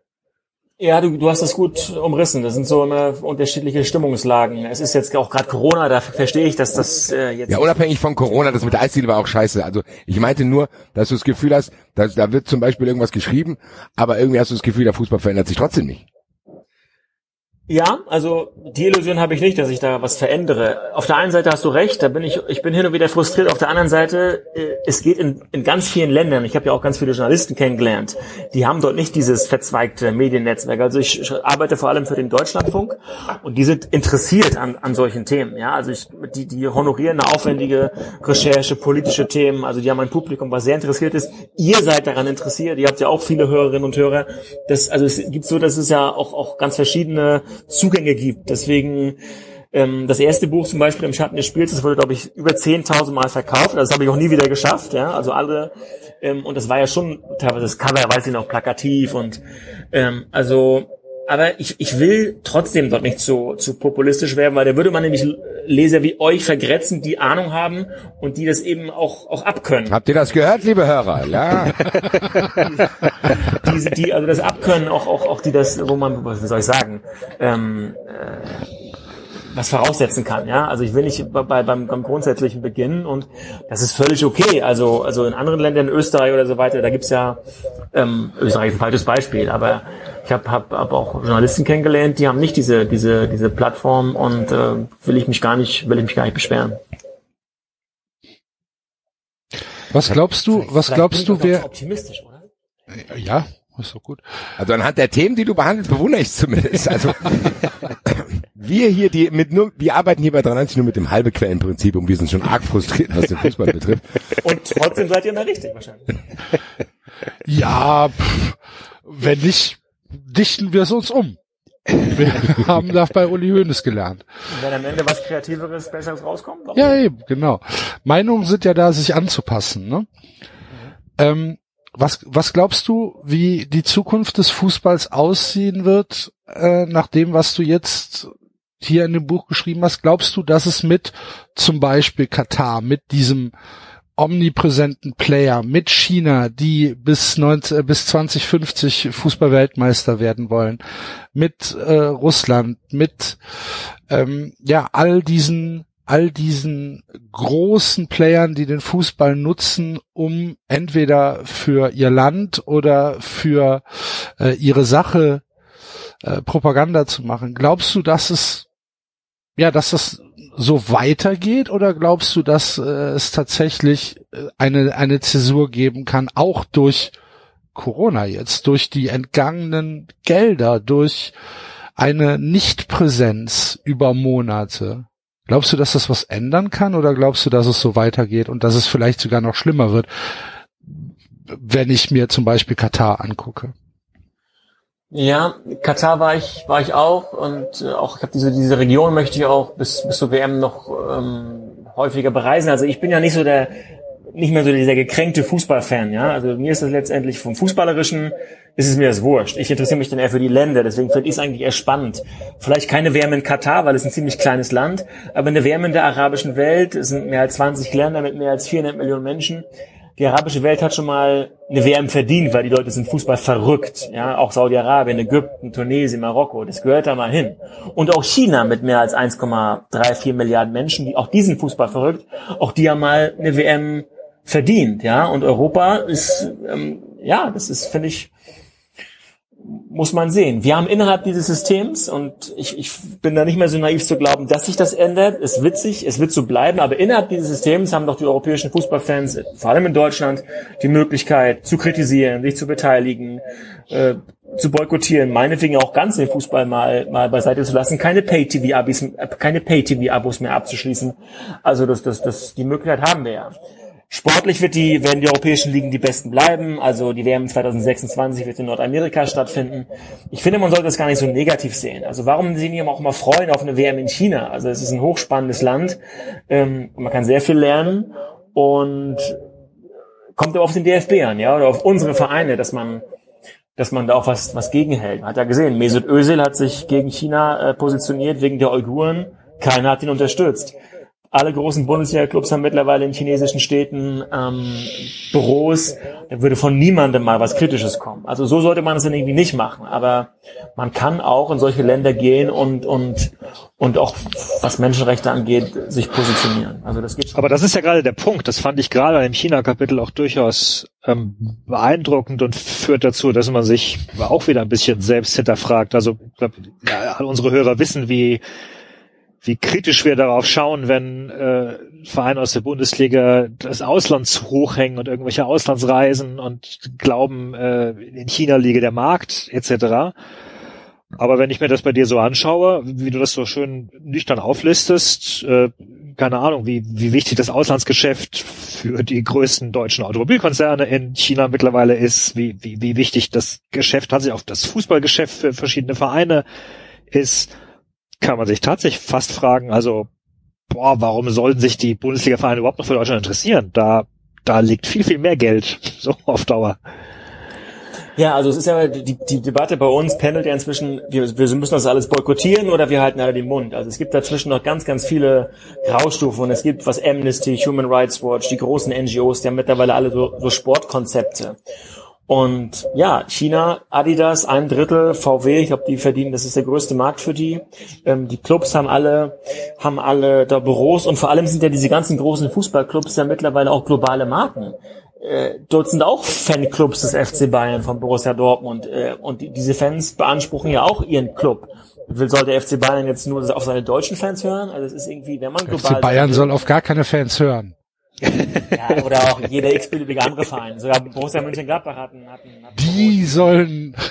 Ja, du, du hast das gut umrissen. Das sind so immer unterschiedliche Stimmungslagen. Es ist jetzt auch gerade Corona, da verstehe ich, dass das äh, jetzt. Ja, unabhängig von Corona, das mit der Eisdiele war auch scheiße. Also ich meinte nur, dass du das Gefühl hast, dass, da wird zum Beispiel irgendwas geschrieben, aber irgendwie hast du das Gefühl, der Fußball verändert sich trotzdem nicht. Ja, also die Illusion habe ich nicht, dass ich da was verändere. Auf der einen Seite hast du recht, da bin ich, ich bin hin und wieder frustriert. Auf der anderen Seite, äh, es geht in, in ganz vielen Ländern, ich habe ja auch ganz viele Journalisten kennengelernt, die haben dort nicht dieses verzweigte Mediennetzwerk. Also ich arbeite vor allem für den Deutschlandfunk und die sind interessiert an, an solchen Themen. Ja, also ich, die, die honorieren eine aufwendige Recherche, politische Themen. Also die haben ein Publikum, was sehr interessiert ist. Ihr seid daran interessiert. Ihr habt ja auch viele Hörerinnen und Hörer. Das, also es gibt so, dass es ja auch, auch ganz verschiedene Zugänge gibt. Deswegen ähm, das erste Buch zum Beispiel im Schatten des Spiels, das wurde glaube ich über 10.000 Mal verkauft. Das habe ich auch nie wieder geschafft. Ja, also alle ähm, und das war ja schon teilweise das Cover, weiß ich noch, plakativ und ähm, also aber ich, ich will trotzdem dort nicht so zu populistisch werden, weil da würde man nämlich Leser wie euch vergrätzen, die Ahnung haben und die das eben auch, auch abkönnen. Habt ihr das gehört, liebe Hörer? Ja. Diese, die, also das Abkönnen, auch, auch, auch die das, wo man, was soll ich sagen, ähm, äh, was voraussetzen kann. Ja, also ich will nicht bei, beim, beim grundsätzlichen beginnen und das ist völlig okay. Also also in anderen Ländern, in Österreich oder so weiter, da gibt's ja ähm, Österreich ist ein falsches Beispiel, aber ich habe hab, hab auch Journalisten kennengelernt, die haben nicht diese diese diese Plattform und äh, will ich mich gar nicht will ich mich gar nicht beschweren. Was glaubst du? Was glaubst du, wer? Optimistisch, oder? Ja, ist doch gut. Also anhand der Themen, die du behandelst, bewundere ich zumindest. Also wir hier, die mit nur, wir arbeiten hier bei 93 nur mit dem halbe Quellenprinzip und wir sind schon arg frustriert, was den Fußball betrifft. Und trotzdem seid ihr da richtig wahrscheinlich. Ja, pff, wenn nicht, dichten wir es uns um. Wir haben da bei Uli Hoeneß gelernt. Und wenn am Ende was Kreativeres, Besseres rauskommt? Ja, eben, genau. Meinungen sind ja da, sich anzupassen. Ne? Mhm. Ähm, was, was glaubst du, wie die Zukunft des Fußballs aussehen wird, äh, nach dem, was du jetzt hier in dem Buch geschrieben hast? Glaubst du, dass es mit zum Beispiel Katar, mit diesem omnipräsenten Player, mit China, die bis, 19, äh, bis 2050 Fußballweltmeister werden wollen, mit äh, Russland, mit ähm, ja all diesen all diesen großen Playern, die den Fußball nutzen, um entweder für ihr Land oder für äh, ihre Sache äh, Propaganda zu machen. Glaubst du, dass es ja, dass das so weitergeht oder glaubst du, dass äh, es tatsächlich äh, eine eine Zäsur geben kann, auch durch Corona jetzt, durch die entgangenen Gelder, durch eine Nichtpräsenz über Monate? Glaubst du, dass das was ändern kann oder glaubst du, dass es so weitergeht und dass es vielleicht sogar noch schlimmer wird, wenn ich mir zum Beispiel Katar angucke? Ja, Katar war ich, war ich auch und äh, auch ich habe diese diese Region möchte ich auch bis bis zur WM noch ähm, häufiger bereisen. Also ich bin ja nicht so der nicht mehr so dieser gekränkte Fußballfan, ja. Also mir ist das letztendlich vom Fußballerischen ist es mir das wurscht. Ich interessiere mich dann eher für die Länder, deswegen finde ich es eigentlich eher spannend. Vielleicht keine Wärme in Katar, weil es ein ziemlich kleines Land, aber eine Wärme in der arabischen Welt, es sind mehr als 20 Länder mit mehr als 400 Millionen Menschen. Die arabische Welt hat schon mal eine WM verdient, weil die Leute sind Fußball verrückt. Ja, auch Saudi-Arabien, Ägypten, Tunesien, Marokko, das gehört da mal hin. Und auch China mit mehr als 1,34 Milliarden Menschen, die auch diesen Fußball verrückt, auch die haben mal eine WM verdient, ja. Und Europa ist, ähm, ja, das ist, finde ich, muss man sehen. Wir haben innerhalb dieses Systems, und ich, ich bin da nicht mehr so naiv zu glauben, dass sich das ändert. Es wird sich, es wird so bleiben, aber innerhalb dieses Systems haben doch die europäischen Fußballfans, vor allem in Deutschland, die Möglichkeit zu kritisieren, sich zu beteiligen, äh, zu boykottieren, meinetwegen auch ganz den Fußball mal, mal beiseite zu lassen, keine Pay-TV-Abos, keine Pay-TV-Abos mehr abzuschließen. Also das, das, das, die Möglichkeit haben wir ja. Sportlich wird die, werden die europäischen Ligen die besten bleiben. Also die WM 2026 wird in Nordamerika stattfinden. Ich finde, man sollte das gar nicht so negativ sehen. Also warum sie nicht auch mal freuen auf eine WM in China? Also es ist ein hochspannendes Land. Ähm, man kann sehr viel lernen und kommt aber auf den DFB an, ja, oder auf unsere Vereine, dass man dass man da auch was, was gegenhält. Man hat ja gesehen, Mesut Özil hat sich gegen China äh, positioniert wegen der Uiguren. Keiner hat ihn unterstützt alle großen Bundesliga-Clubs haben mittlerweile in chinesischen Städten ähm, Büros. Da würde von niemandem mal was Kritisches kommen. Also so sollte man es dann irgendwie nicht machen. Aber man kann auch in solche Länder gehen und und und auch was Menschenrechte angeht sich positionieren. Also das geht. Schon. Aber das ist ja gerade der Punkt. Das fand ich gerade im China-Kapitel auch durchaus ähm, beeindruckend und führt dazu, dass man sich auch wieder ein bisschen selbst hinterfragt. Also ich glaub, ja, unsere Hörer wissen, wie wie kritisch wir darauf schauen, wenn äh, Vereine aus der Bundesliga das Ausland zu hoch hängen und irgendwelche Auslandsreisen und glauben, äh, in China liege der Markt etc. Aber wenn ich mir das bei dir so anschaue, wie du das so schön nüchtern auflistest, äh, keine Ahnung, wie, wie wichtig das Auslandsgeschäft für die größten deutschen Automobilkonzerne in China mittlerweile ist, wie, wie, wie wichtig das Geschäft hat sich auf das Fußballgeschäft für verschiedene Vereine ist, kann man sich tatsächlich fast fragen, also, boah, warum sollten sich die Bundesliga-Vereine überhaupt noch für Deutschland interessieren? Da, da liegt viel, viel mehr Geld, so auf Dauer. Ja, also es ist ja die, die Debatte bei uns pendelt ja inzwischen, wir, wir müssen das alles boykottieren oder wir halten alle den Mund. Also es gibt dazwischen noch ganz, ganz viele Graustufen und es gibt was Amnesty, Human Rights Watch, die großen NGOs, die haben mittlerweile alle so, so Sportkonzepte. Und ja, China, Adidas, ein Drittel, VW, ich glaube, die verdienen, das ist der größte Markt für die. Ähm, die Clubs haben alle, haben alle da Büros und vor allem sind ja diese ganzen großen Fußballclubs ja mittlerweile auch globale Marken. Äh, dort sind auch Fanclubs des FC Bayern von Borussia Dortmund äh, und die, diese Fans beanspruchen ja auch ihren Club. Will, soll der FC Bayern jetzt nur auf seine deutschen Fans hören? Also es ist irgendwie, wenn man global... FC Bayern soll auf gar keine Fans hören ja, oder auch jeder x-beliebige andere Verein. Sogar Borussia Mönchengladbach hatten, hatten, hatten Die sollen.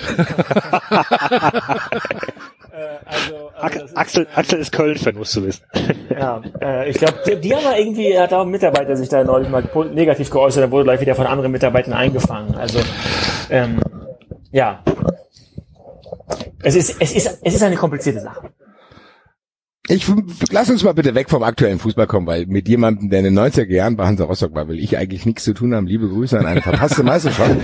Äh, also, also ist, Axel, Axel ist Köln-Fan, musst du wissen. ja, äh, ich glaube, die, die haben da irgendwie, hat auch ein Mitarbeiter sich da neulich mal negativ geäußert, dann wurde gleich wieder von anderen Mitarbeitern eingefangen. Also, ähm, ja. Es ist, es ist, es ist eine komplizierte Sache. Ich lass uns mal bitte weg vom aktuellen Fußball kommen, weil mit jemandem, der in den 90er Jahren bei Hansa Rostock war, will ich eigentlich nichts zu tun haben. Liebe Grüße an eine verpasste Meisterschaft.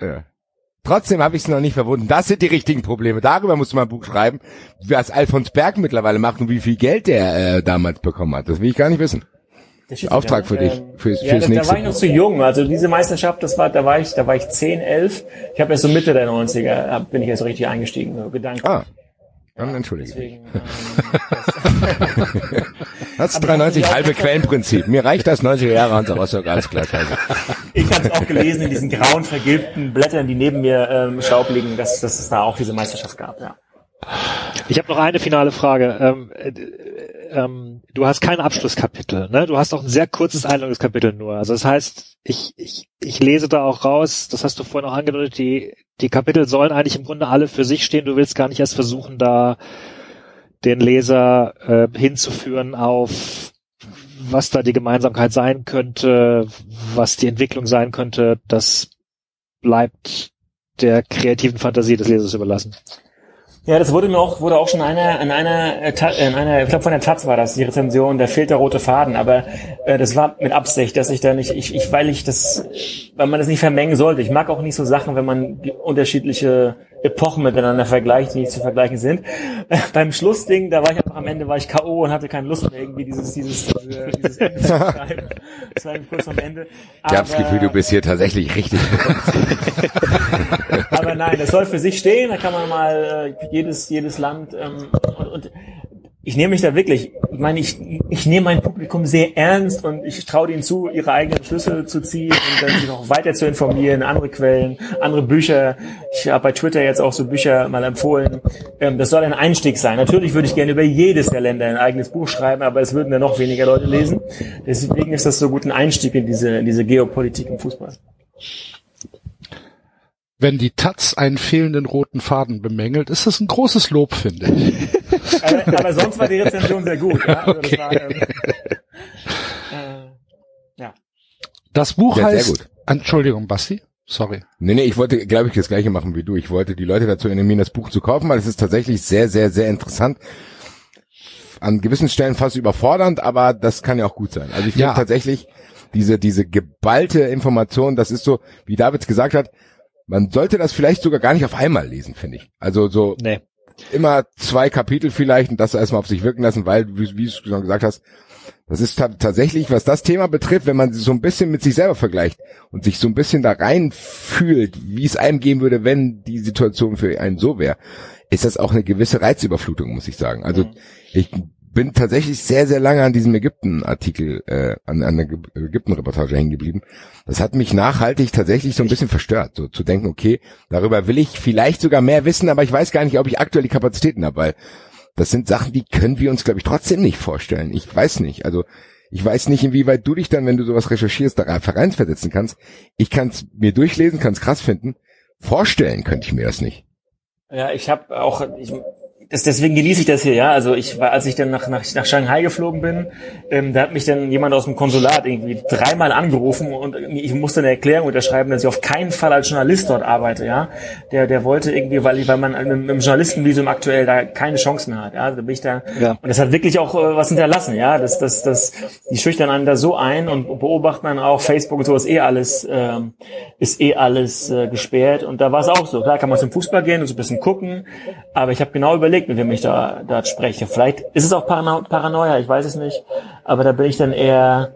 ja. Trotzdem habe ich es noch nicht verwunden. Das sind die richtigen Probleme. Darüber muss man ein Buch schreiben, was Alfons Berg mittlerweile macht und wie viel Geld der äh, damals bekommen hat. Das will ich gar nicht wissen. Auftrag für dich, fürs, ja, fürs da, nächste. Da war ich noch zu jung. Also diese Meisterschaft, das war, da war ich, da war ich 10, 11. Ich habe erst so Mitte der 90er, bin ich erst so richtig eingestiegen, so gedanklich. Ah. Dann entschuldige. Deswegen, ähm, das, das 93 halbe Quellenprinzip. Mir reicht das 90er Jahre Hansa Rostock, alles klar. ich habe es auch gelesen in diesen grauen, vergilbten Blättern, die neben mir ähm, Staub liegen, dass, dass es da auch diese Meisterschaft gab, ja. Ich habe noch eine finale Frage. Ähm, äh, ähm, du hast kein Abschlusskapitel, ne? Du hast auch ein sehr kurzes Einladungskapitel nur. Also das heißt, ich, ich, ich lese da auch raus, das hast du vorhin auch angedeutet, die, die Kapitel sollen eigentlich im Grunde alle für sich stehen. Du willst gar nicht erst versuchen, da den Leser äh, hinzuführen auf was da die Gemeinsamkeit sein könnte, was die Entwicklung sein könnte, das bleibt der kreativen Fantasie des Lesers überlassen. Ja, das wurde mir auch, wurde auch schon einer, in einer, äh, in einer, ich glaube von der Taz war das, die Rezension, der fehlt der rote Faden, aber äh, das war mit Absicht, dass ich da nicht, ich, ich, weil ich das, weil man das nicht vermengen sollte. Ich mag auch nicht so Sachen, wenn man unterschiedliche Epochen miteinander vergleicht, die nicht zu vergleichen sind. Äh, beim Schlussding, da war ich einfach am Ende, war ich K.O. und hatte keine Lust mehr, irgendwie dieses, dieses, diese, dieses Ende zu schreiben. Das war kurz am Ende. Aber, ich habe das Gefühl, du bist hier tatsächlich richtig. aber nein, das soll für sich stehen, da kann man mal äh, jedes, jedes Land ähm, und, und ich nehme mich da wirklich, meine, ich, ich nehme mein Publikum sehr ernst und ich traue ihnen zu, ihre eigenen Schlüsse zu ziehen und dann sich auch weiter zu informieren, andere Quellen, andere Bücher. Ich habe bei Twitter jetzt auch so Bücher mal empfohlen. Ähm, das soll ein Einstieg sein. Natürlich würde ich gerne über jedes der Länder ein eigenes Buch schreiben, aber es würden dann noch weniger Leute lesen. Deswegen ist das so gut ein Einstieg in diese, in diese Geopolitik im Fußball wenn die Taz einen fehlenden roten Faden bemängelt, ist das ein großes Lob, finde ich. aber, aber, sonst war die Rezension sehr gut. Ja? Also okay. das war, ähm, äh, ja. Das Buch ja, heißt, Entschuldigung, Basti. Sorry. Nee, nee, ich wollte, glaube ich, das gleiche machen wie du. Ich wollte die Leute dazu animieren, das Buch zu kaufen, weil es ist tatsächlich sehr, sehr, sehr interessant. An gewissen Stellen fast überfordernd, aber das kann ja auch gut sein. Also ich finde ja. tatsächlich diese, diese geballte Information, das ist so, wie David gesagt hat, man sollte das vielleicht sogar gar nicht auf einmal lesen, finde ich. Also so nee. immer zwei Kapitel vielleicht und das erstmal auf sich wirken lassen, weil, wie, wie du schon gesagt hast, das ist tatsächlich, was das Thema betrifft, wenn man so ein bisschen mit sich selber vergleicht und sich so ein bisschen da rein fühlt, wie es einem gehen würde, wenn die Situation für einen so wäre, ist das auch eine gewisse Reizüberflutung, muss ich sagen. Also mhm. ich bin tatsächlich sehr, sehr lange an diesem Ägypten-Artikel, äh, an, an der Ägypten-Reportage hängen geblieben. Das hat mich nachhaltig tatsächlich so ein bisschen verstört, so zu denken, okay, darüber will ich vielleicht sogar mehr wissen, aber ich weiß gar nicht, ob ich aktuell die Kapazitäten habe, weil das sind Sachen, die können wir uns, glaube ich, trotzdem nicht vorstellen. Ich weiß nicht. Also ich weiß nicht, inwieweit du dich dann, wenn du sowas recherchierst, da versetzen kannst. Ich kann es mir durchlesen, kann es krass finden. Vorstellen könnte ich mir das nicht. Ja, ich habe auch, ich, das, deswegen genieße ich das hier, ja. Also ich war, als ich dann nach, nach, nach Shanghai geflogen bin, ähm, da hat mich dann jemand aus dem Konsulat irgendwie dreimal angerufen und ich musste eine Erklärung unterschreiben, dass ich auf keinen Fall als Journalist dort arbeite, ja. Der, der wollte irgendwie, weil, weil man mit, dem Journalistenvisum aktuell da keine Chance mehr hat, ja. Da bin ich da. Ja. Und das hat wirklich auch äh, was hinterlassen, ja. Das, das, das, die schüchtern einen da so ein und beobachten dann auch Facebook und so ist eh alles, ähm, ist eh alles äh, gesperrt. Und da war es auch so. Klar kann man zum Fußball gehen und so ein bisschen gucken, aber ich habe genau überlegt, überlegt, mit wem ich da, da spreche. Vielleicht ist es auch Parano Paranoia, ich weiß es nicht. Aber da bin ich dann eher,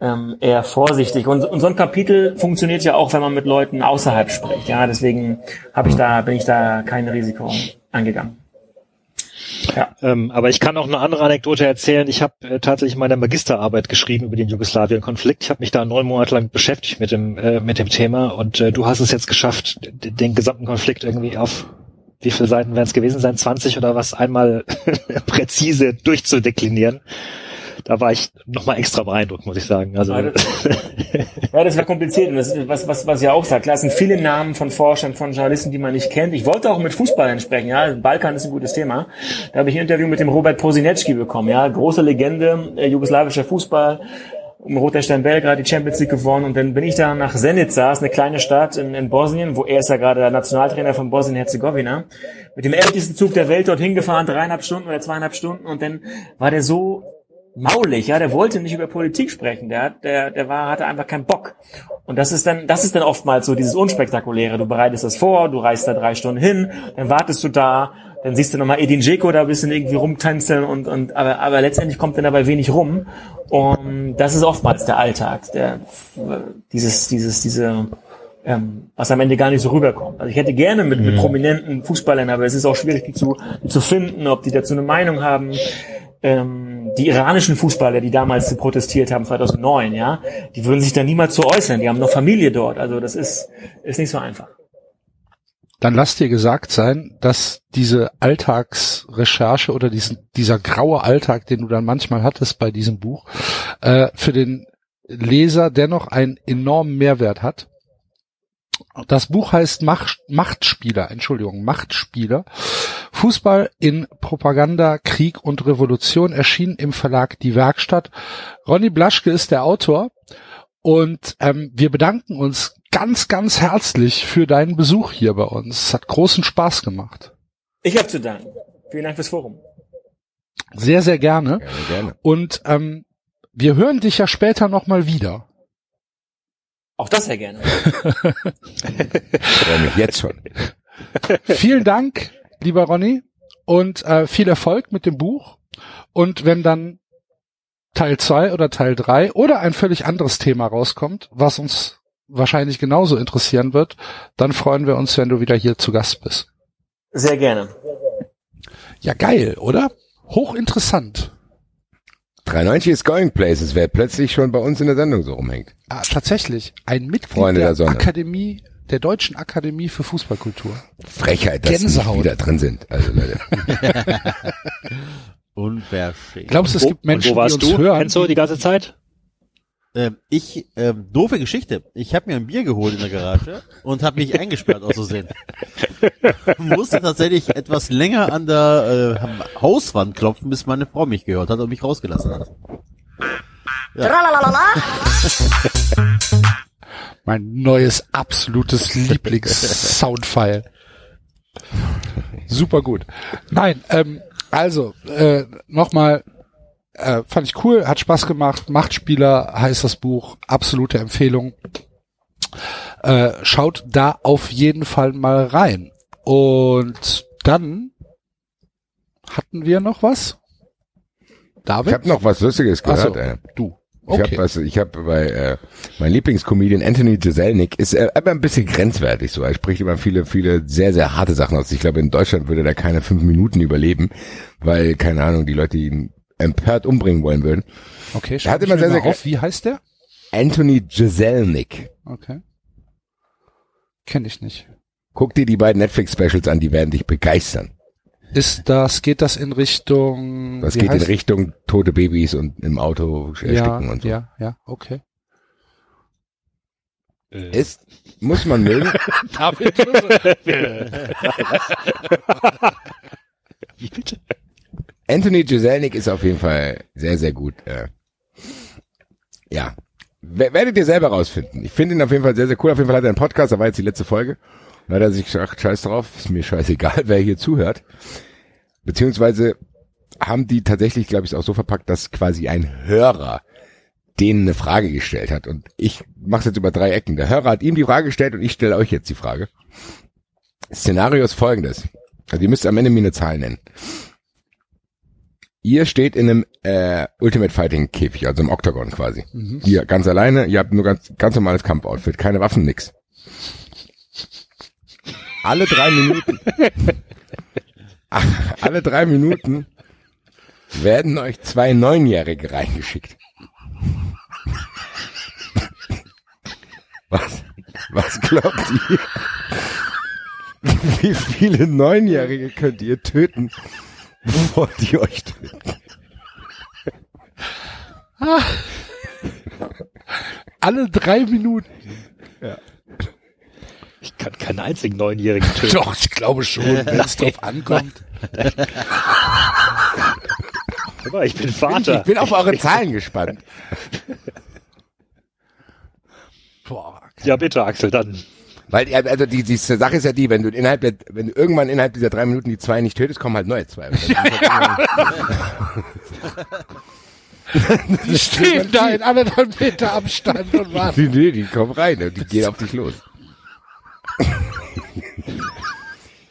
ähm, eher vorsichtig. Und, und so ein Kapitel funktioniert ja auch, wenn man mit Leuten außerhalb spricht. Ja, deswegen habe ich da, bin ich da kein Risiko eingegangen. Ja. Ähm, aber ich kann auch eine andere Anekdote erzählen. Ich habe äh, tatsächlich meine Magisterarbeit geschrieben über den Jugoslawien-Konflikt. Ich habe mich da neun Monate lang beschäftigt mit dem äh, mit dem Thema und äh, du hast es jetzt geschafft, den gesamten Konflikt irgendwie auf wie viele Seiten werden es gewesen sein, 20 oder was, einmal präzise durchzudeklinieren. Da war ich nochmal extra beeindruckt, muss ich sagen. Also ja, das war kompliziert. Und das ist was, was, was ihr auch sagt. Klar, es sind viele Namen von Forschern, von Journalisten, die man nicht kennt. Ich wollte auch mit Fußballern sprechen. Ja, Balkan ist ein gutes Thema. Da habe ich ein Interview mit dem Robert Prosinecki bekommen. Ja, große Legende, äh, jugoslawischer Fußball um Roter Stern Belgrad die Champions League gewonnen und dann bin ich da nach Zenica, ist eine kleine Stadt in, in Bosnien, wo er ist ja gerade der Nationaltrainer von Bosnien-Herzegowina, mit dem ältesten Zug der Welt dorthin gefahren, dreieinhalb Stunden oder zweieinhalb Stunden und dann war der so maulig, ja, der wollte nicht über Politik sprechen, der der, der war, hatte einfach keinen Bock. Und das ist dann, das ist dann oftmals so dieses Unspektakuläre. Du bereitest das vor, du reist da drei Stunden hin, dann wartest du da, dann siehst du nochmal Edin Dzeko da ein bisschen irgendwie rumtänzeln und, und aber, aber letztendlich kommt dann dabei wenig rum. Und das ist oftmals der Alltag, der dieses, dieses, diese, ähm, was am Ende gar nicht so rüberkommt. Also ich hätte gerne mit, mit mhm. prominenten Fußballern, aber es ist auch schwierig, die zu, die zu finden, ob die dazu eine Meinung haben. Ähm, die iranischen Fußballer, die damals protestiert haben, 2009, ja, die würden sich da niemals zu äußern. Die haben noch Familie dort. Also das ist, ist nicht so einfach dann lass dir gesagt sein, dass diese Alltagsrecherche oder diesen, dieser graue Alltag, den du dann manchmal hattest bei diesem Buch, äh, für den Leser dennoch einen enormen Mehrwert hat. Das Buch heißt Macht, Machtspieler, Entschuldigung, Machtspieler. Fußball in Propaganda, Krieg und Revolution erschienen im Verlag Die Werkstatt. Ronny Blaschke ist der Autor und ähm, wir bedanken uns ganz, ganz herzlich für deinen Besuch hier bei uns. Es hat großen Spaß gemacht. Ich habe zu danken. Vielen Dank fürs Forum. Sehr, sehr gerne. gerne, gerne. Und ähm, wir hören dich ja später nochmal wieder. Auch das sehr gerne. freue mich jetzt schon. Vielen Dank, lieber Ronny, und äh, viel Erfolg mit dem Buch. Und wenn dann Teil 2 oder Teil 3 oder ein völlig anderes Thema rauskommt, was uns wahrscheinlich genauso interessieren wird, dann freuen wir uns, wenn du wieder hier zu Gast bist. Sehr gerne. Ja, geil, oder? Hochinteressant. 390 ist Going Places, wer plötzlich schon bei uns in der Sendung so rumhängt. Ah, tatsächlich, ein Mitglied Freunde der, der. Akademie, der Deutschen Akademie für Fußballkultur. Frechheit, dass Gänsehaut. wieder drin sind. Also Leute. Unverschämt. Glaubst du, es gibt Menschen, und wo warst die uns du, hören? Enzo, die ganze Zeit? Ähm, ich, ähm, doofe Geschichte. Ich habe mir ein Bier geholt in der Garage und habe mich eingesperrt aus Versehen. Musste tatsächlich etwas länger an der äh, Hauswand klopfen, bis meine Frau mich gehört hat und mich rausgelassen hat. Mein neues absolutes Lieblings-Soundfile. Super gut. Nein, ähm, also äh, nochmal, äh, fand ich cool, hat Spaß gemacht. Machtspieler heißt das Buch, absolute Empfehlung. Äh, schaut da auf jeden Fall mal rein. Und dann hatten wir noch was? David? Ich habe noch was Lustiges gehört. so, Ey. du. Ich Okay. habe was, ich habe bei äh, mein Lieblingscomedian Anthony Jeselnik ist äh, aber ein bisschen grenzwertig so. Er spricht immer viele, viele sehr, sehr harte Sachen aus. Ich glaube, in Deutschland würde er keine fünf Minuten überleben, weil keine Ahnung, die Leute ihn empört umbringen wollen würden. okay, hat schreib immer ich mir sehr, mal sehr auf. Wie heißt der? Anthony Jeselnik. Okay. Kenne ich nicht. Guck dir die beiden Netflix-Specials an, die werden dich begeistern. Ist das, geht das in Richtung, Das geht in heißt- Richtung tote Babys und im Auto ersticken ja, und so. ja, ja, okay. Äh, Ist, muss man mögen. Wie bitte? Anthony Jeselnik ist auf jeden Fall sehr, sehr gut. Äh, ja. Wer- Werdet ihr selber rausfinden. Ich finde ihn auf jeden Fall sehr, sehr cool. Auf jeden Fall hat er einen Podcast, da war jetzt die letzte Folge. Da hat er sich gesagt, scheiß drauf, ist mir scheißegal, wer hier zuhört. Beziehungsweise haben die tatsächlich, glaube ich, auch so verpackt, dass quasi ein Hörer denen eine Frage gestellt hat. Und ich mache jetzt über drei Ecken. Der Hörer hat ihm die Frage gestellt und ich stelle euch jetzt die Frage. Szenario ist folgendes. Also ihr müsst am Ende mir eine Zahl nennen. Ihr steht in einem äh, Ultimate Fighting Käfig, also im Octagon quasi. Ihr ganz alleine, ihr habt nur ganz, ganz normales Kampfoutfit, keine Waffen, nix. Alle drei Minuten, alle drei Minuten werden euch zwei Neunjährige reingeschickt. Was, was glaubt ihr? Wie viele Neunjährige könnt ihr töten, bevor die euch töten? Alle drei Minuten. Ich kann keinen einzigen Neunjährigen töten. Doch, ich glaube schon, wenn es drauf ankommt. Aber ich bin Ich Vater. bin auf eure Zahlen gespannt. Boah. Ja, bitte, Axel, dann. Weil, ja, also die, die Sache ist ja die, wenn du innerhalb der, wenn du irgendwann innerhalb dieser drei Minuten die zwei nicht tötest, kommen halt neue zwei. Die stehen da in anderthalb Meter Abstand und warten. Die, die, die kommen rein und die gehen auf dich los.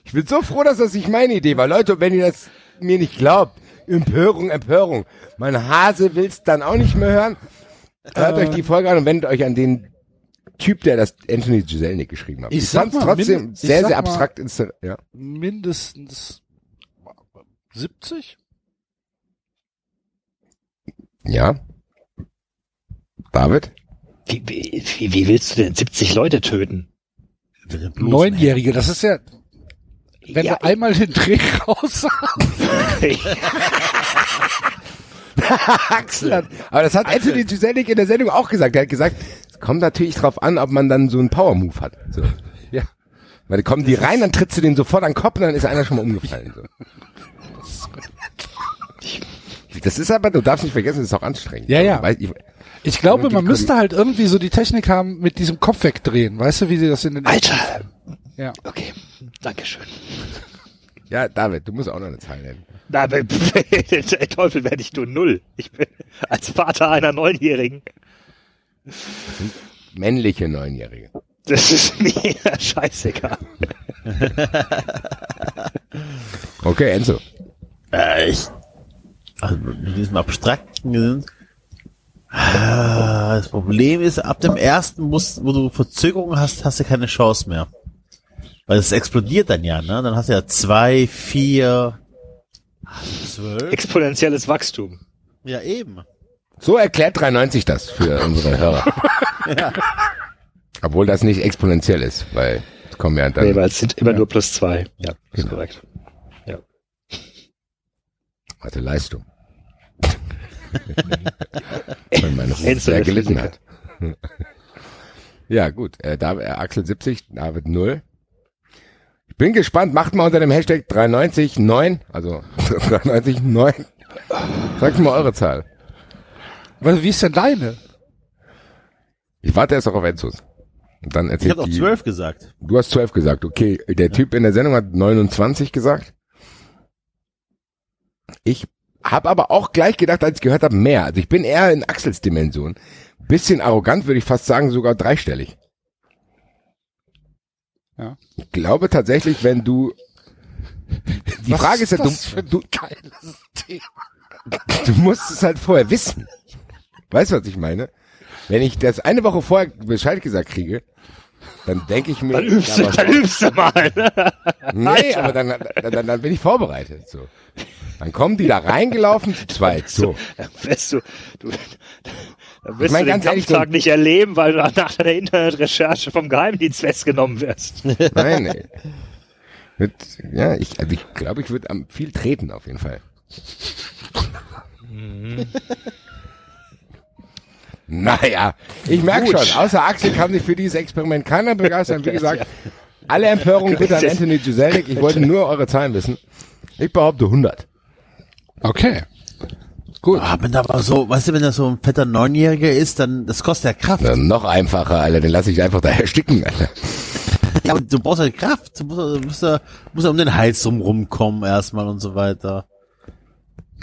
Ich bin so froh, dass das nicht meine Idee war. Leute, wenn ihr das mir nicht glaubt, Empörung, Empörung. Mein Hase will's dann auch nicht mehr hören. Hört euch die Folge an und wendet euch an den Typ, der das Anthony Jeselnik geschrieben hat. Ich Ich, sag fand's mal, trotzdem mind- sehr, sehr mal- abstrakt. insta- Ja. Mindestens 70? ja. David? Wie, wie, wie willst du denn 70 Leute töten? Neunjährige, das ist ja, wenn Ja, du einmal den Dreh raus hast. Axel hat, aber das hat Anthony Jeselnik in der Sendung auch gesagt. Er hat gesagt, es kommt natürlich drauf an, ob man dann so einen Power-Move hat. So. Ja. Weil die kommen die rein, dann trittst du den sofort an den Kopf und dann ist einer schon mal umgefallen. So. Das ist aber, du darfst nicht vergessen, das ist auch anstrengend. Ja, ja. Weil ich, Ich glaube, man müsste halt irgendwie so die Technik haben mit diesem Kopf wegdrehen. Weißt du, wie sie das in den Alter! Ja. Okay, Dankeschön. ja, David, du musst auch noch eine Zahl nennen. Na, Teufel werde ich nur null. Ich bin als Vater einer Neunjährigen. Männliche Neunjährige. Das ist mir scheißegal. Okay, Enzo. Äh, ich, also mit diesem abstrakten Gesinn. Ah, Das Problem ist, ab dem ersten muss, wo du Verzögerung hast, hast du keine Chance mehr. Weil es explodiert dann ja, ne? Dann hast du ja zwei, vier, zwölf. Exponentielles Wachstum. Ja, eben. So erklärt 390 das für unsere Hörer. Obwohl das nicht exponentiell ist, weil es kommen ja dann. Nee, weil es sind immer nur plus zwei. Ja, ist Genau. korrekt. Ja. Warte, Leistung. Weil meine Einzelne sehr gelitten hat. ja, gut. Äh, David, äh, Axel 70, David 0. Ich bin gespannt. Macht mal unter dem Hashtag 399, also 399, sagt mal eure Zahl. Was, wie ist denn deine? Ich warte erst noch auf Enzos. Und dann Ich erzählt habe auch zwölf gesagt. Du hast 12 gesagt. Okay, der Typ in der Sendung hat 29 gesagt. Ich habe aber auch gleich gedacht, als ich gehört habe, mehr. Also ich bin eher in Axels Dimension. Bisschen arrogant, würde ich fast sagen, sogar dreistellig. Ja. Ich glaube tatsächlich, wenn du die Was Frage ist ja, das du, für ein du, du musst es halt vorher wissen. Weißt du, was ich meine? Wenn ich das eine Woche vorher Bescheid gesagt kriege, dann denke ich mir, Dann übst, ja, du, dann übst du mal. ne? Nee, aber dann, dann, dann, bin ich vorbereitet. So. Dann kommen die da reingelaufen zu zweit. So. Dann wirst du, du, dann wirst Ich mein, du den Kampftag so- nicht erleben, weil du nach deiner Internetrecherche vom Geheimdienst festgenommen wirst. Nein, nee. Mit, ja, ich, also ich glaube, ich würde am viel treten auf jeden Fall. Naja, ich merke schon, außer Axel kann sich für dieses Experiment keiner begeistern. Wie gesagt, alle Empörungen bitte an Anthony Giselnik. Ich wollte nur eure Zahlen wissen. Ich behaupte 100. Okay. Gut. Ah, wenn da aber so, weißt du, wenn das so ein fetter Neunjähriger ist, dann, das kostet ja Kraft. Ja, noch einfacher, Alter. Den lasse ich einfach da ersticken, Alter. Ja, aber du brauchst halt Kraft. Du musst, du musst, ja- musst ja um den Hals rum rumkommen erstmal und so weiter.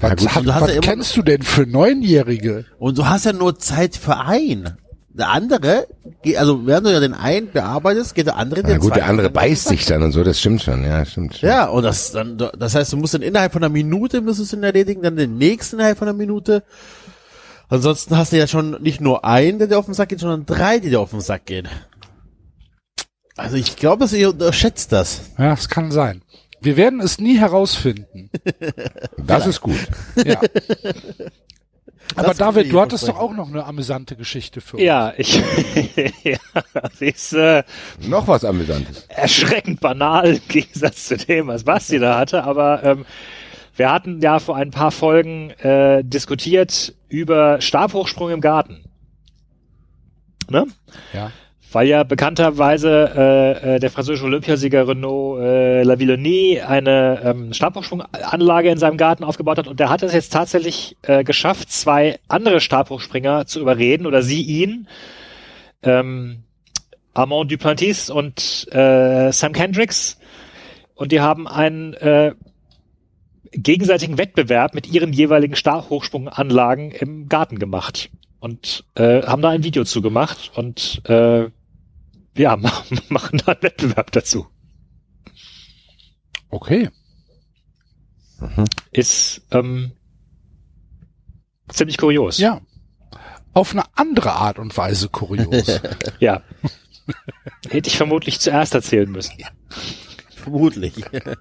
Was, gut, hat, du hast was ja immer- kennst du denn für Neunjährige? Und du hast ja nur Zeit für einen. Der andere, geht- also während du ja den einen bearbeitest, geht der andere Na den gut, der andere beißt sich dann und so, das stimmt schon, ja, stimmt. stimmt. Ja, und das dann, das heißt, du musst dann innerhalb von einer Minute müsstest du es erledigen, dann den nächsten innerhalb von einer Minute. Ansonsten hast du ja schon nicht nur einen, der dir auf den Sack geht, sondern drei, die dir auf den Sack gehen. Also ich glaube, dass ihr unterschätzt das. Ja, das kann sein. Wir werden es nie herausfinden. Das ist gut. Ja. Aber Das David, du hattest doch auch noch eine amüsante Geschichte für uns. Ja, ich, ja, sie ist äh, Noch was Amüsantes. erschreckend banal im Gegensatz zu dem, was Basti da hatte, aber ähm, wir hatten ja vor ein paar Folgen äh, diskutiert über Stabhochsprung im Garten. Ne? Ja. Weil ja bekannterweise äh, äh, der französische Olympiasieger Renaud äh, Lavillenie eine ähm, Stabhochsprunganlage in seinem Garten aufgebaut hat. Und der hat es jetzt tatsächlich äh, geschafft, zwei andere Stabhochspringer zu überreden oder sie ihn, ähm, Armand Duplantis und äh, Sam Kendricks. Und die haben einen äh, gegenseitigen Wettbewerb mit ihren jeweiligen Stabhochsprunganlagen im Garten gemacht und äh, haben da ein Video zu gemacht und äh, ja, machen, machen da einen Wettbewerb dazu. Okay. Ist ähm, ziemlich kurios. Ja. Auf eine andere Art und Weise kurios. Ja. Hätte ich vermutlich zuerst erzählen müssen. Vermutlich.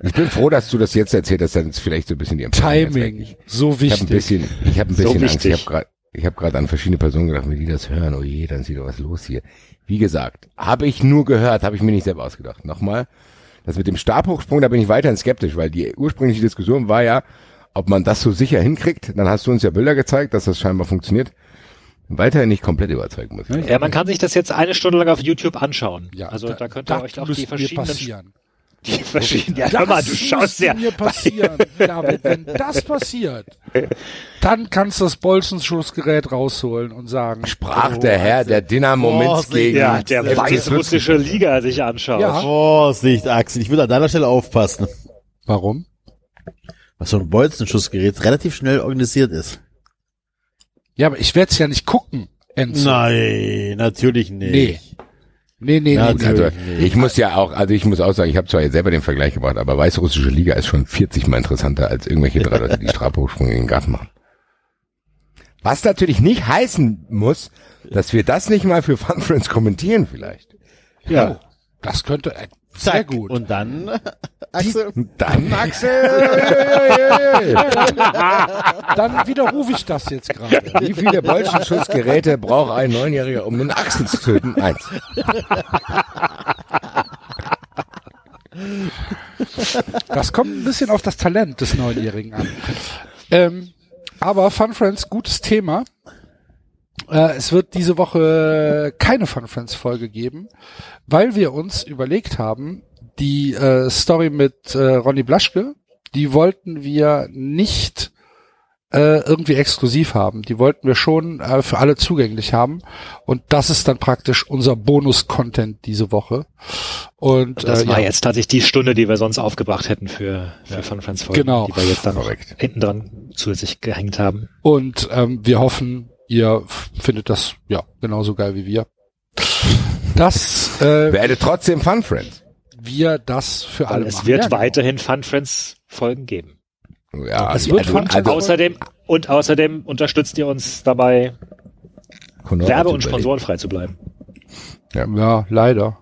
Ich bin froh, dass du das jetzt erzählt hast, dann ist vielleicht so ein bisschen die weg. Timing. So Ich habe ein wichtig. bisschen, ich habe ein So bisschen Angst. wichtig. Ich habe gerade, ich habe gerade an verschiedene Personen gedacht, wenn die das hören, oh je, dann ist wieder was los hier. Wie gesagt, habe ich nur gehört, habe ich mir nicht selber ausgedacht. Nochmal, das mit dem Stabhochsprung, da bin ich weiterhin skeptisch, weil die ursprüngliche Diskussion war ja, ob man das so sicher hinkriegt. Dann hast du uns ja Bilder gezeigt, dass das scheinbar funktioniert. Weiterhin nicht komplett überzeugt, muss ich sagen. Ja, man kann sich das jetzt eine Stunde lang auf YouTube anschauen. ja, also da, könnt ihr euch auch die verschiedenen, passieren. Die verschiedenen, ja, hör mal, du Das schaust ja, mir passieren. David, wenn das passiert, dann kannst du das Bolzenschussgerät rausholen und sagen, Sprach der Herr, der Dynamo Minsk gegen ja, der weißrussische Liga sich anschaut. Ja. Vorsicht, Axel. Ich würde an deiner Stelle aufpassen. warum? Was so ein Bolzenschussgerät relativ schnell organisiert ist. Ja, aber ich werde es ja nicht gucken, Enzo. Nein, natürlich nicht. Nee. Nee, nee, Ja, nee, nee. Also nee. ich muss ja auch, also ich muss auch sagen, ich habe zwar jetzt selber den Vergleich gebracht, aber weißrussische Liga ist schon 40 mal interessanter als irgendwelche drei Leute, die Stabhochsprung in den Garten machen. Was natürlich nicht heißen muss, dass wir das nicht mal für Fun Friends kommentieren vielleicht. Ja. Das könnte, äh, Sehr Zack. gut. Und dann, Axel, Dann Axel. Dann widerrufe ich das jetzt gerade. Wie viele Bolzenschussgeräte braucht ein Neunjähriger, um einen Axel zu töten? Eins. Das kommt ein bisschen auf das Talent des Neunjährigen an. Ähm, aber Fun Friends, gutes Thema. Äh, es wird diese Woche keine Fun Friends Folge geben, weil wir uns überlegt haben, die äh, Story mit äh, Ronny Blaschke, die wollten wir nicht äh, irgendwie exklusiv haben. Die wollten wir schon äh, für alle zugänglich haben. Und das ist dann praktisch unser Bonus-Content diese Woche. Und Das äh, war ja, jetzt tatsächlich die Stunde, die wir sonst aufgebracht hätten für, für Fun Friends Folgen, Genau. die wir jetzt dann Korrekt. hinten dran zusätzlich gehängt haben. Und ähm, wir hoffen, ihr findet das ja genauso geil wie wir. Dass äh, Werde trotzdem Fun Friends. wir das für Weil alle es machen. wird Ja, genau. weiterhin Fun Friends Folgen geben. Ja, Es wird also, Fun Friends also, Außerdem, und außerdem unterstützt ihr uns dabei, Konrad werbe- und überlegen. sponsorenfrei zu bleiben. Ja, leider.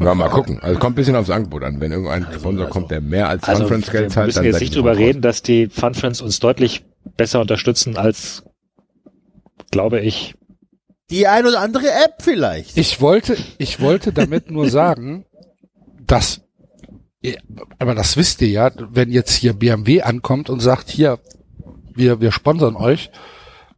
Ja, mal gucken. Also kommt ein bisschen aufs Angebot an. Wenn irgendein Sponsor kommt, der mehr als Also Fun Friends wir Geld zahlt, müssen dann jetzt seid nicht ihr drüber sofort reden, dass die Fun Friends uns deutlich besser unterstützen als, glaube ich, die ein oder andere App vielleicht. Ich wollte, ich wollte damit nur sagen, dass, aber das wisst ihr ja, wenn jetzt hier BMW ankommt und sagt, hier, wir, wir sponsern euch,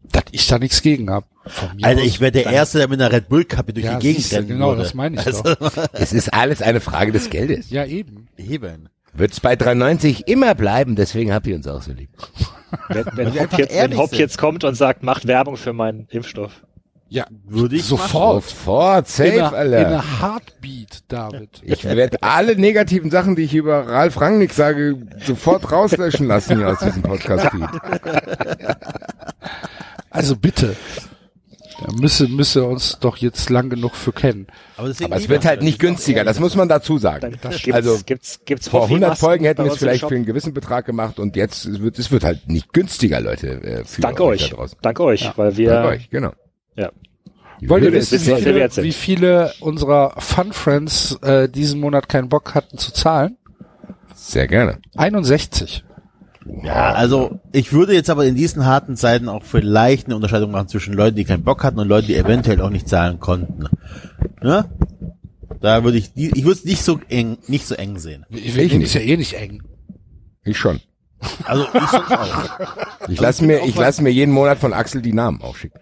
dass ich da nichts gegen hab. Von mir Alter, aus. ich wäre der Dann- Erste, der mit einer Red Bull Kappe durch Ja, die Gegend rennen genau, würde. das meine ich also, doch. Es ist alles eine Frage des Geldes. Ja, eben. Eben. Wird's bei 3,90 immer bleiben, deswegen habt ihr uns auch so lieb. Wenn, wenn, Hopp, jetzt, wenn Hopp jetzt kommt und sagt, macht Werbung für meinen Impfstoff. Ja, Würde ich sofort. Sofort, safe, in, a, in Alter. a Heartbeat, David. Ich werde alle negativen Sachen, die ich über Ralf Rangnick sage, sofort rauslöschen lassen hier aus diesem Podcast-Feed. Also bitte. Da müsse, müsse uns doch jetzt lang genug für kennen. Aber, Aber es wird halt nicht günstiger, das muss man dazu sagen. Gibt's, Also, gibt's, gibt's Vor 100 Hoffi-Masken Folgen hätten wir es vielleicht für einen gewissen Betrag gemacht und jetzt es wird es wird halt nicht günstiger, Leute. Äh, für Danke euch da draußen. Danke euch, weil wir, Danke euch, genau. ja. Wollt ihr wissen, wie viele, wie viele unserer Fun Friends äh, diesen Monat keinen Bock hatten zu zahlen? sehr gerne. 61. Ja, also ich würde jetzt aber in diesen harten Zeiten auch vielleicht eine Unterscheidung machen zwischen Leuten, die keinen Bock hatten und Leuten, die eventuell auch nicht zahlen konnten. Ne? Da würde ich, die- ich würde es nicht so eng, nicht so eng sehen. Ich, Ich ich nicht. ist ja eh nicht eng. Ich schon. Also ich auch. Ich lasse mir ich lasse mir jeden Monat von Axel die Namen aufschicken.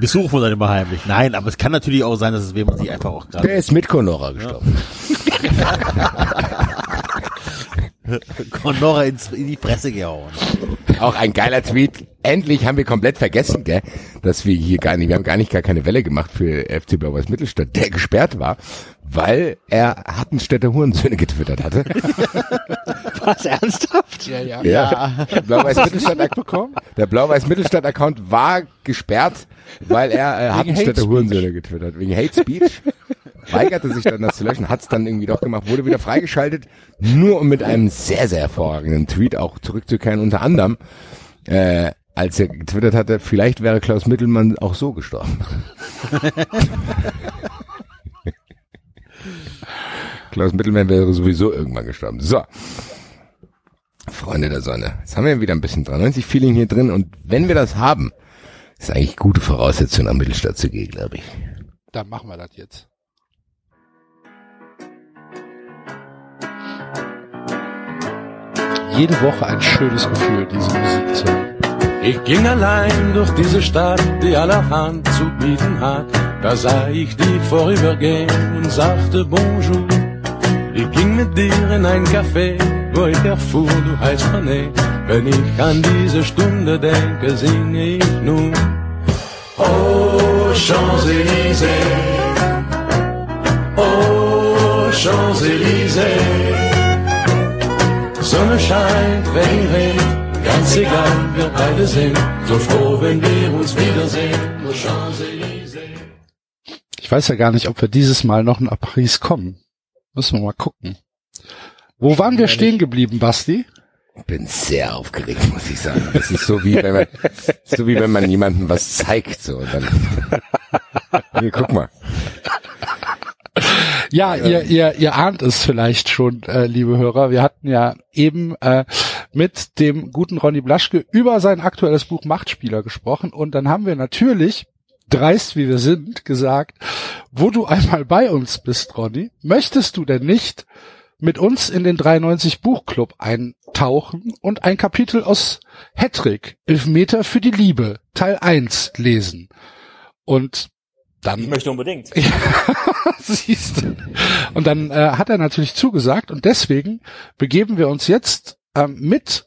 Besuchen wir dann immer heimlich. Nein, aber es kann natürlich auch sein, dass es jemand sich einfach auch Der gerade ist mit Conora gestorben. Conora in die Fresse gehauen. Auch ein geiler Tweet. Endlich haben wir komplett vergessen, gell, dass wir hier gar nicht, wir haben gar nicht gar keine Welle gemacht für FC Blau-Weiß Mittelstadt, der gesperrt war, weil er Hattenstädter Hurensöhne getwittert hatte. Was, ernsthaft? Ja, ja. Ja. Der Blau-Weiß Mittelstadt bekommen? der Blau-Weiß Mittelstadt Account war gesperrt, weil er äh, Hattenstädter. Hurensöhne getwittert, wegen Hate Speech. Weigerte sich dann das zu löschen, hat es dann irgendwie doch gemacht, wurde wieder freigeschaltet, nur um mit einem sehr, sehr hervorragenden Tweet auch zurückzukehren, unter anderem, äh, als er getwittert hatte, vielleicht wäre Klaus Mittelmann auch so gestorben. Klaus Mittelmann wäre sowieso irgendwann gestorben. So. Freunde der Sonne. Jetzt haben wir wieder ein bisschen 93 Feeling hier drin und wenn wir das haben, ist eigentlich gute Voraussetzung, nach Mittelstadt zu gehen, glaube ich. Dann machen wir das jetzt. Jede Woche ein schönes Gefühl, diese Musik zu hören. Ich ging allein durch diese Stadt, die allerhand zu bieten hat. Da sah ich dich vorübergehen und sagte Bonjour. Ich ging mit dir in ein Café, wo ich erfuhr, du heißt René. Wenn ich an diese Stunde denke, singe ich nun. Oh, Champs-Élysées. Oh, Champs-Élysées. Sonne scheint, Regen regnet, ganz egal, wir beide sind so froh, wenn wir uns wiedersehen. Nur. Ich weiß ja gar nicht, ob wir dieses Mal noch nach Paris kommen. Müssen wir mal gucken. Wo waren wir stehen geblieben, Basti? Bin sehr aufgeregt, muss ich sagen. Das ist so wie wenn man, so wie wenn man jemandem was zeigt, so. und Dann, hier, guck mal. Ja, ihr, ihr, ihr ahnt es vielleicht schon, äh, liebe Hörer. Wir hatten ja eben äh, mit dem guten Ronny Blaschke über sein aktuelles Buch Machtspieler gesprochen und dann haben wir natürlich, dreist wie wir sind, gesagt, wo du einmal bei uns bist, Ronny, möchtest du denn nicht mit uns in den 93 Buchclub eintauchen und ein Kapitel aus Hattrick, Elfmeter für die Liebe, Teil 1 lesen? Und dann Ich möchte unbedingt. ja, siehst du. Und dann äh, hat er natürlich zugesagt und deswegen begeben wir uns jetzt ähm, mit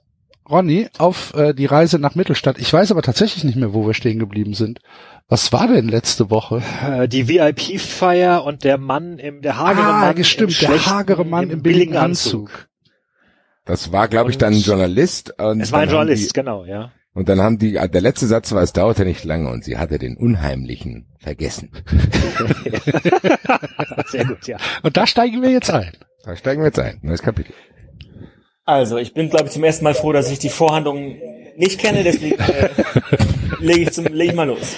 Ronny auf äh, die Reise nach Mittelstadt. Ich weiß aber tatsächlich nicht mehr, wo wir stehen geblieben sind. Was war denn letzte Woche? Äh, die VIP-Feier und der Mann im, der hagere ah, Mann gestimmt, im der hagere Mann im billigen Anzug. Das war, glaube ich, dann ein Journalist. Und Es war ein Journalist, Die, genau, ja. Und dann haben die, der letzte Satz war, es dauerte nicht lange und sie hatte den Unheimlichen vergessen. Sehr gut, ja. Und da steigen wir jetzt ein. Da steigen wir jetzt ein. Neues Kapitel. Also, ich bin, glaube ich, zum ersten Mal froh, dass ich die Vorhandlung nicht kenne, deswegen äh, lege ich, zum- leg ich mal los.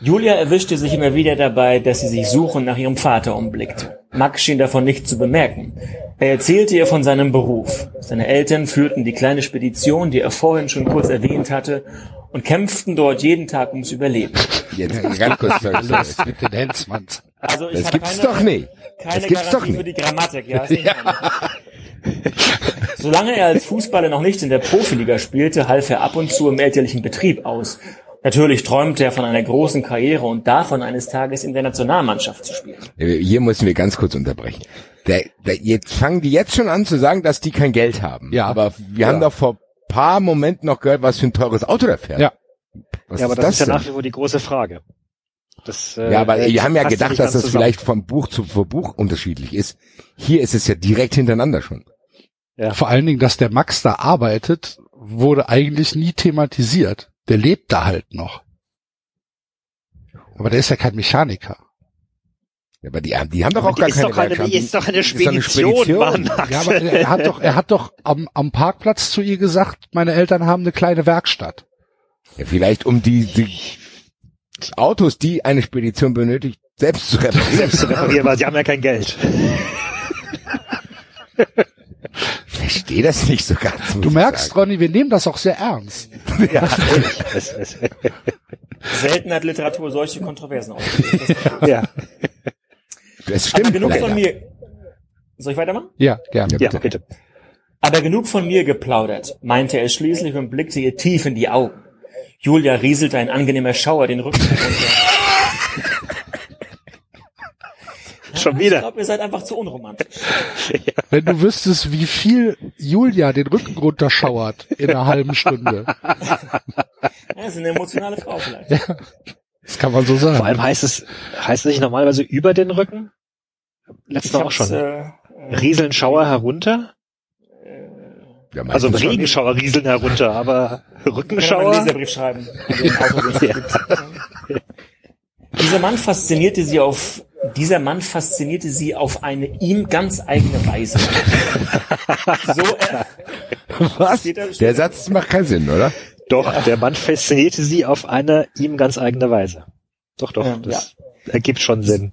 Julia erwischte sich immer wieder dabei, dass sie sich suchend nach ihrem Vater umblickt. Max schien davon nichts zu bemerken. Er erzählte ihr von seinem Beruf. Seine Eltern führten die kleine Spedition, die er vorhin schon kurz erwähnt hatte, und kämpften dort jeden Tag ums Überleben. Jetzt ganz kurz. Los mit den Hensmanns. Also ich Das gibt's keine, doch nicht. keine Das gibt's doch Garantie für nicht. die Grammatik. Ja, nicht. Solange er als Fußballer noch nicht in der Profiliga spielte, half er ab und zu im elterlichen Betrieb aus. Natürlich träumte er von einer großen Karriere und davon, eines Tages in der Nationalmannschaft zu spielen. Hier müssen wir ganz kurz unterbrechen. Der, der, jetzt fangen die jetzt schon an zu sagen, dass die kein Geld haben. Ja. Aber wir haben doch vor paar Momenten noch gehört, was für ein teures Auto der fährt. Ja. Was ja, aber das, ist ja nach wie vor die große Frage. Das, äh, Ja, aber wir haben ja gedacht, dass das zusammen. vielleicht vom Buch zu Buch unterschiedlich ist. Hier ist es ja direkt hintereinander schon. Ja. Vor allen Dingen, dass der Max da arbeitet, wurde eigentlich nie thematisiert. Der lebt da halt noch. Aber der ist ja kein Mechaniker. Ja, aber die, die haben doch Aber auch die gar ist keine doch eine, Werkstatt. die ist doch eine ist doch eine Spedition, Spedition. Mann. Ja, aber er hat doch, er hat doch am, am Parkplatz zu ihr gesagt, meine Eltern haben eine kleine Werkstatt. Ja, vielleicht um die, die Autos, die eine Spedition benötigt, selbst zu reparieren. Selbst zu reparieren, weil sie haben ja kein Geld. Ich verstehe das nicht so ganz. Du merkst, sagen. Ronny, wir nehmen das auch sehr ernst. ja, Selten hat Literatur solche Kontroversen ausgelöst. ja. Das Aber stimmt. genug Okay. von mir. Soll ich weitermachen? Ja, gerne. ja, bitte. Aber genug von mir geplaudert, meinte er schließlich und blickte ihr tief in die Augen. Julia rieselte ein angenehmer Schauer den Rücken. Schon Ich wieder. glaube, ihr seid einfach zu unromantisch. Wenn du wüsstest, wie viel Julia den Rücken runterschauert in einer halben Stunde. Ja, ist eine emotionale Frau vielleicht. Das kann man so Vor sagen. allem heißt es, heißt es nicht normalerweise über den Rücken? Letztes Mal auch schon. Äh, Rieseln Schauer herunter? Ja, meistens Also schon. Regenschauer rieseln herunter, aber Rückenschauer? Leserbrief schreiben. den Autor, den es gibt. Dieser Mann faszinierte sie auf, dieser Mann faszinierte sie auf eine ihm ganz eigene Weise. so, äh, Was? Steht da- Der Satz macht keinen Sinn, oder? Doch, der Mann faszinierte sie auf eine ihm ganz eigene Weise. Doch, doch, Ähm, das ergibt schon Sinn.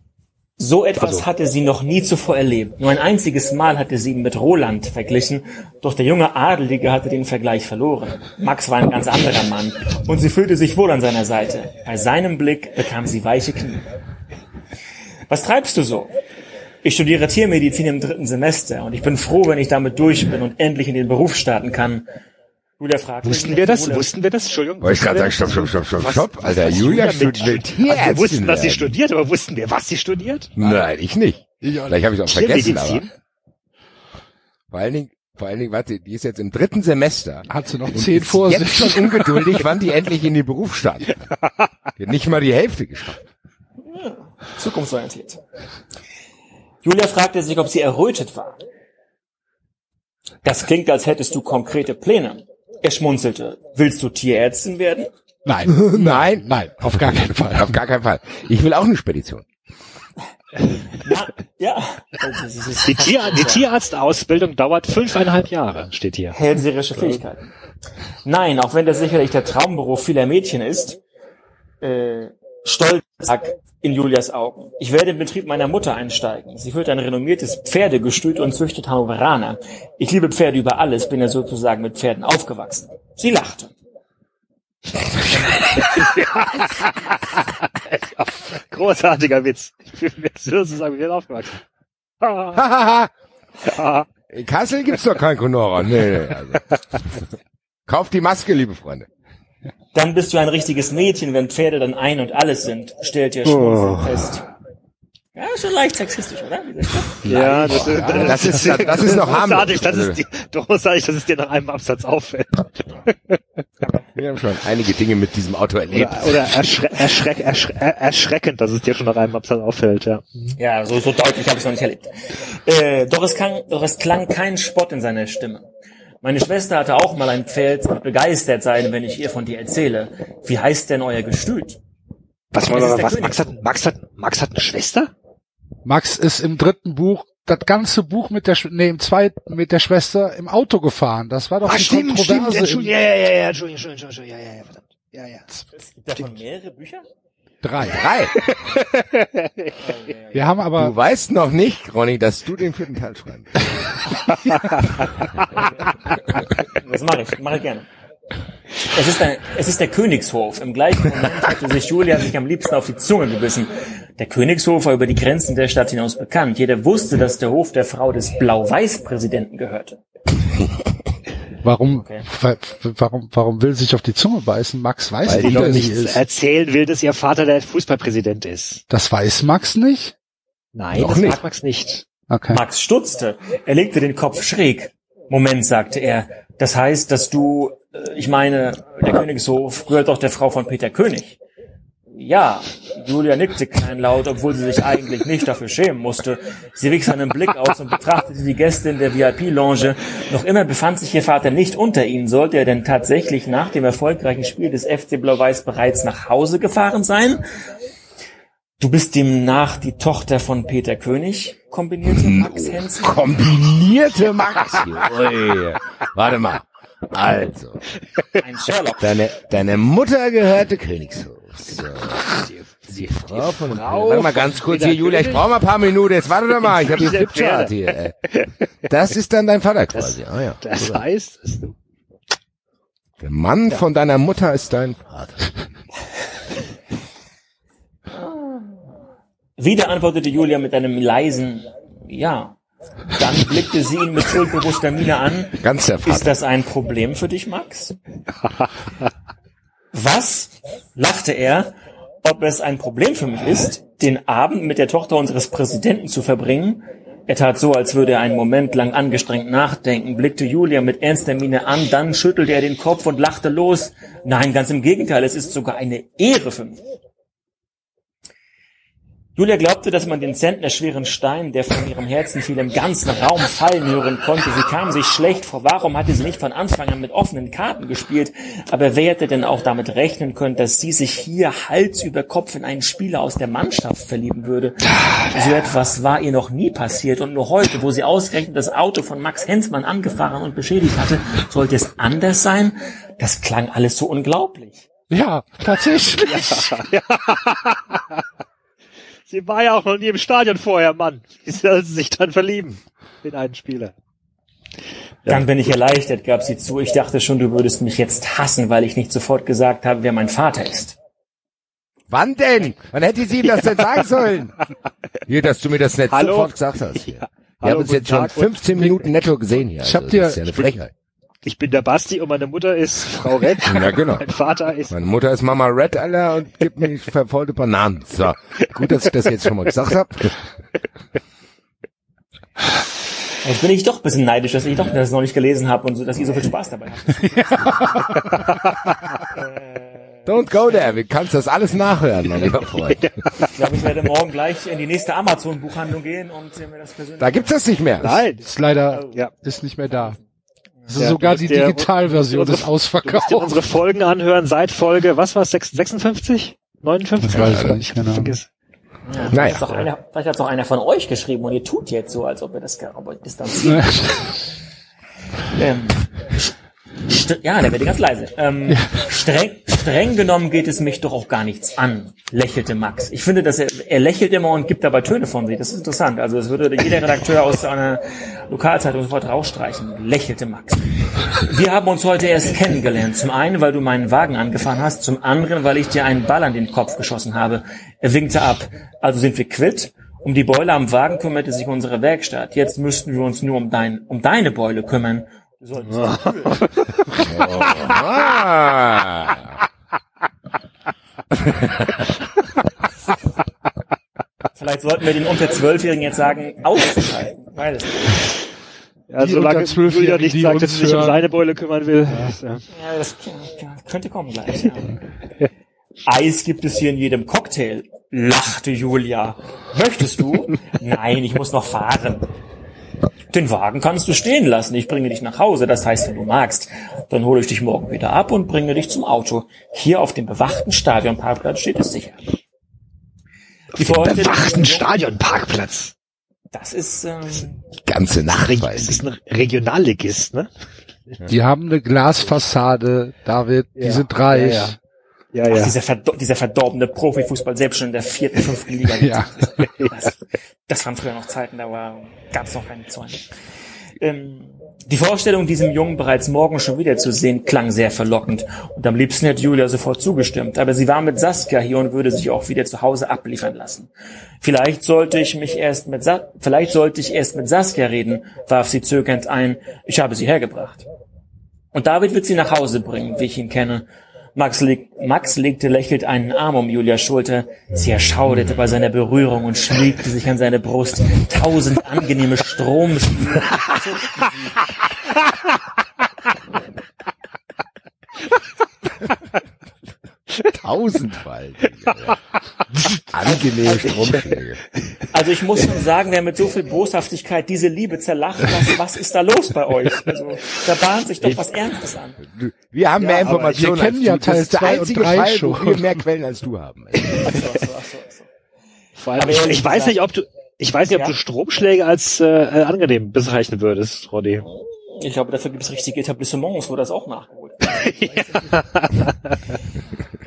So etwas Also- hatte sie noch nie zuvor erlebt. Nur ein einziges Mal hatte sie ihn mit Roland verglichen, doch der junge Adelige hatte den Vergleich verloren. Max war ein ganz anderer Mann und sie fühlte sich wohl an seiner Seite. Bei seinem Blick bekam sie weiche Knie. Was treibst du so? Ich studiere Tiermedizin im dritten Semester und ich bin froh, wenn ich damit durch bin und endlich in den Beruf starten kann. Julia fragte. Wussten wir das? Wussten wir das? Entschuldigung. Wollte ich gerade wir sagen, stopp, stopp, stopp, stopp, stopp. Alter, was Julia studiert Also, Tierärztin wir wussten, dass sie studiert, aber wussten wir, was sie studiert? Nein, ich nicht. Vielleicht habe ich es auch vergessen, aber vor allen Dingen, vor allen Dingen, warte, die ist jetzt im dritten Semester. Hat sie noch zehn vor jetzt sich. schon ungeduldig, wann die endlich in den Beruf starten. Die hat nicht mal die Hälfte geschafft. Zukunftsorientiert. Julia fragte sich, ob sie errötet war. Das klingt, als hättest du konkrete Pläne. Er schmunzelte. Willst du Tierärztin werden? Nein. Nein, Nein, auf gar keinen Fall. auf gar keinen Fall. Ich will auch eine Spedition. Na, ja. Die, Tier, die Tierarztausbildung dauert fünfeinhalb Jahre, steht hier. hellseherische Fähigkeiten. Nein, auch wenn das sicherlich der Traumberuf vieler Mädchen ist, äh, Stolz in Julias Augen. Ich werde im Betrieb meiner Mutter einsteigen. Sie führt ein renommiertes Pferdegestüt und züchtet Hannoveraner. Ich liebe Pferde über alles, bin ja sozusagen mit Pferden aufgewachsen. Sie lachte. Großartiger Witz. Ich bin sozusagen wieder aufgewachsen. In Kassel gibt's doch kein Conora. Nee, nee, also. Kauft die Maske, liebe Freunde. Dann bist du ein richtiges Mädchen, wenn Pferde dann ein und alles sind, stellt ihr schmunzelnd fest. Ja, ist schon leicht sexistisch, oder? Ja, das ist, Das ist, das ist noch harmlos. großartig, dass es dir, großartig, dass es dir nach einem Absatz auffällt. Wir haben schon einige Dinge mit diesem Auto erlebt. Oder, oder erschre erschreck erschre erschreckend, dass es dir schon nach einem Absatz auffällt, ja. Ja, so, so deutlich habe ich es noch nicht erlebt. Äh, doch, es klang, doch es klang kein Spott in seiner Stimme. Meine Schwester hatte auch mal ein Pferd und begeistert sein, wenn ich ihr von dir erzähle. Wie heißt denn euer Gestüt? Was, ist der was, Max hat, Max hat, Max hat eine Schwester? Max ist im dritten Buch das ganze Buch mit der, nee, im zweiten mit der Schwester im Auto gefahren. Das war doch Ah, die stimmt, stimmt, Kontroverse. Entschuldigung, im ja, ja, ja, ja, Entschuldigung, Entschuldigung, Entschuldigung, ja, ja, ja, verdammt. Ja, ja. Es gibt davon mehrere Bücher? Drei. Drei. Wir haben aber, Du weißt noch nicht, Ronny, dass du den vierten Teil schreibst. Das mache ich, mache ich gerne. Es ist, ein, es ist der Königshof. Im gleichen Moment hatte sich Julia sich am liebsten auf die Zunge gebissen. Der Königshof war über die Grenzen der Stadt hinaus bekannt. Jeder wusste, dass der Hof der Frau des Blau-Weiß-Präsidenten gehörte. Warum, Okay. wa- warum, warum will sich auf die Zunge beißen? Max weiß, Weil doch sie nicht ist. Erzählen will, dass ihr Vater der Fußballpräsident ist. Das weiß Max nicht? Nein, Noch das nicht. mag Max nicht. Okay. Max stutzte. Er legte den Kopf schräg. Moment, sagte er. Das heißt, dass du, äh, ich meine, der Königshof gehört doch der Frau von Peter König. Ja, Julia nickte kleinlaut, obwohl sie sich eigentlich nicht dafür schämen musste. Sie wich seinen Blick aus und betrachtete die Gäste in der VIP-Lounge. Noch immer befand sich ihr Vater nicht unter ihnen. Sollte er denn tatsächlich nach dem erfolgreichen Spiel des FC Blau-Weiß bereits nach Hause gefahren sein? Du bist demnach die Tochter von Peter König, kombinierte Max Hensen. Kombinierte Max. Ui. Warte mal. Also, deine, deine Mutter gehörte Königshof. So. Die Frau von Warte mal ganz kurz hier, Julia, ich brauche mal ein paar Minuten. Jetzt warte doch mal, ich habe hier Flipchart hier. ey. Das ist dann dein Vater quasi. Ah ja. Das heißt, dass du Der Mann von deiner Mutter ist dein Vater. Wieder antwortete Julia mit einem leisen Ja. Dann blickte sie ihn mit schuldbewusster Miene an. Ganz der Ist Vater. das ein Problem für dich, Max? Was? lachte er. Ob es ein Problem für mich ist, den Abend mit der Tochter unseres Präsidenten zu verbringen? Er tat so, als würde er einen Moment lang angestrengt nachdenken, blickte Julia mit ernster Miene an, dann schüttelte er den Kopf und lachte los. Nein, ganz im Gegenteil, es ist sogar eine Ehre für mich. Julia glaubte, dass man den zentnerschweren Stein, der von ihrem Herzen fiel, im ganzen Raum fallen hören konnte. Sie kam sich schlecht vor. Warum hatte sie nicht von Anfang an mit offenen Karten gespielt? Aber wer hätte denn auch damit rechnen können, dass sie sich hier Hals über Kopf in einen Spieler aus der Mannschaft verlieben würde? So etwas war ihr noch nie passiert. Und nur heute, wo sie ausgerechnet das Auto von Max Hensmann angefahren und beschädigt hatte, sollte es anders sein? Das klang alles so unglaublich. Ja, tatsächlich. Sie war ja auch noch nie im Stadion vorher, Mann. Wie soll sie sich dann verlieben in einen Spieler? Dann bin ich erleichtert, gab sie zu. Ich dachte schon, du würdest mich jetzt hassen, weil ich nicht sofort gesagt habe, wer mein Vater ist. Wann denn? Wann hätte sie ihm das denn sagen sollen? Hier, dass du mir das nicht Hallo? sofort gesagt hast. Hier. Wir Hallo, haben uns jetzt schon Tag und- 15 Minuten netto gesehen hier. Ich hab Also, dir- das ist ja eine Frechheit. Ich bin der Basti und meine Mutter ist Frau Rett. Ja, genau. Mein Vater ist Meine Mutter ist Mama Red, Alter, und gibt mir verfaulte Bananen. So, gut, dass ich das jetzt schon mal gesagt habe. Jetzt bin ich doch ein bisschen neidisch, dass ich doch das noch nicht gelesen habe und so, dass ihr so viel Spaß dabei habt. Don't go there, du kannst das alles nachhören, mein lieber Freund. Ich glaube, ich werde morgen gleich in die nächste Amazon-Buchhandlung gehen und mir das persönlich... Da gibt's das nicht mehr. Nein. Ist leider, Ja. ist nicht mehr da. Das ist Ja, sogar die Digitalversion ist dir Du musst unsere. Folgen anhören seit Folge, was war 56? 59? Ich weiß es nicht genau. Vergiss. Ja, Naja. vielleicht hat's einer, vielleicht hat's auch einer von euch geschrieben und ihr tut jetzt so, als ob ihr das ihr distanziert. ähm, St ja, der wird ganz leise. Ähm, streng, streng genommen geht es mich doch auch gar nichts an, lächelte Max. Ich finde, dass er, er lächelt immer und gibt dabei Töne von sich. Das ist interessant. Also das würde jeder Redakteur aus einer Lokalzeitung sofort rausstreichen. Lächelte Max. Wir haben uns heute erst kennengelernt. Zum einen, weil du meinen Wagen angefahren hast, zum anderen, weil ich dir einen Ball an den Kopf geschossen habe. Er winkte ab. Also sind wir quitt. Um die Beule am Wagen kümmerte sich unsere Werkstatt. Jetzt müssten wir uns nur um, dein, um deine Beule kümmern. Solltest Ah. Vielleicht sollten wir den unter Zwölfjährigen jetzt sagen, ausschalten. Nicht. Ja, Die solange unter Zwölfjährigen, Julia nicht die sagt, uns dass sie sich um seine Beule kümmern will. Ja. Ja, das könnte kommen gleich. Ja. Eis gibt es hier in jedem Cocktail, lachte Julia. Möchtest du? Nein, ich muss noch fahren. Den Wagen kannst du stehen lassen. Ich bringe dich nach Hause. Das heißt, wenn du magst, dann hole ich dich morgen wieder ab und bringe dich zum Auto. Hier auf dem bewachten Stadionparkplatz steht es sicher. Die Vorstellung- Bewachten Stadionparkplatz. Das ist ähm, Ganze Nacht Das ist ein Regionalligist, ne? Die haben eine Glasfassade, David, die sind reich. ja, Ja, ach, ja. dieser, verdo dieser verdorbene Profifußball, selbst schon in der vierten, fünften Liga. Ja. Das, das waren früher noch Zeiten, da gab es noch keine Zäune. Ähm, die Vorstellung, diesem Jungen bereits morgen schon wiederzusehen, klang sehr verlockend. Und am liebsten hätte Julia sofort zugestimmt. Aber sie war mit Saskia hier und würde sich auch wieder zu Hause abliefern lassen. Vielleicht sollte ich mich erst mit Sa vielleicht sollte ich erst mit Saskia reden, warf sie zögernd ein. Ich habe sie hergebracht. Und David wird sie nach Hause bringen, wie ich ihn kenne. Max, leg Max legte lächelnd einen Arm um Julias Schulter. Sie erschauderte bei seiner Berührung und schmiegte sich an seine Brust. Tausend angenehme Stromspiele. Tausendfalt. Ja. Angenehme Stromschläge. Also ich muss schon sagen, wer mit so viel Boshaftigkeit diese Liebe zerlacht, was, was ist da los bei euch? Also, da bahnt sich doch was Ernstes an. Wir haben mehr Informationen wir kennen als ja du. Das Teil ist der einzige drei Fall, wo wir mehr Quellen als du haben. Ach so, ach so, ach so, ach so. Vor allem, Aber ich, ich weiß nicht, ob du, ich weiß nicht, ob Ja? du Stromschläge als äh, angenehm bezeichnen würdest, Roddy. Ich glaube, dafür gibt es richtige Etablissements, wo das auch nachgeholt wird.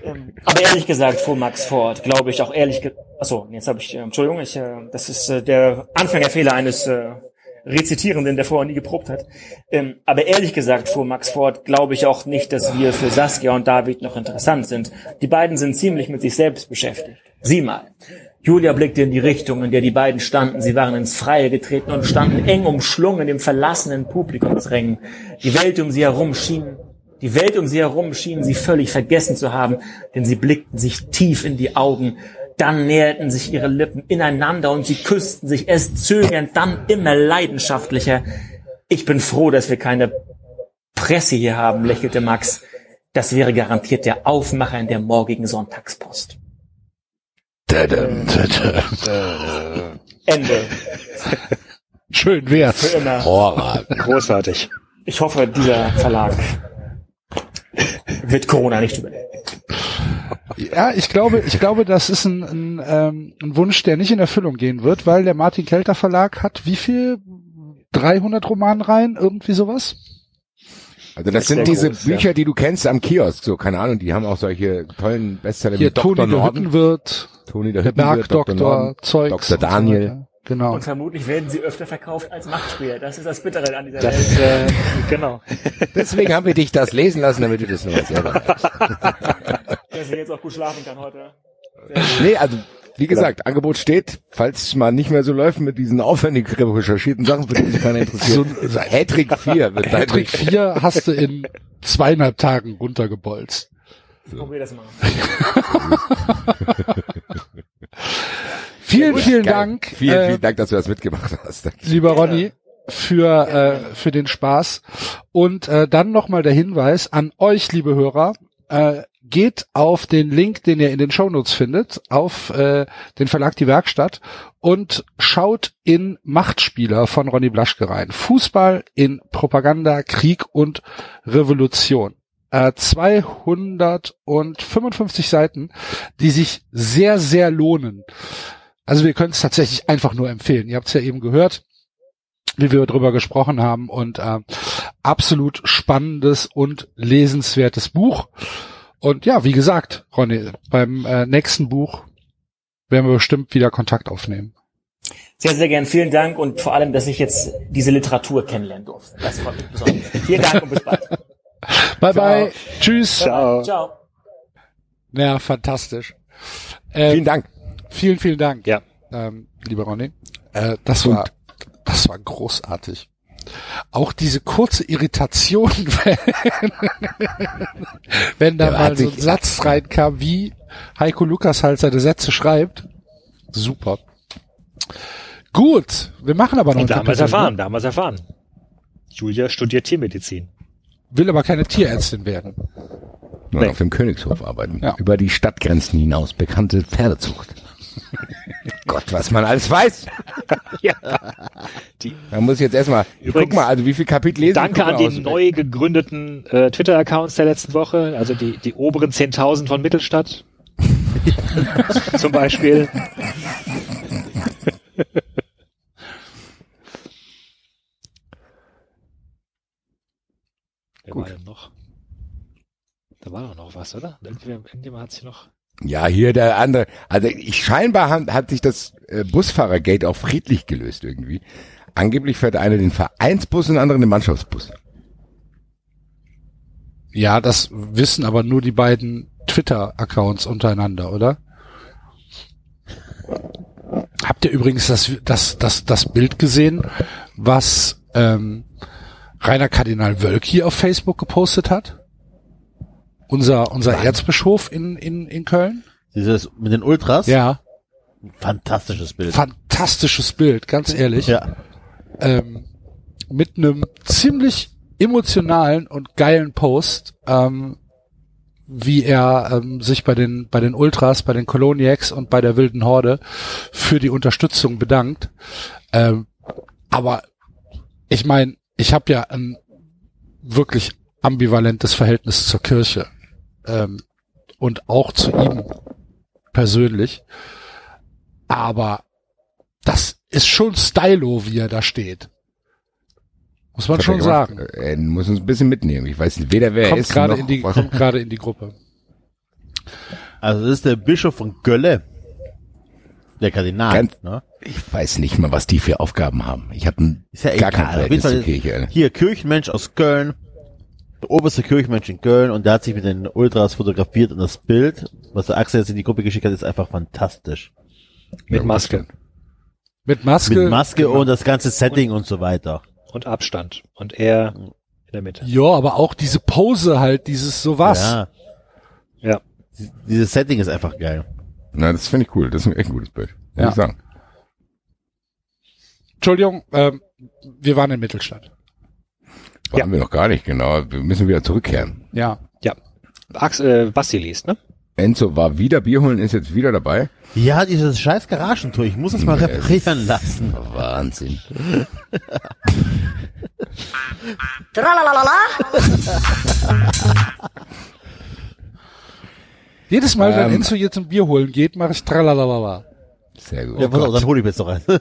Ähm, aber ehrlich gesagt, fuhr Max fort, glaube ich auch ehrlich ge Achso, jetzt habe ich, äh, Entschuldigung, ich, äh, das ist äh, der Anfängerfehler eines äh, Rezitierenden, der vorher nie geprobt hat. Ähm, aber ehrlich gesagt, fuhr Max fort, glaube ich auch nicht, dass wir für Saskia und David noch interessant sind. Die beiden sind ziemlich mit sich selbst beschäftigt. Sieh mal. Julia blickte in die Richtung, in der die beiden standen. Sie waren ins Freie getreten und standen eng umschlungen dem verlassenen Publikumsrängen. Die Welt um sie herum schien, die Welt um sie herum schien sie völlig vergessen zu haben, denn sie blickten sich tief in die Augen. Dann näherten sich ihre Lippen ineinander und sie küssten sich erst zögernd, dann immer leidenschaftlicher. Ich bin froh, dass wir keine Presse hier haben, lächelte Max. Das wäre garantiert der Aufmacher in der morgigen Sonntagspost. Ende. Schön wär's. Für immer. Horror. Großartig. Ich hoffe, dieser Verlag wird Corona nicht überleben. Ja, ich glaube, ich glaube, das ist ein, ein, ähm, ein Wunsch, der nicht in Erfüllung gehen wird, weil der Martin Kelter Verlag hat wie viel? 300 Romanreihen, irgendwie sowas? Also das Sehr sind diese groß, ja. Bücher, die du kennst am Kiosk, so, keine Ahnung, die haben auch solche tollen Bestseller Hier wie Dr. Toni der Norden, Hüttenwirt, Toni der der Hüttenwirt, Dr. Bergdoktor, Norden, Zeugs. Dr. Daniel. Genau. Und vermutlich werden sie öfter verkauft als Machtspiele. Das ist das Bittere an dieser Das, Welt. äh, genau. Deswegen haben wir dich das lesen lassen, damit du das nochmal selber merkst. Dass ich jetzt auch gut schlafen kann heute. Nee, also, wie gesagt, Angebot steht, falls es mal nicht mehr so läuft mit diesen aufwendig recherchierten Sachen, für die sich keiner interessiert. So, Hattrick 4 wird Patrick 4 hast du in zweieinhalb Tagen runtergebolzt. Probier das mal. Vielen, vielen Geil. Dank, Vielen, äh, vielen Dank, dass du das mitgemacht hast. lieber Ronny, für, äh, für den Spaß. Und äh, dann nochmal der Hinweis an euch, liebe Hörer, äh, geht auf den Link, den ihr in den Shownotes findet, auf äh, den Verlag Die Werkstatt und schaut in Machtspieler von Ronny Blaschke rein. Fußball in Propaganda, Krieg und Revolution. Äh, 255 Seiten, die sich sehr, sehr lohnen. Also wir können es tatsächlich einfach nur empfehlen. Ihr habt es ja eben gehört, wie wir drüber gesprochen haben. Und äh, absolut spannendes und lesenswertes Buch. Und ja, wie gesagt, Ronny, beim äh, nächsten Buch werden wir bestimmt wieder Kontakt aufnehmen. Sehr, sehr gern. Vielen Dank und vor allem, dass ich jetzt diese Literatur kennenlernen durfte. Das freut mich besonders. Vielen Dank und bis bald. Bye bye. Tschüss. Ciao. Ciao. Ja, fantastisch. Ähm, Vielen Dank. Vielen, vielen Dank. Ja. Ähm, lieber Ronny. Äh, das war, das war großartig. Auch diese kurze Irritation, wenn, wenn da Ja, mal so ein Satz reinkam, wie Heiko Lukas halt seine Sätze schreibt. Super. Gut, wir machen aber noch Und ein damals Kapitel, erfahren, ne? damals erfahren. Julia studiert Tiermedizin. Will aber keine Tierärztin werden. Nur Nee. auf dem Königshof arbeiten. Ja. Über die Stadtgrenzen hinaus. Bekannte Pferdezucht. Gott, was man alles weiß. Ja. Die, Da muss ich jetzt erstmal, guck mal, also wie viel Kapitel lesen danke an die aus. neu gegründeten äh, Twitter-Accounts der letzten Woche, also die, die oberen 10.000 von Mittelstadt. Zum Beispiel. Wer war denn noch? Da war doch noch was, oder? Irgendjemand, hat sich noch. Ja, hier der andere. Also ich scheinbar hat, hat sich das äh, Busfahrergate auch friedlich gelöst irgendwie. Angeblich fährt der eine den Vereinsbus und der andere den Mannschaftsbus. Ja, das wissen aber nur die beiden Twitter-Accounts untereinander, oder? Habt ihr übrigens das, das, das, das Bild gesehen, was ähm, Rainer Kardinal Wölki auf Facebook gepostet hat? Unser, unser Erzbischof in, in, in Köln? Dieses mit den Ultras. Ja, Fantastisches Bild. fantastisches Bild, ganz ehrlich. ja. ähm, mit einem ziemlich emotionalen und geilen Post, ähm, wie er ähm, sich bei den bei den Ultras, bei den Coloniacs und bei der wilden Horde für die Unterstützung bedankt. Ähm, aber ich meine, ich habe ja ein wirklich ambivalentes Verhältnis zur Kirche ähm, und auch zu ihm persönlich. Aber das ist schon stylo, wie er da steht. Muss man schon er sagen. Äh, Er muss uns ein bisschen mitnehmen. Ich weiß weder wer er Kommt ist gerade noch in die, kommt gerade in die Gruppe. Also das ist der Bischof von Gölle. Der Kardinal. Ganz- ne? Ich weiß nicht mal, was die für Aufgaben haben. Ich habe Ist ja gar egal. kein Verhältnis zur Kirche. Hier Kirchenmensch aus Köln. Der oberste Kirchenmensch in Köln und der hat sich mit den Ultras fotografiert und das Bild, was der Axel jetzt in die Gruppe geschickt hat, ist einfach fantastisch. Mit Maske Mit Maske. Mit Maske und das ganze Setting und so weiter. und Abstand. Und er in der Mitte. Ja, aber auch diese Pose halt, dieses sowas. Ja. Ja. Dieses Setting ist einfach geil. Na, das finde ich cool. Das ist ein echt gutes Bild. Muss Ja. ich sagen. Entschuldigung, ähm, wir waren in Mittelstadt. Waren wir noch gar nicht, genau. Wir müssen wieder zurückkehren. Ja. Ja. Ax, äh, Basti liest, ne? Enzo war wieder Bier holen, ist jetzt wieder dabei. Ja, dieses scheiß Garagentor, ich muss das mal Ja, reparieren lassen. Wahnsinn. Jedes Mal, wenn Ähm. Enzo jetzt ein Bier holen geht, mache ich tralalala. Sehr gut. Ja, pass auf, dann hol ich mir jetzt noch eins.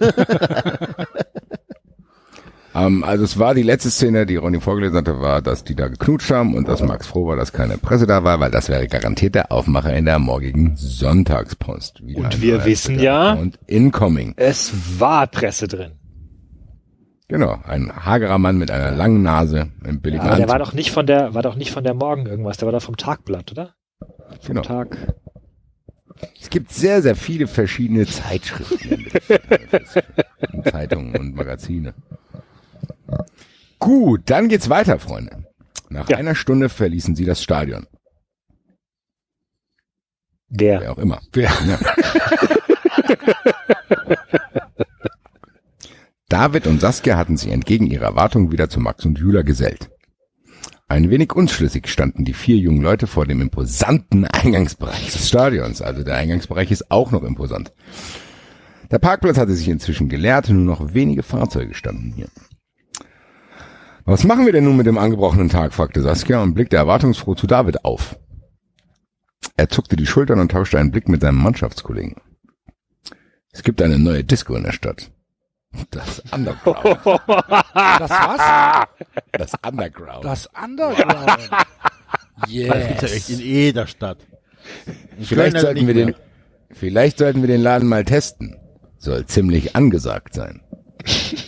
Ähm, also es war die letzte Szene, die Ronny vorgelesen hatte, war, dass die da geknutscht haben und dass Max froh war, dass keine Presse da war, weil das wäre garantiert der Aufmacher in der morgigen Sonntagspost. Wieder Und ein wir wissen ja- Und incoming. Es war Presse drin. Genau, ein hagerer Mann mit einer langen Nase, einem billigen Aber der war Anzug. doch nicht von der, war doch nicht von der Morgen irgendwas, der war doch vom Tagblatt, oder? Vom Genau. Tag. Es gibt sehr, sehr viele verschiedene Zeitschriften, und Zeitungen und Magazine. Gut, dann geht's weiter, Freunde. Nach Ja. einer Stunde verließen sie das Stadion. Der. Wer auch immer. Wer? Ja. David und Saskia hatten sich entgegen ihrer Erwartungen wieder zu Max und Jula gesellt. Ein wenig unschlüssig standen die vier jungen Leute vor dem imposanten Eingangsbereich des Stadions. Also der Eingangsbereich ist auch noch imposant. Der Parkplatz hatte sich inzwischen geleert und nur noch wenige Fahrzeuge standen hier. Was machen wir denn nun mit dem angebrochenen Tag? fragte Saskia und blickte erwartungsfroh zu David auf. Er zuckte die Schultern und tauschte einen Blick mit seinem Mannschaftskollegen. Es gibt eine neue Disco in der Stadt. Das Underground. Das was? Das Underground. Das Underground. Das gibt's ja echt in Yes. jeder Stadt. Vielleicht sollten wir den, vielleicht sollten wir den Laden mal testen. Soll ziemlich angesagt sein.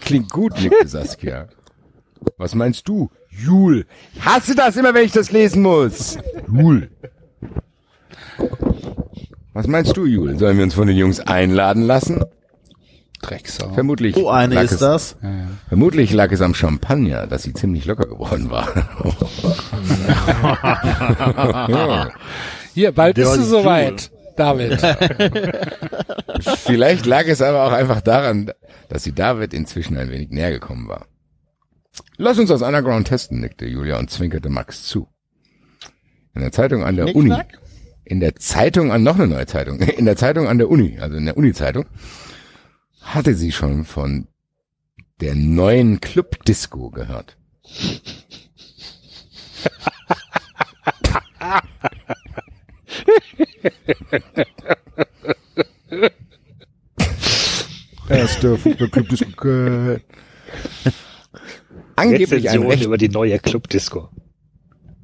Klingt gut, nickte Saskia. Was meinst du? Jul. Hasse das immer, wenn ich das lesen muss. Jul. Was meinst du, Jul? Sollen wir uns von den Jungs einladen lassen? Drecksau. Vermutlich. So eine lag ist es, das. Vermutlich lag es am Champagner, dass sie ziemlich locker geworden war. Hier, bald Der bist du soweit, David. Vielleicht lag es aber auch einfach daran, dass sie David inzwischen ein wenig näher gekommen war. Lass uns das Underground testen, nickte Julia und zwinkerte Max zu. In der Zeitung an der Uni. Knickknack? In der Zeitung an noch eine neue Zeitung. In der Zeitung an der Uni, also in der Uni-Zeitung, hatte sie schon von der neuen Club-Disco gehört. Erster Fußballclub Disco Köln. Angeblich ein, recht, über die neue Club-Disco.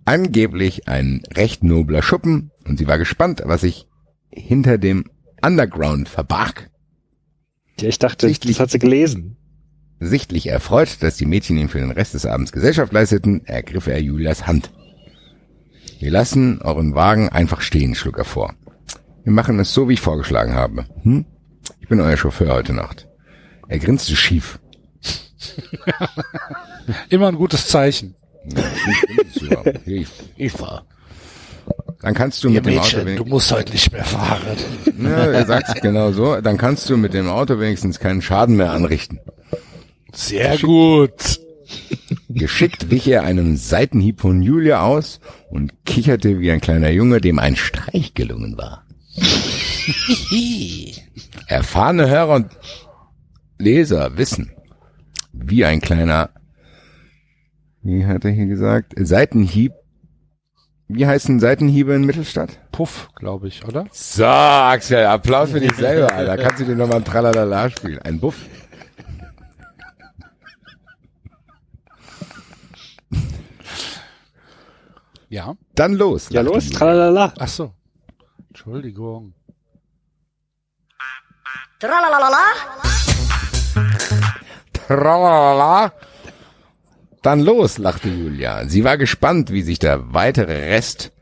angeblich ein recht nobler Schuppen und sie war gespannt, was sich hinter dem Underground verbarg. Ja, ich dachte, Sichtlich- das hat sie gelesen. Sichtlich erfreut, dass die Mädchen ihm für den Rest des Abends Gesellschaft leisteten, ergriff er Julias Hand. Wir lassen euren Wagen einfach stehen, schlug er vor. Wir machen es so, wie ich vorgeschlagen habe. Hm? Ich bin euer Chauffeur heute Nacht. Er grinste schief. Immer ein gutes Zeichen. Ich, ich fahr. Dann kannst du mit dem Auto Mädchen, du wenigstens, musst heute nicht mehr fahren. ja, er sagt genau so, dann kannst du mit dem Auto wenigstens keinen Schaden mehr anrichten. Sehr gut. Geschickt wich er einem Seitenhieb von Julia aus und kicherte wie ein kleiner Junge, dem ein Streich gelungen war. Erfahrene Hörer und Leser wissen, wie ein kleiner, wie hat er hier gesagt, Seitenhieb, wie heißen Seitenhiebe in Mittelstadt? Puff, glaube ich, oder? So, Axel, Applaus für dich selber, Alter. Kannst du dir nochmal ein Tralalala spielen? Ein Buff. Ja. Dann los. Ja, los, tralalala. Ach so. Entschuldigung. Tralalala. Dann los, lachte Julia. Sie war gespannt, wie sich der weitere Rest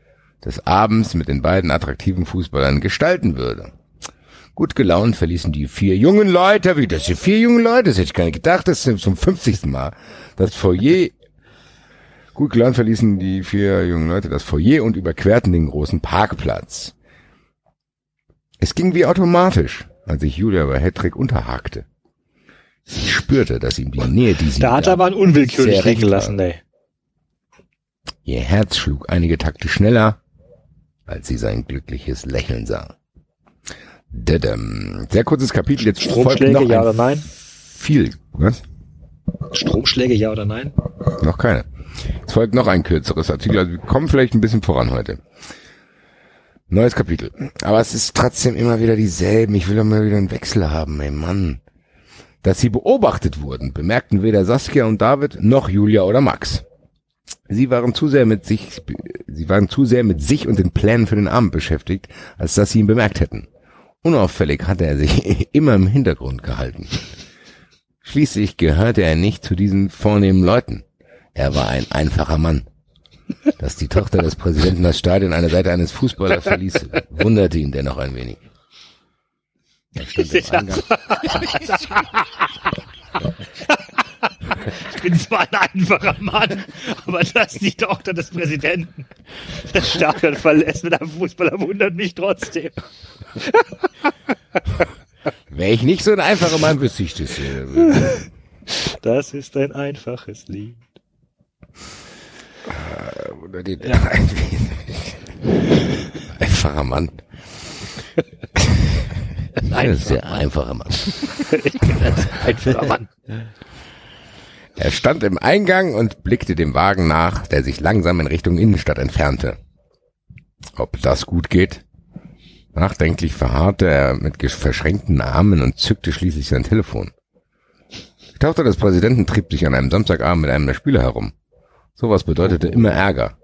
des Abends mit den beiden attraktiven Fußballern gestalten würde. Gut gelaunt verließen die vier jungen Leute, wie das sind vier junge Leute, das hätte ich gar nicht gedacht, das ist zum 50. Mal. Das Foyer, gut gelaunt verließen die vier jungen Leute das Foyer und überquerten den großen Parkplatz. Es ging wie automatisch, als sich Julia bei Hedrick unterhakte. Sie spürte, dass ihm die Nähe dieser Da hat er aber einen unwillkürlich recht lassen, ey. Ihr Herz schlug einige Takte schneller, als sie sein glückliches Lächeln sah. Dadam. Sehr kurzes Kapitel, jetzt folgt Stromschläge, noch ja oder nein? viel. Was? Stromschläge, ja oder nein? Noch keine. Es folgt noch ein kürzeres Artikel, also wir kommen vielleicht ein bisschen voran heute. Neues Kapitel. Aber es ist trotzdem immer wieder dieselben. Ich will doch mal wieder einen Wechsel haben, ey Mann. Dass sie beobachtet wurden, bemerkten weder Saskia und David noch Julia oder Max. Sie waren zu sehr mit sich, sie waren zu sehr mit sich und den Plänen für den Abend beschäftigt, als dass sie ihn bemerkt hätten. Unauffällig hatte er sich immer im Hintergrund gehalten. Schließlich gehörte er nicht zu diesen vornehmen Leuten. Er war ein einfacher Mann. Dass die Tochter des Präsidenten das Stadion an der Seite eines Fußballers verließ, wunderte ihn dennoch ein wenig. Stand im Eingang. Ich bin zwar ein einfacher Mann, aber dass die Tochter des Präsidenten das Stadion verlässt mit einem Fußballer wundert mich trotzdem. Wäre ich nicht so ein einfacher Mann, wüsste ich das. äh, Das ist ein einfaches Lied. Oder den, Einfacher Mann. Ein sehr einfacher Mann. Einfacher Mann. Er stand im Eingang und blickte dem Wagen nach, der sich langsam in Richtung Innenstadt entfernte. Ob das gut geht? Nachdenklich verharrte er mit verschränkten Armen und zückte schließlich sein Telefon. Die Tochter des Präsidenten trieb sich an einem Samstagabend mit einem der Spieler herum. Sowas bedeutete immer Ärger.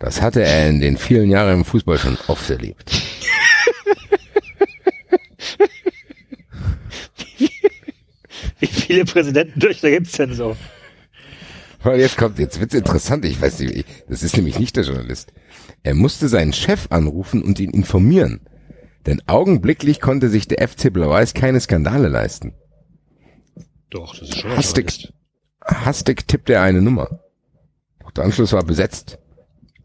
Das hatte er in den vielen Jahren im Fußball schon oft erlebt. Wie viele Präsidententöchter gibt's denn so? Weil jetzt kommt, jetzt wird's interessant. Ich weiß nicht, ich- das ist nämlich nicht der Journalist. Er musste seinen Chef anrufen und ihn informieren. Denn augenblicklich konnte sich der FC Blau-Weiß keine Skandale leisten. Doch, das ist schon ein Hastig, hastig tippte er eine Nummer. Doch der Anschluss war besetzt.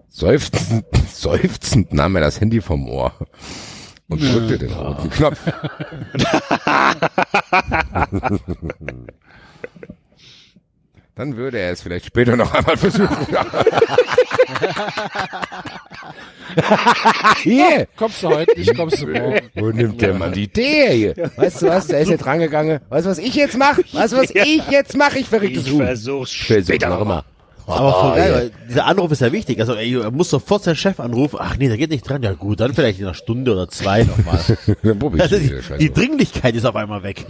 Seufzend, seufzend nahm er das Handy vom Ohr und drückte den roten Knopf. Dann würde er es vielleicht später noch einmal versuchen. Hier, Kommst du heute nicht, kommst du morgen. wo nimmt der Mann die Idee hier? Weißt du was, der ist jetzt rangegangen. Weißt du, was ich jetzt mache? Weißt du, was ich jetzt mache? Ich verrücktes Ich Huhn. versuch's Versuch später noch nochmal. Aber voll geil, weil dieser Anruf ist ja wichtig. Also ey, er muss sofort seinen Chef anrufen. Ach nee, der geht nicht dran. Ja gut, dann vielleicht in einer Stunde oder zwei nochmal. Dann probier ich Also die die, Scheiße. die Dringlichkeit ist auf einmal weg.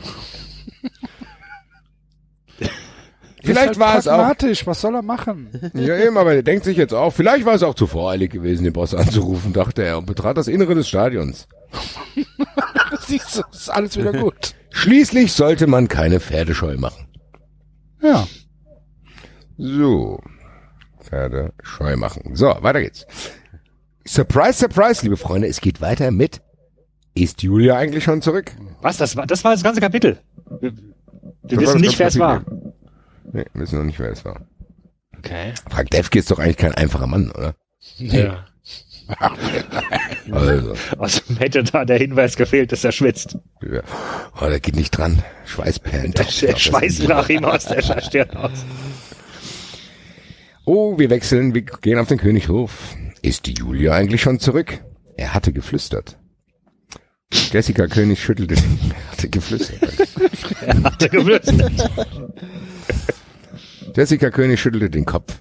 Vielleicht Ist halt war es auch, was soll er machen? ja eben, aber der denkt sich jetzt auch, vielleicht war es auch zu voreilig gewesen, den Boss anzurufen, dachte er und betrat das Innere des Stadions. Siehst du, ist alles wieder gut. Schließlich sollte man keine Pferdescheu machen. Ja. So. Pferdescheu machen. So, weiter geht's. Surprise, surprise, liebe Freunde, es geht weiter mit Ist Julia eigentlich schon zurück? Was? Das war, das war das ganze Kapitel. Wir, wir wissen nicht, wer es war. Nee, wissen noch nicht, wer es war. Okay. Frank Defke ist doch eigentlich kein einfacher Mann, oder? Ja. Also, Also hätte da der Hinweis gefehlt, dass er schwitzt. ja. oh, der geht nicht dran. Schweißperlen. Der, der Schweiß brach ihm aus der Stirn aus. Oh, wir wechseln, wir gehen auf den Könighof. Ist die Julia eigentlich schon zurück? Er hatte geflüstert. Jessica König schüttelte, er hatte geflüstert. Er geflüstert. Jessica König schüttelte den Kopf.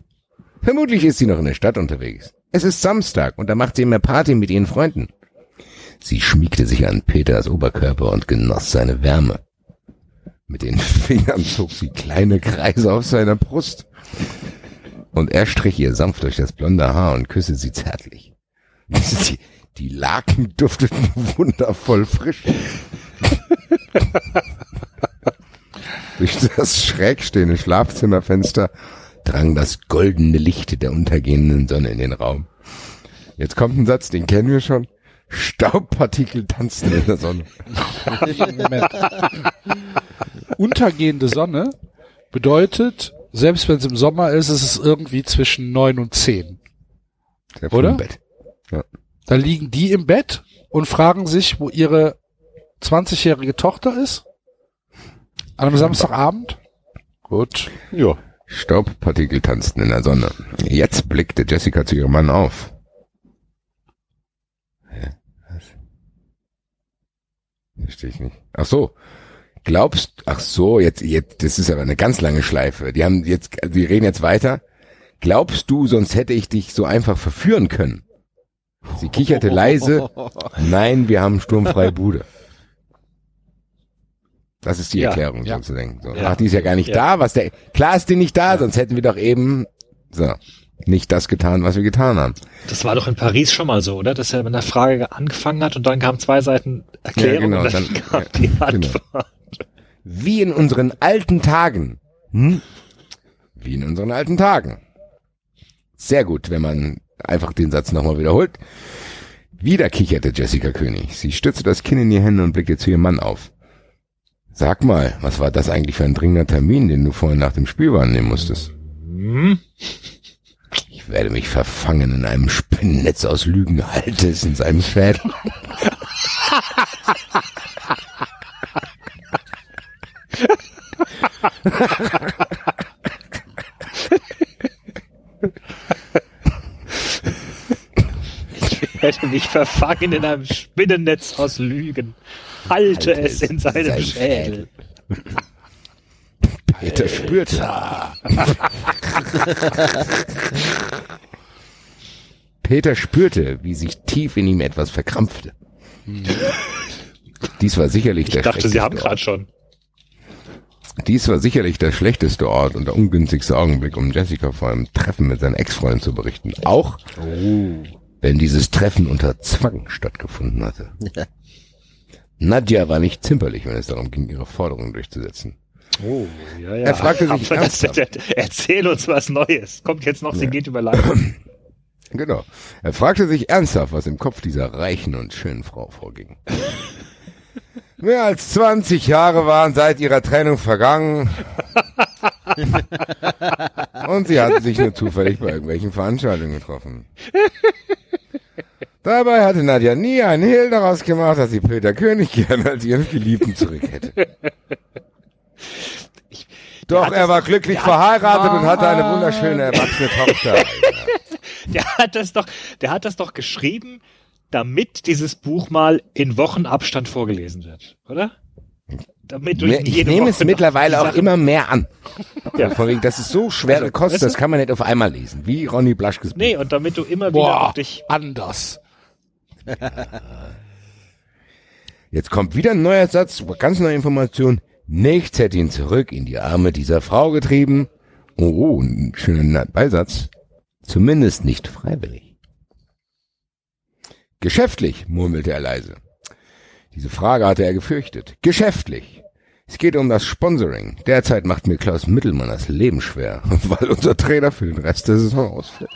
Vermutlich ist sie noch in der Stadt unterwegs. Es ist Samstag und da macht sie immer Party mit ihren Freunden. Sie schmiegte sich an Peters Oberkörper und genoss seine Wärme. Mit den Fingern zog sie kleine Kreise auf seiner Brust. Und er strich ihr sanft durch das blonde Haar und küsste sie zärtlich. Die, die Laken dufteten wundervoll frisch. Durch das schräg stehende Schlafzimmerfenster drang das goldene Licht der untergehenden Sonne in den Raum. Jetzt kommt ein Satz, den kennen wir schon. Staubpartikel tanzen in der Sonne. Untergehende Sonne bedeutet, selbst wenn es im Sommer ist, ist es irgendwie zwischen neun und zehn. Oder? im Bett. Da liegen die im Bett und fragen sich, wo ihre 20-jährige Tochter ist. An einem Samstagabend. Gut. Ja. Staubpartikel tanzten in der Sonne. Jetzt blickte Jessica zu ihrem Mann auf. Hä? Was? Verstehe ich nicht. Ach so. Glaubst, ach so, jetzt, jetzt, das ist aber eine ganz lange Schleife. Die haben jetzt, die reden jetzt weiter. Glaubst du, sonst hätte ich dich so einfach verführen können? Sie kicherte leise. Nein, wir haben sturmfreie Bude. Das ist die Ja, Erklärung, ja. sozusagen. So. Ja. Ach, die ist ja gar nicht Ja. da. Was der, klar ist die nicht da, sonst hätten wir doch eben, so, nicht das getan, was wir getan haben. Das war doch in Paris schon mal so, oder? Dass er mit einer Frage angefangen hat und dann kamen zwei Seiten Erklärung Ja, genau, und dann, dann- kam die genau. Wie in unseren alten Tagen. Hm? Wie in unseren alten Tagen. Sehr gut, wenn man einfach den Satz nochmal wiederholt. Wieder kicherte Jessica König. Sie stützte das Kinn in die Hände und blickte zu ihrem Mann auf. Sag mal, was war das eigentlich für ein dringender Termin, den du vorhin nach dem Spiel wahrnehmen musstest? Hm? Ich werde mich verfangen in einem Spinnennetz aus Lügen, halte es in seinem Schädel. Ich hätte mich verfangen in einem Spinnennetz aus Lügen. Halte, es in seinem Schädel. Peter spürte. Peter spürte, wie sich tief in ihm etwas verkrampfte. Dies war sicherlich Ich der dachte, Sie haben gerade schon. Dies war sicherlich der schlechteste Ort und der ungünstigste Augenblick, um Jessica vor einem Treffen mit seinen Ex-Freunden zu berichten. Auch wenn dieses Treffen unter Zwang stattgefunden hatte. Nadja war nicht zimperlich, wenn es darum ging, ihre Forderungen durchzusetzen. Oh, ja, ja. Er fragte sich ernsthaft. erzähl uns was Neues. Kommt jetzt noch, sie geht über Leitung. Genau. Er fragte sich ernsthaft, was im Kopf dieser reichen und schönen Frau vorging. Mehr als 20 Jahre waren seit ihrer Trennung vergangen. und sie hatten sich nur zufällig bei irgendwelchen Veranstaltungen getroffen. Dabei hatte Nadja nie einen Hehl daraus gemacht, dass sie Peter König gerne als ihren Geliebten zurück hätte. Doch er war glücklich verheiratet und hatte eine wunderschöne erwachsene Tochter. Der hat das doch, der hat das doch geschrieben, damit dieses Buch mal in Wochenabstand vorgelesen wird, oder? Damit du Ich nehme es mittlerweile auch immer mehr an. Ja. Wegen, das ist so schwere Also, Kost, weißt du? das kann man nicht auf einmal lesen. Wie Ronny Blaschkes Buch. Nee, und damit du immer wieder Boah, auf dich. anders. Jetzt kommt wieder ein neuer Satz, ganz neue Information. Nichts hätte ihn zurück in die Arme dieser Frau getrieben. Oh, oh ein schöner Beisatz. Zumindest nicht freiwillig. Geschäftlich, murmelte er leise. Diese Frage hatte er gefürchtet. Geschäftlich. Es geht um das Sponsoring. Derzeit macht mir Klaus Mittelmann das Leben schwer, weil unser Trainer für den Rest der Saison ausfällt.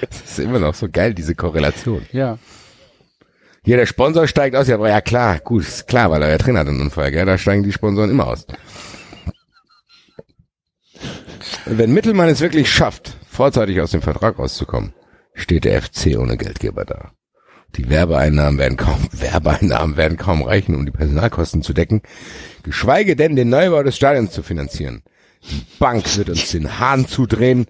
das ist immer noch so geil, diese Korrelation. Ja. Hier, der Sponsor steigt aus. Ja, aber ja klar, gut, ist klar, weil euer Trainer hat einen Unfall, gell? Da steigen die Sponsoren immer aus. Wenn Mittelmann es wirklich schafft, vorzeitig aus dem Vertrag rauszukommen, steht der FC ohne Geldgeber da. Die Werbeeinnahmen werden kaum, Werbeeinnahmen werden kaum reichen, um die Personalkosten zu decken, geschweige denn den Neubau des Stadions zu finanzieren. Die Bank wird uns den Hahn zudrehen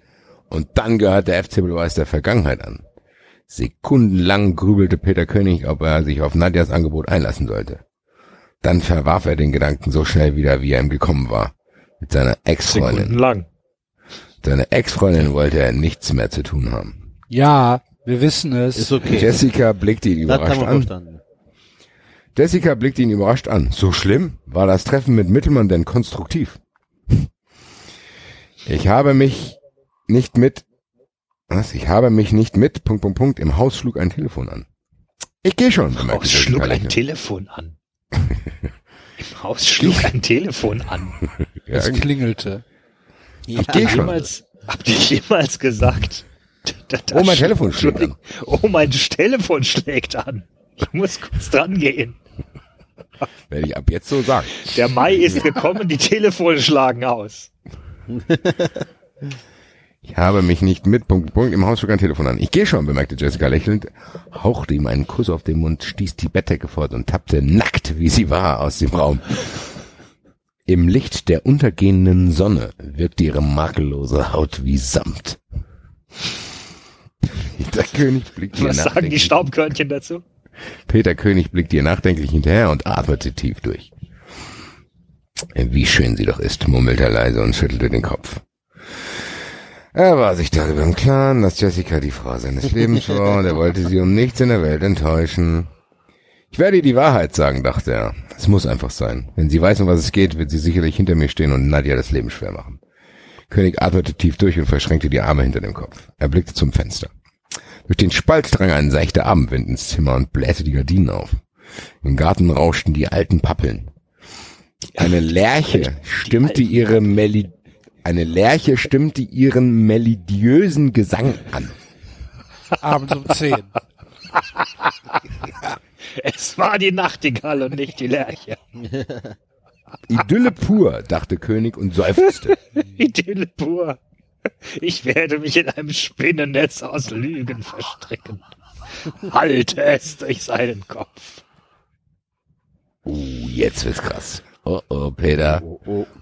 und dann gehört der FC Beweis der Vergangenheit an. Sekundenlang grübelte Peter König, ob er sich auf Nadjas Angebot einlassen sollte. Dann verwarf er den Gedanken so schnell wieder, wie er ihm gekommen war. Mit seiner Ex-Freundin. Sekundenlang. Seine Ex-Freundin wollte er nichts mehr zu tun haben. Ja, wir wissen es. Ist okay. Jessica blickte ihn das überrascht an. verstanden. Jessica blickte ihn überrascht an. So schlimm? War das Treffen mit Mittelmann denn konstruktiv? Ich habe mich nicht mit, was? Ich habe mich nicht mit, Punkt, Punkt, Punkt, im Haus schlug ein Telefon an. Ich gehe schon, Im Haus schlug ein. Telefon an. Im Haus schlug ein Telefon an. Es klingelte. Ich gehe schon. Jemals, habt ihr jemals gesagt? da- da Oh, mein Telefon schlägt an. Oh, mein Telefon schlägt an. Ich muss kurz dran gehen. Werde ich ab jetzt so sagen. Der Mai ist gekommen, die Telefone schlagen aus. Ich habe mich nicht mit, Punkt, Punkt, im Haus schlug ein Telefon an. Ich gehe schon, bemerkte Jessica lächelnd, hauchte ihm einen Kuss auf den Mund, stieß die Bettdecke fort und tappte nackt, wie sie war, aus dem Raum. Im Licht der untergehenden Sonne wirkte ihre makellose Haut wie Samt. Peter König blickte ihr Was sagen die nachdenklich, Staubkörnchen dazu? Peter König blickte ihr nachdenklich hinterher und atmete tief durch. Wie schön sie doch ist, murmelte er leise und schüttelte den Kopf. Er war sich darüber im Klaren, dass Jessica die Frau seines Lebens war und er wollte sie um nichts in der Welt enttäuschen. Ich werde ihr die Wahrheit sagen, dachte er. Es muss einfach sein. Wenn sie weiß, um was es geht, wird sie sicherlich hinter mir stehen und Nadja das Leben schwer machen. König atmete tief durch und verschränkte die Arme hinter dem Kopf. Er blickte zum Fenster. Durch den Spalt drang ein seichter Abendwind ins Zimmer und blähte die Gardinen auf. Im Garten rauschten die alten Pappeln. Eine Lerche stimmte ihre Meli eine Lerche stimmte ihren melodiösen Gesang an. Abends um 10. Es war die Nachtigall und nicht die Lerche. Idylle pur, dachte König und seufzte. Idylle pur. Ich werde mich in einem Spinnennetz aus Lügen verstricken. Halte es durch seinen Kopf. Uh, jetzt wird's krass. Oh oh, Peter.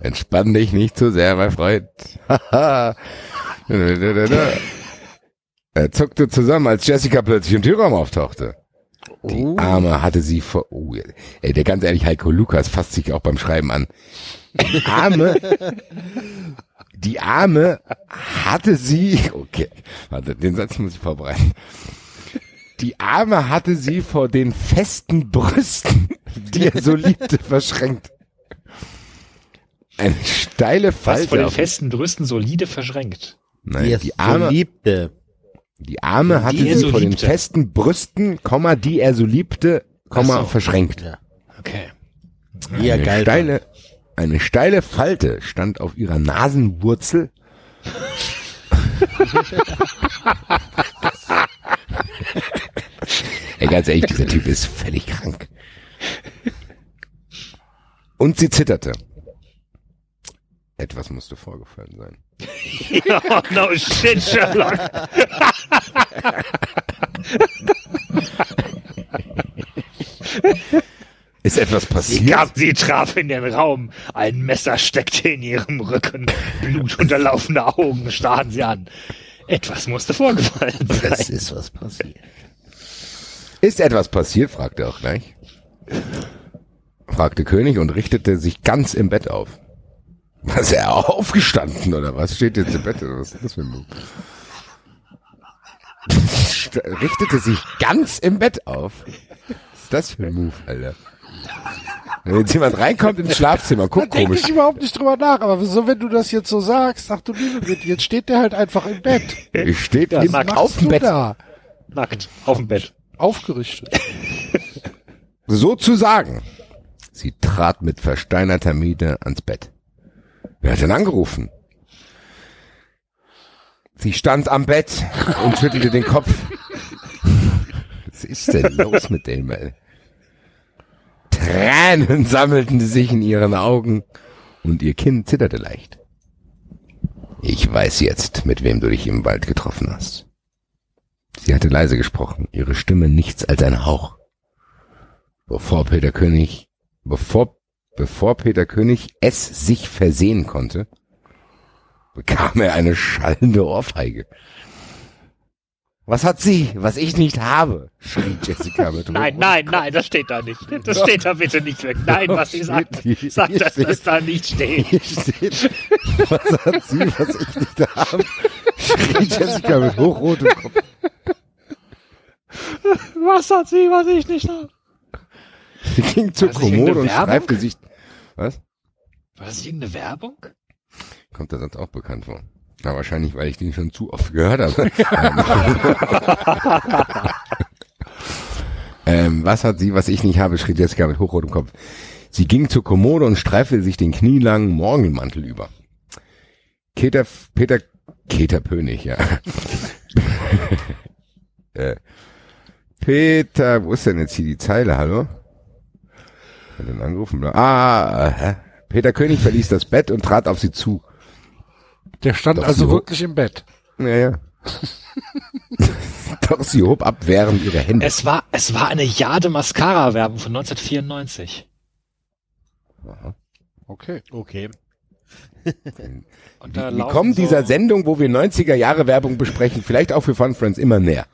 Entspann dich nicht zu sehr, mein Freund. Haha. er zuckte zusammen, als Jessica plötzlich im Türraum auftauchte. Die Arme hatte sie vor, oh, ey, der ganz ehrlich, Heiko Lukas fasst sich auch beim Schreiben an. Die Arme, die Arme hatte sie, okay, warte, den Satz muss ich vorbereiten. Die Arme hatte sie vor den festen Brüsten, die er so liebte, verschränkt. Eine steile Was vor Falte. den festen Brüsten solide verschränkt. Nein, Die die so Arme, liebte. Die Arme hatte Die sie so vor den liebte. festen Brüsten, Komma, die er so liebte, Komma, so. verschränkt. Ja. Okay. Er Eine geil steile, eine steile Falte stand auf ihrer Nasenwurzel. Ey, ganz ehrlich, dieser Typ ist völlig krank. Und sie zitterte. Etwas musste vorgefallen sein. Oh, no shit, Sherlock. Ist etwas Sie, passiert? gab, sie traf in den Raum. Ein Messer steckte in ihrem Rücken. Blutunterlaufende Augen starren sie an. Etwas musste vorgefallen Es sein. ist was passiert. Ist etwas passiert? fragte er auch gleich. Fragte König und richtete sich ganz im Bett auf. Was er aufgestanden oder was steht jetzt im Bett oder was ist das für ein Move? Richtete sich ganz im Bett auf. Was ist das für ein Move, Alter? Wenn jetzt jemand reinkommt ins Schlafzimmer, Da guck denke komisch. ich überhaupt nicht drüber nach, aber wieso, wenn du das jetzt so sagst, ach du liebe Güte, jetzt steht der halt einfach im Bett. Steht Ja, im, Max, Was auf dem Bett. da? Nackt. Auf dem Bett. Aufgerichtet. Sozusagen. Sie trat mit versteinerter Miene ans Bett. Wer hat denn angerufen? Sie stand am Bett und schüttelte den Kopf. Was ist denn los mit dem, ey? Tränen sammelten sich in ihren Augen und ihr Kinn zitterte leicht. Ich weiß jetzt, mit wem du dich im Wald getroffen hast. Sie hatte leise gesprochen, ihre Stimme nichts als ein Hauch. Bevor Peter König, bevor, bevor Peter König es sich versehen konnte, bekam er eine schallende Ohrfeige. Was hat sie, was ich nicht habe? schrie Jessica mit Nein, nein, nein, das steht da nicht. Das steht da bitte nicht weg. Nein, was sie sagt, sagt, dass das steht. da nicht steht. Steht, was hat sie, was ich nicht habe? schrie Jessica mit hochrotem Kopf. Was hat sie, was ich nicht habe? Sie ging zur Kommode und sich, was? War das irgendeine Werbung? Kommt da sonst auch bekannt vor. Na, wahrscheinlich, weil ich den schon zu oft gehört habe. ähm, was hat sie, was ich nicht habe, schrie Jessica mit hochrotem Kopf. Sie ging zur Kommode und streifte sich den knielangen Morgenmantel über. Peter, Peter, Peter Pönig, ja. äh, Peter, wo ist denn jetzt hier die Zeile, hallo? Hat den angerufen? Ah, hä? Peter König verließ das Bett und trat auf sie zu. Der stand Doch, also wirklich im Bett. Ja, ja. Doch sie hob abwehrend ihre Hände. Es war, es war eine Jade Mascara Werbung von 1994. Okay. Okay. Und Wir kommen so, dieser Sendung, wo wir 90er Jahre Werbung besprechen, vielleicht auch für Fun Friends immer näher.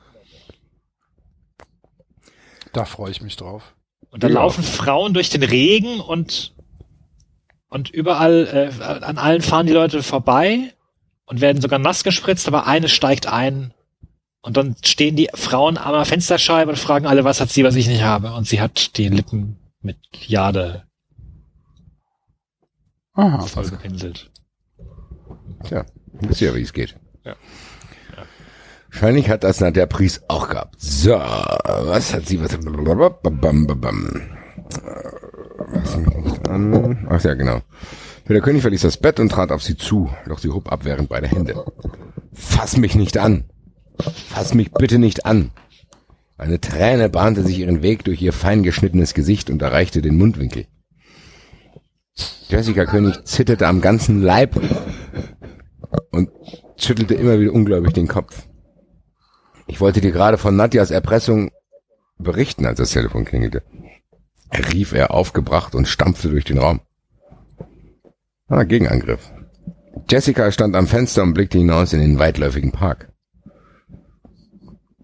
Da freue ich mich drauf. Und da Ja. laufen Frauen durch den Regen und und überall äh, an allen fahren die Leute vorbei und werden sogar nass gespritzt, aber eine steigt ein und dann stehen die Frauen an der Fensterscheibe und fragen alle, was hat sie, was ich nicht habe und sie hat die Lippen mit Jade Aha. voll gepinselt. Tja, wisst ihr, wie es geht. Ja. Wahrscheinlich hat das Nadja Pries auch gehabt. So, was hat sie, was, bam, bam, bam. Was nicht an? Ach ja, genau. Peter König verließ das Bett und trat auf sie zu, doch sie hob abwehrend beide Hände. Fass mich nicht an. Fass mich bitte nicht an. Eine Träne bahnte sich ihren Weg durch ihr fein geschnittenes Gesicht und erreichte den Mundwinkel. Jessica König zitterte am ganzen Leib und schüttelte immer wieder ungläubig den Kopf. Ich wollte dir gerade von Nadjas Erpressung berichten, als das Telefon klingelte. rief er aufgebracht und stampfte durch den Raum. Ah, Gegenangriff. Jessica stand am Fenster und blickte hinaus in den weitläufigen Park.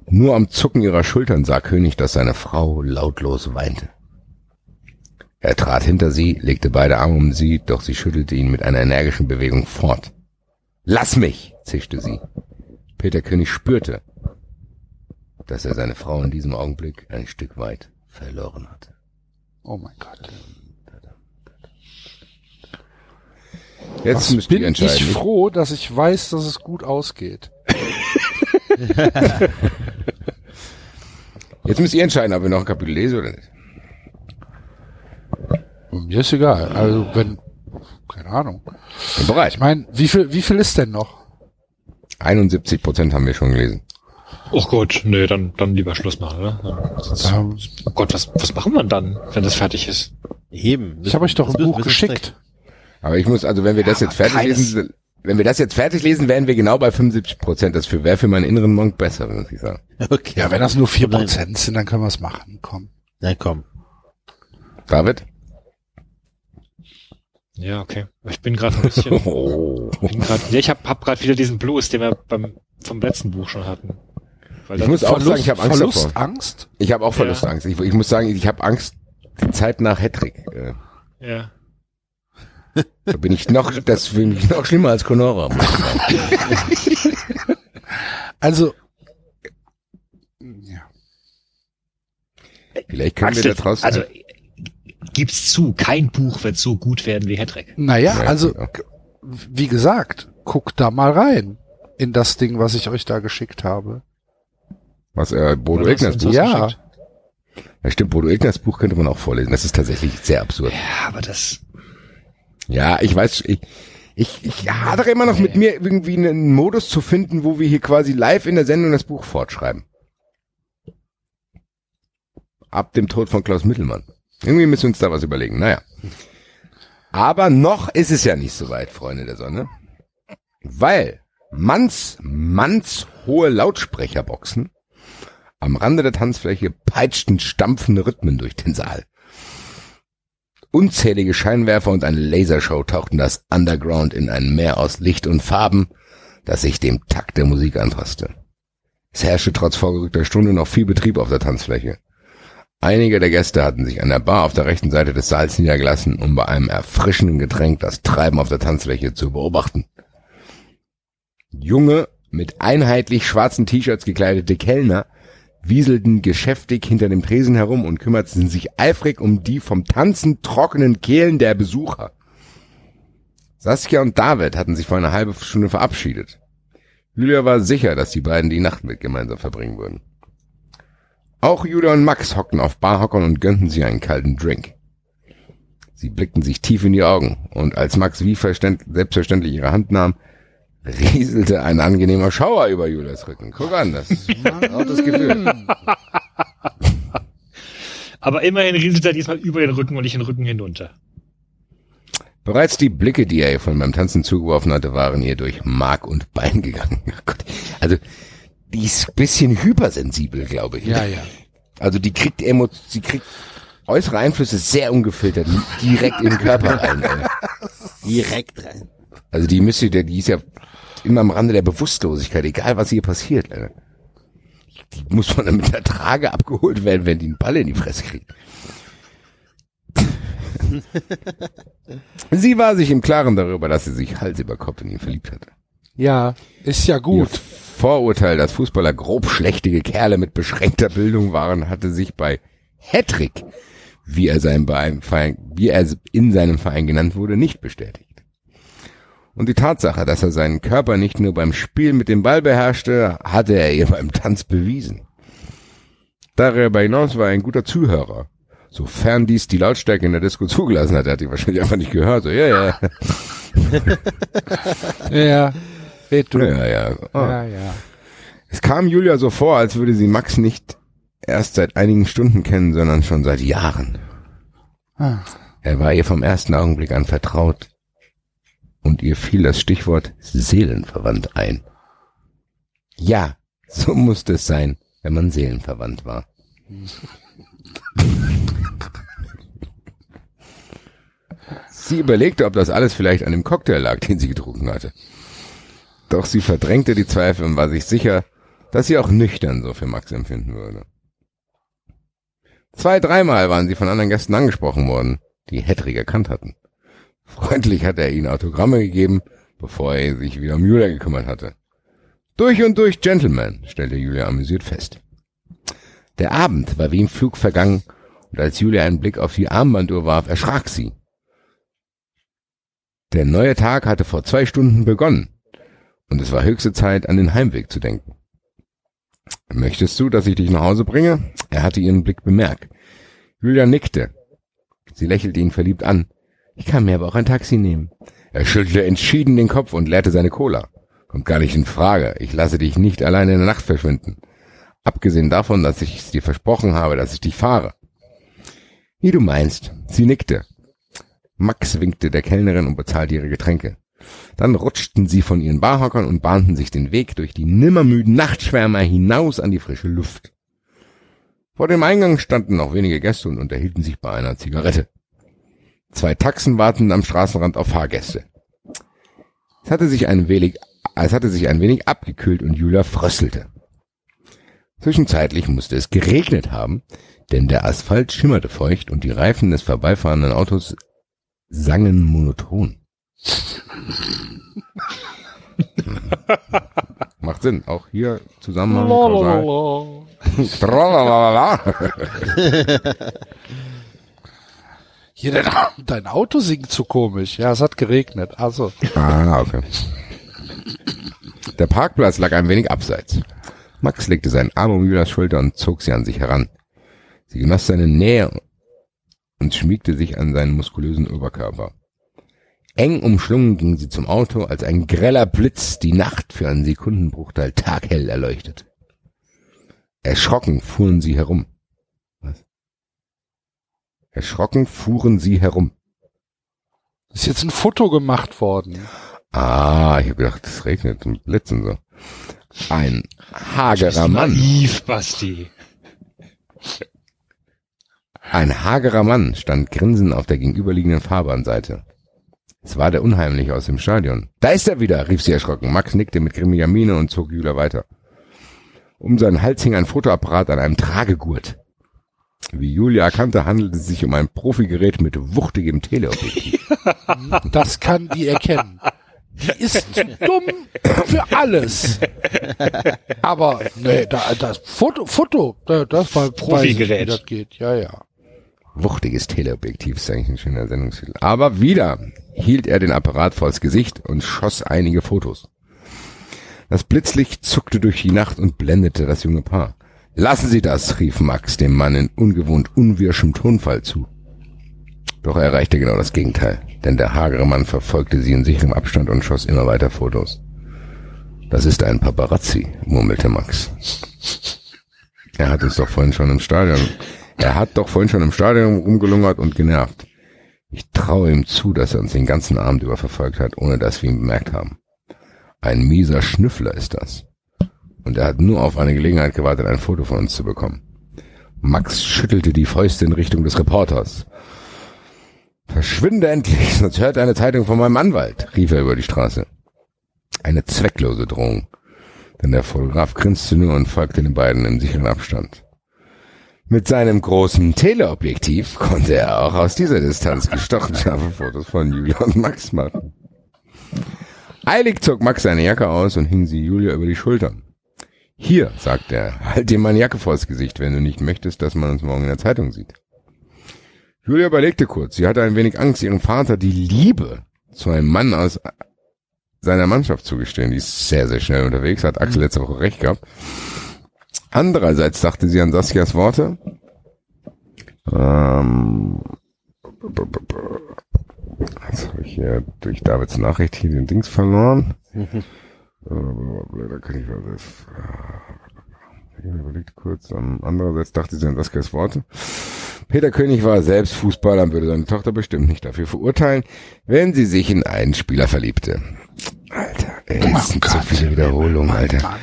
Nur am Zucken ihrer Schultern sah König, dass seine Frau lautlos weinte. Er trat hinter sie, legte beide Arme um sie, doch sie schüttelte ihn mit einer energischen Bewegung fort. Lass mich, zischte sie. Peter König spürte, dass er seine Frau in diesem Augenblick ein Stück weit verloren hatte. Oh mein Gott. Jetzt ihr bin entscheiden. ich froh, dass ich weiß, dass es gut ausgeht. Jetzt müsst ihr entscheiden, ob ihr noch ein Kapitel lesen oder nicht. Mir ist egal. Also wenn, keine Ahnung. Bin bereit. Ich meine, wie viel, wie viel ist denn noch? 71 Prozent haben wir schon gelesen. Oh Gott, nee, dann, dann lieber Schluss machen, oder? Ja, sonst- Ähm, Oh Gott, was, was machen wir dann, wenn das fertig ist? Eben. ich habe euch doch ein Buch geschickt. Aber ich muss, also wenn wir das jetzt fertig keines- lesen, wenn wir das jetzt fertig lesen, wären wir genau bei 75 Prozent. Das für wäre für meinen inneren Monk besser, muss ich sagen. Okay. Ja, wenn das nur vier Prozent sind, dann können wir es machen. Komm. Na komm. David? Ja, okay. Ich bin gerade ein bisschen, Oh. bin grad, ja, ich hab, hab gerade wieder diesen Blues, den wir beim, vom letzten Buch schon hatten. Weil Ich muss auch sagen, ich habe Angst Verlust, davor. Angst? Ich habe auch Ja. Verlustangst. Ich, ich muss sagen, ich habe Angst, die Zeit nach Hattrick. Äh, ja. da bin ich noch, das finde ich noch schlimmer als Conora. Also, ja. Vielleicht können wir Axel, da draußen. also, gib's zu, kein Buch wird so gut werden wie Hedrick. Naja, Ja, also, ja. wie gesagt, guckt da mal rein. In das Ding, was ich euch da geschickt habe. Was, äh, Bodo Oder Egners Buch. Ja. Ja, stimmt, Bodo Egners Buch könnte man auch vorlesen. Das ist tatsächlich sehr absurd. Ja, aber das, Ja, ich weiß, ich, ich, ich hadere immer noch mit mir, irgendwie einen Modus zu finden, wo wir hier quasi live in der Sendung das Buch fortschreiben. Ab dem Tod von Klaus Mittelmann. Irgendwie müssen wir uns da was überlegen. Naja. Aber noch ist es ja nicht so weit, Freunde der Sonne. Weil Manns, Manns hohe Lautsprecherboxen am Rande der Tanzfläche peitschten stampfende Rhythmen durch den Saal. Unzählige Scheinwerfer und eine Lasershow tauchten das Underground in ein Meer aus Licht und Farben, das sich dem Takt der Musik anpasste. Es herrschte trotz vorgerückter Stunde noch viel Betrieb auf der Tanzfläche. Einige der Gäste hatten sich an der Bar auf der rechten Seite des Saals niedergelassen, um bei einem erfrischenden Getränk das Treiben auf der Tanzfläche zu beobachten. Junge, mit einheitlich schwarzen T-Shirts gekleidete Kellner wieselten geschäftig hinter dem Tresen herum und kümmerten sich eifrig um die vom Tanzen trockenen Kehlen der Besucher. Saskia und David hatten sich vor einer halben Stunde verabschiedet. Julia war sicher, dass die beiden die Nacht mit gemeinsam verbringen würden. Auch Julia und Max hockten auf Barhockern und gönnten sich einen kalten Drink. Sie blickten sich tief in die Augen, und als Max wie verständ selbstverständlich ihre Hand nahm, rieselte ein angenehmer Schauer über Julias Rücken. Guck an, das ist auch das Gefühl. aber immerhin rieselt er diesmal über den Rücken und nicht den Rücken hinunter. Bereits die Blicke, die er ihr von beim Tanzen zugeworfen hatte, waren ihr durch Mark und Bein gegangen. Oh Gott. Also, die ist ein bisschen hypersensibel, glaube ich. Ja, ja. Also, die kriegt Emo sie kriegt äußere Einflüsse sehr ungefiltert direkt in den Körper rein. Direkt rein. Also, die müsste, die ist ja immer am Rande der Bewusstlosigkeit, egal was hier passiert. Die muss von mit der Trage abgeholt werden, wenn die einen Ball in die Fresse kriegt. sie war sich im Klaren darüber, dass sie sich Hals über Kopf in ihn verliebt hatte. Ja, ist ja Ihr gut. Vorurteil, dass Fußballer grob schlechtige Kerle mit beschränkter Bildung waren, hatte sich bei Hattrick, wie er, sein Verein, Verein- wie er in seinem Verein genannt wurde, nicht bestätigt. Und die Tatsache, dass er seinen Körper nicht nur beim Spiel mit dem Ball beherrschte, hatte er ihr beim Tanz bewiesen. Darüber hinaus war er ein guter Zuhörer. Sofern dies die Lautstärke in der Disco zugelassen hat, er hat die wahrscheinlich einfach nicht gehört. So, ja, ja, Ja, ja. Red du. ja, ja. Oh. Ja, ja. Es kam Julia so vor, als würde sie Max nicht erst seit einigen Stunden kennen, sondern schon seit Jahren. Ah. Er war ihr vom ersten Augenblick an vertraut und ihr fiel das Stichwort seelenverwandt ein. Ja, so musste es sein, wenn man seelenverwandt war. Sie überlegte, ob das alles vielleicht an dem Cocktail lag, den sie getrunken hatte. Doch sie verdrängte die Zweifel und war sich sicher, dass sie auch nüchtern so für Max empfinden würde. Zwei, dreimal waren sie von anderen Gästen angesprochen worden, die Hedrick erkannt hatten. Freundlich hatte er ihnen Autogramme gegeben, bevor er sich wieder um Julia gekümmert hatte. Durch und durch Gentleman, stellte Julia amüsiert fest. Der Abend war wie im Flug vergangen, und als Julia einen Blick auf die Armbanduhr warf, erschrak sie. Der neue Tag hatte vor zwei Stunden begonnen, und es war höchste Zeit, an den Heimweg zu denken. Möchtest du, dass ich dich nach Hause bringe? Er hatte ihren Blick bemerkt. Julia nickte. Sie lächelte ihn verliebt an. Ich kann mir aber auch ein Taxi nehmen. Er schüttelte entschieden den Kopf und leerte seine Cola. Kommt gar nicht in Frage. Ich lasse dich nicht alleine in der Nacht verschwinden. Abgesehen davon, dass ich es dir versprochen habe, dass ich dich fahre. Wie du meinst. Sie nickte. Max winkte der Kellnerin und bezahlte ihre Getränke. Dann rutschten sie von ihren Barhockern und bahnten sich den Weg durch die nimmermüden Nachtschwärmer hinaus an die frische Luft. Vor dem Eingang standen noch wenige Gäste und unterhielten sich bei einer Zigarette. Zwei Taxen warteten am Straßenrand auf Fahrgäste. Es hatte sich ein wenig, es hatte sich ein wenig abgekühlt und Julia fröstelte. Zwischenzeitlich musste es geregnet haben, denn der Asphalt schimmerte feucht und die Reifen des vorbeifahrenden Autos sangen monoton. Macht Sinn. Auch hier Zusammenhang. Hier, dein, dein Auto singt so komisch. Ja, es hat geregnet. Also, ah, okay. Der Parkplatz lag ein wenig abseits. Max legte seinen Arm um Julias Schulter und zog sie an sich heran. Sie genoss seine Nähe und schmiegte sich an seinen muskulösen Oberkörper. Eng umschlungen ging sie zum Auto, als ein greller Blitz die Nacht für einen Sekundenbruchteil taghell erleuchtete. Erschrocken fuhren sie herum. Erschrocken fuhren sie herum. ist jetzt ein Foto gemacht worden. Ah, ich habe gedacht, es regnet und blitzen so. Ein hagerer Mann. Naiv, Basti. Ein hagerer Mann stand grinsend auf der gegenüberliegenden Fahrbahnseite. Es war der Unheimliche aus dem Stadion. Da ist er wieder, rief sie erschrocken. Max nickte mit grimmiger Miene und zog Julia weiter. Um seinen Hals hing ein Fotoapparat an einem Tragegurt. Wie Julia erkannte, handelte es sich um ein Profigerät mit wuchtigem Teleobjektiv. Das kann die erkennen. Die ist zu dumm für alles. Aber nee, da, das Foto, Foto, da- das war Profigerät. weiß ich, wie das geht. Ja, ja. Wuchtiges Teleobjektiv ist eigentlich ein schöner Sendungstitel. Aber wieder hielt er den Apparat vors Gesicht und schoss einige Fotos. Das Blitzlicht zuckte durch die Nacht und blendete das junge Paar. Lassen Sie das, rief Max dem Mann in ungewohnt unwirschem Tonfall zu. Doch er erreichte genau das Gegenteil, denn der hagere Mann verfolgte sie in sicherem Abstand und schoss immer weiter Fotos. Das ist ein Paparazzi, murmelte Max. Er hat uns doch vorhin schon im Stadion, er hat doch vorhin schon im Stadion rumgelungert und genervt. Ich traue ihm zu, dass er uns den ganzen Abend über verfolgt hat, ohne dass wir ihn bemerkt haben. Ein mieser Schnüffler ist das. Und er hat nur auf eine Gelegenheit gewartet, ein Foto von uns zu bekommen. Max schüttelte die Fäuste in Richtung des Reporters. Verschwinde endlich, sonst hört eine Zeitung von meinem Anwalt, rief er über die Straße. Eine zwecklose Drohung, denn der Fotograf grinste nur und folgte den beiden im sicheren Abstand. Mit seinem großen Teleobjektiv konnte er auch aus dieser Distanz gestochen scharfe Fotos von Julia und Max machen. Eilig zog Max seine Jacke aus und hing sie Julia über die Schultern. Hier, sagte er, halt dir meine Jacke vors Gesicht, wenn du nicht möchtest, dass man uns morgen in der Zeitung sieht. Julia überlegte kurz. Sie hatte ein wenig Angst, ihrem Vater die Liebe zu einem Mann aus seiner Mannschaft zugestehen. Die ist sehr, sehr schnell unterwegs, hat Axel letzte Woche recht gehabt. Andererseits dachte sie an Saskias Worte. Ähm, jetzt habe ich hier durch Davids Nachricht hier den Dings verloren. Äh, Da kann ich was. Ich überlegt kurz. Ähm, Andererseits dachte sie an Saskias Worte. Peter König war selbst Fußballer und würde seine Tochter bestimmt nicht dafür verurteilen, wenn sie sich in einen Spieler verliebte. Alter, ey, es sind so viele Wiederholungen, Alter.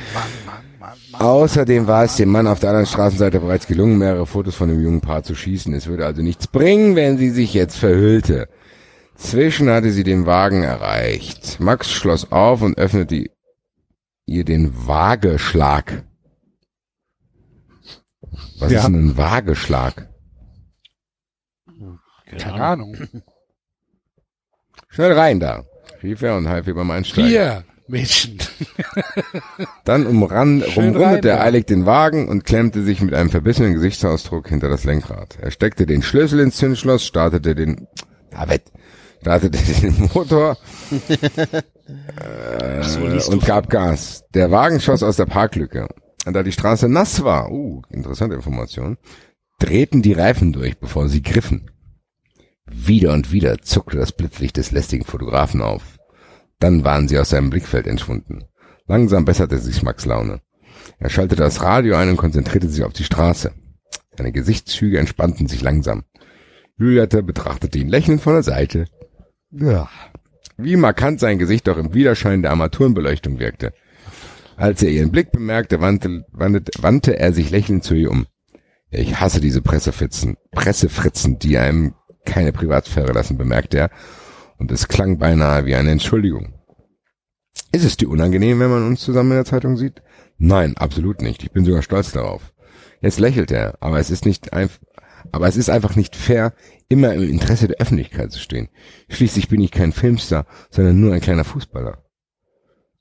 Außerdem war es dem Mann auf der anderen Straßenseite bereits gelungen, mehrere Fotos von dem jungen Paar zu schießen. Es würde also nichts bringen, wenn sie sich jetzt verhüllte. Zwischen hatte sie den Wagen erreicht. Max schloss auf und öffnete ihr den Waageschlag. Was Ja. ist denn ein Waageschlag? Keine Ahnung. Schnell rein da, rief er und half ihr beim Einsteigen. Hier, Mädchen. Dann umran, Schön umrundete rein, er eilig den Wagen und klemmte sich mit einem verbissenen Gesichtsausdruck hinter das Lenkrad. Er steckte den Schlüssel ins Zündschloss, startete den, David, startete den Motor So äh, liest und gab Gas. Der Wagen schoss aus der Parklücke. Da die Straße nass war, uh, interessante Information, drehten die Reifen durch, bevor sie griffen. Wieder und wieder zuckte das Blitzlicht des lästigen Fotografen auf. Dann waren sie aus seinem Blickfeld entschwunden. Langsam besserte sich Max Laune. Er schaltete das Radio ein und konzentrierte sich auf die Straße. Seine Gesichtszüge entspannten sich langsam. Juliette betrachtete ihn lächelnd von der Seite. Ja. Wie markant sein Gesicht doch im Widerschein der Armaturenbeleuchtung wirkte. Als er ihren Blick bemerkte, wandte, wandte, wandte er sich lächelnd zu ihr um. Ich hasse diese Pressefritzen, Pressefritzen, die einem keine Privatsphäre lassen, bemerkte er, und es klang beinahe wie eine Entschuldigung. Ist es dir unangenehm, wenn man uns zusammen in der Zeitung sieht? Nein, absolut nicht. Ich bin sogar stolz darauf. Jetzt lächelt er, aber es ist nicht einfach, aber es ist einfach nicht fair, immer im Interesse der Öffentlichkeit zu stehen. Schließlich bin ich kein Filmstar, sondern nur ein kleiner Fußballer.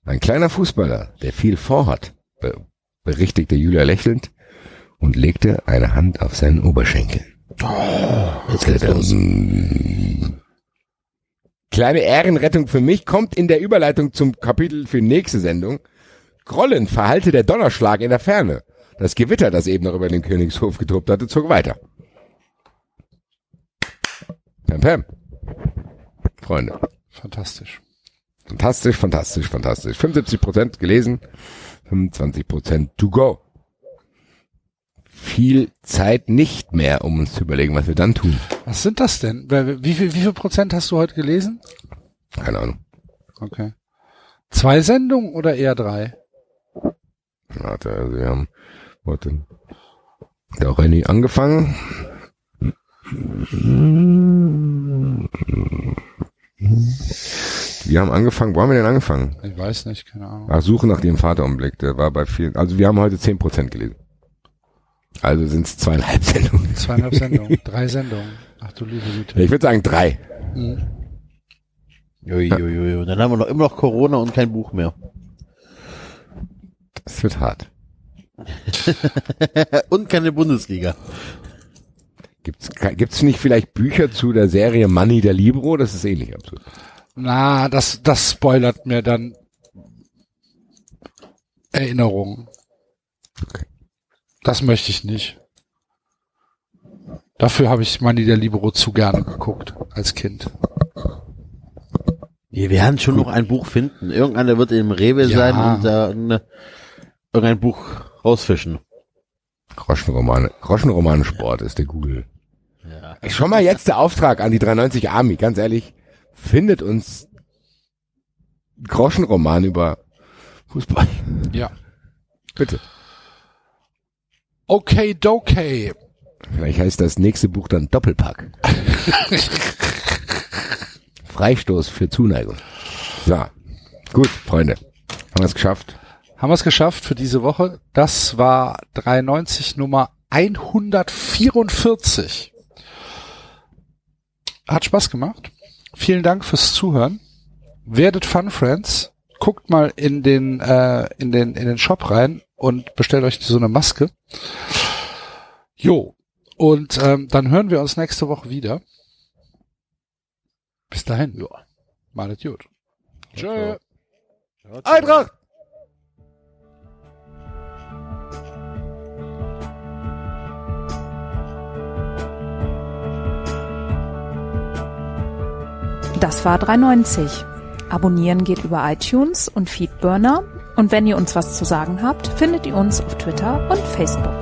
Ein kleiner Fußballer, der viel vorhat, be berichtigte Julia lächelnd und legte eine Hand auf seinen Oberschenkel. Jetzt geht's los. Kleine Ehrenrettung für mich kommt in der Überleitung zum Kapitel für nächste Sendung. Grollend verhallte der Donnerschlag in der Ferne. Das Gewitter, das eben noch über den Königshof getobt hatte, zog weiter. Pam, pam. Freunde. Fantastisch. Fantastisch, fantastisch, fantastisch. 75% gelesen, 25% to go. Viel Zeit nicht mehr, um uns zu überlegen, was wir dann tun. Was sind das denn? Wie viel, wie viel Prozent hast du heute gelesen? Keine Ahnung. Okay. Zwei Sendungen oder eher drei? Warte, also wir haben heute der Renny angefangen. Wir haben angefangen, wo haben wir denn angefangen? Ich weiß nicht, keine Ahnung. Ach, Suche nach dem Vaterumblick, der war bei vielen, also wir haben heute 10% gelesen. Also sind es zweieinhalb Sendungen. Zweieinhalb Sendungen, drei Sendungen. Ach du liebe Güte. Ich würde sagen drei. Uiuiui. Und dann haben wir noch immer noch Corona und kein Buch mehr. Das wird hart. und keine Bundesliga. Gibt's, gibt's nicht vielleicht Bücher zu der Serie Money der Libro? Das ist ähnlich absurd. Na, das, das spoilert mir dann Erinnerungen. Das möchte ich nicht. Dafür habe ich Manni der Libero zu gerne geguckt als Kind. Wir werden schon noch ein Buch finden. Irgendeiner wird im Rewe Ja. sein und da eine, irgendein Buch rausfischen. Groschenromane, Groschenromanensport ist der Google. Ja. Schon mal jetzt der Auftrag an die 390 Army, ganz ehrlich. Findet uns Groschenroman über Fußball. Ja. Bitte. Okay, dokay. Vielleicht heißt das nächste Buch dann Doppelpack. Freistoß für Zuneigung. So. Gut, Freunde. Haben wir es geschafft. Haben wir es geschafft für diese Woche. Das war 93 Nummer 144. Hat Spaß gemacht. Vielen Dank fürs Zuhören. Werdet Fun Friends. Guckt mal in den, äh, in den, in den Shop rein und bestellt euch so eine Maske. Jo. Und ähm, dann hören wir uns nächste Woche wieder. Bis dahin. Ja. Malet gut. Tschö. Eintracht! Das war 390. Abonnieren geht über iTunes und Feedburner. Und wenn ihr uns was zu sagen habt, findet ihr uns auf Twitter und Facebook.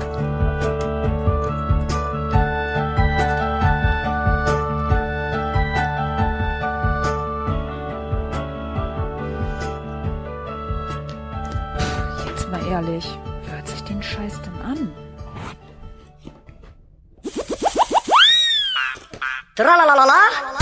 Jetzt mal ehrlich, wer hört sich den Scheiß denn an? Tralalala.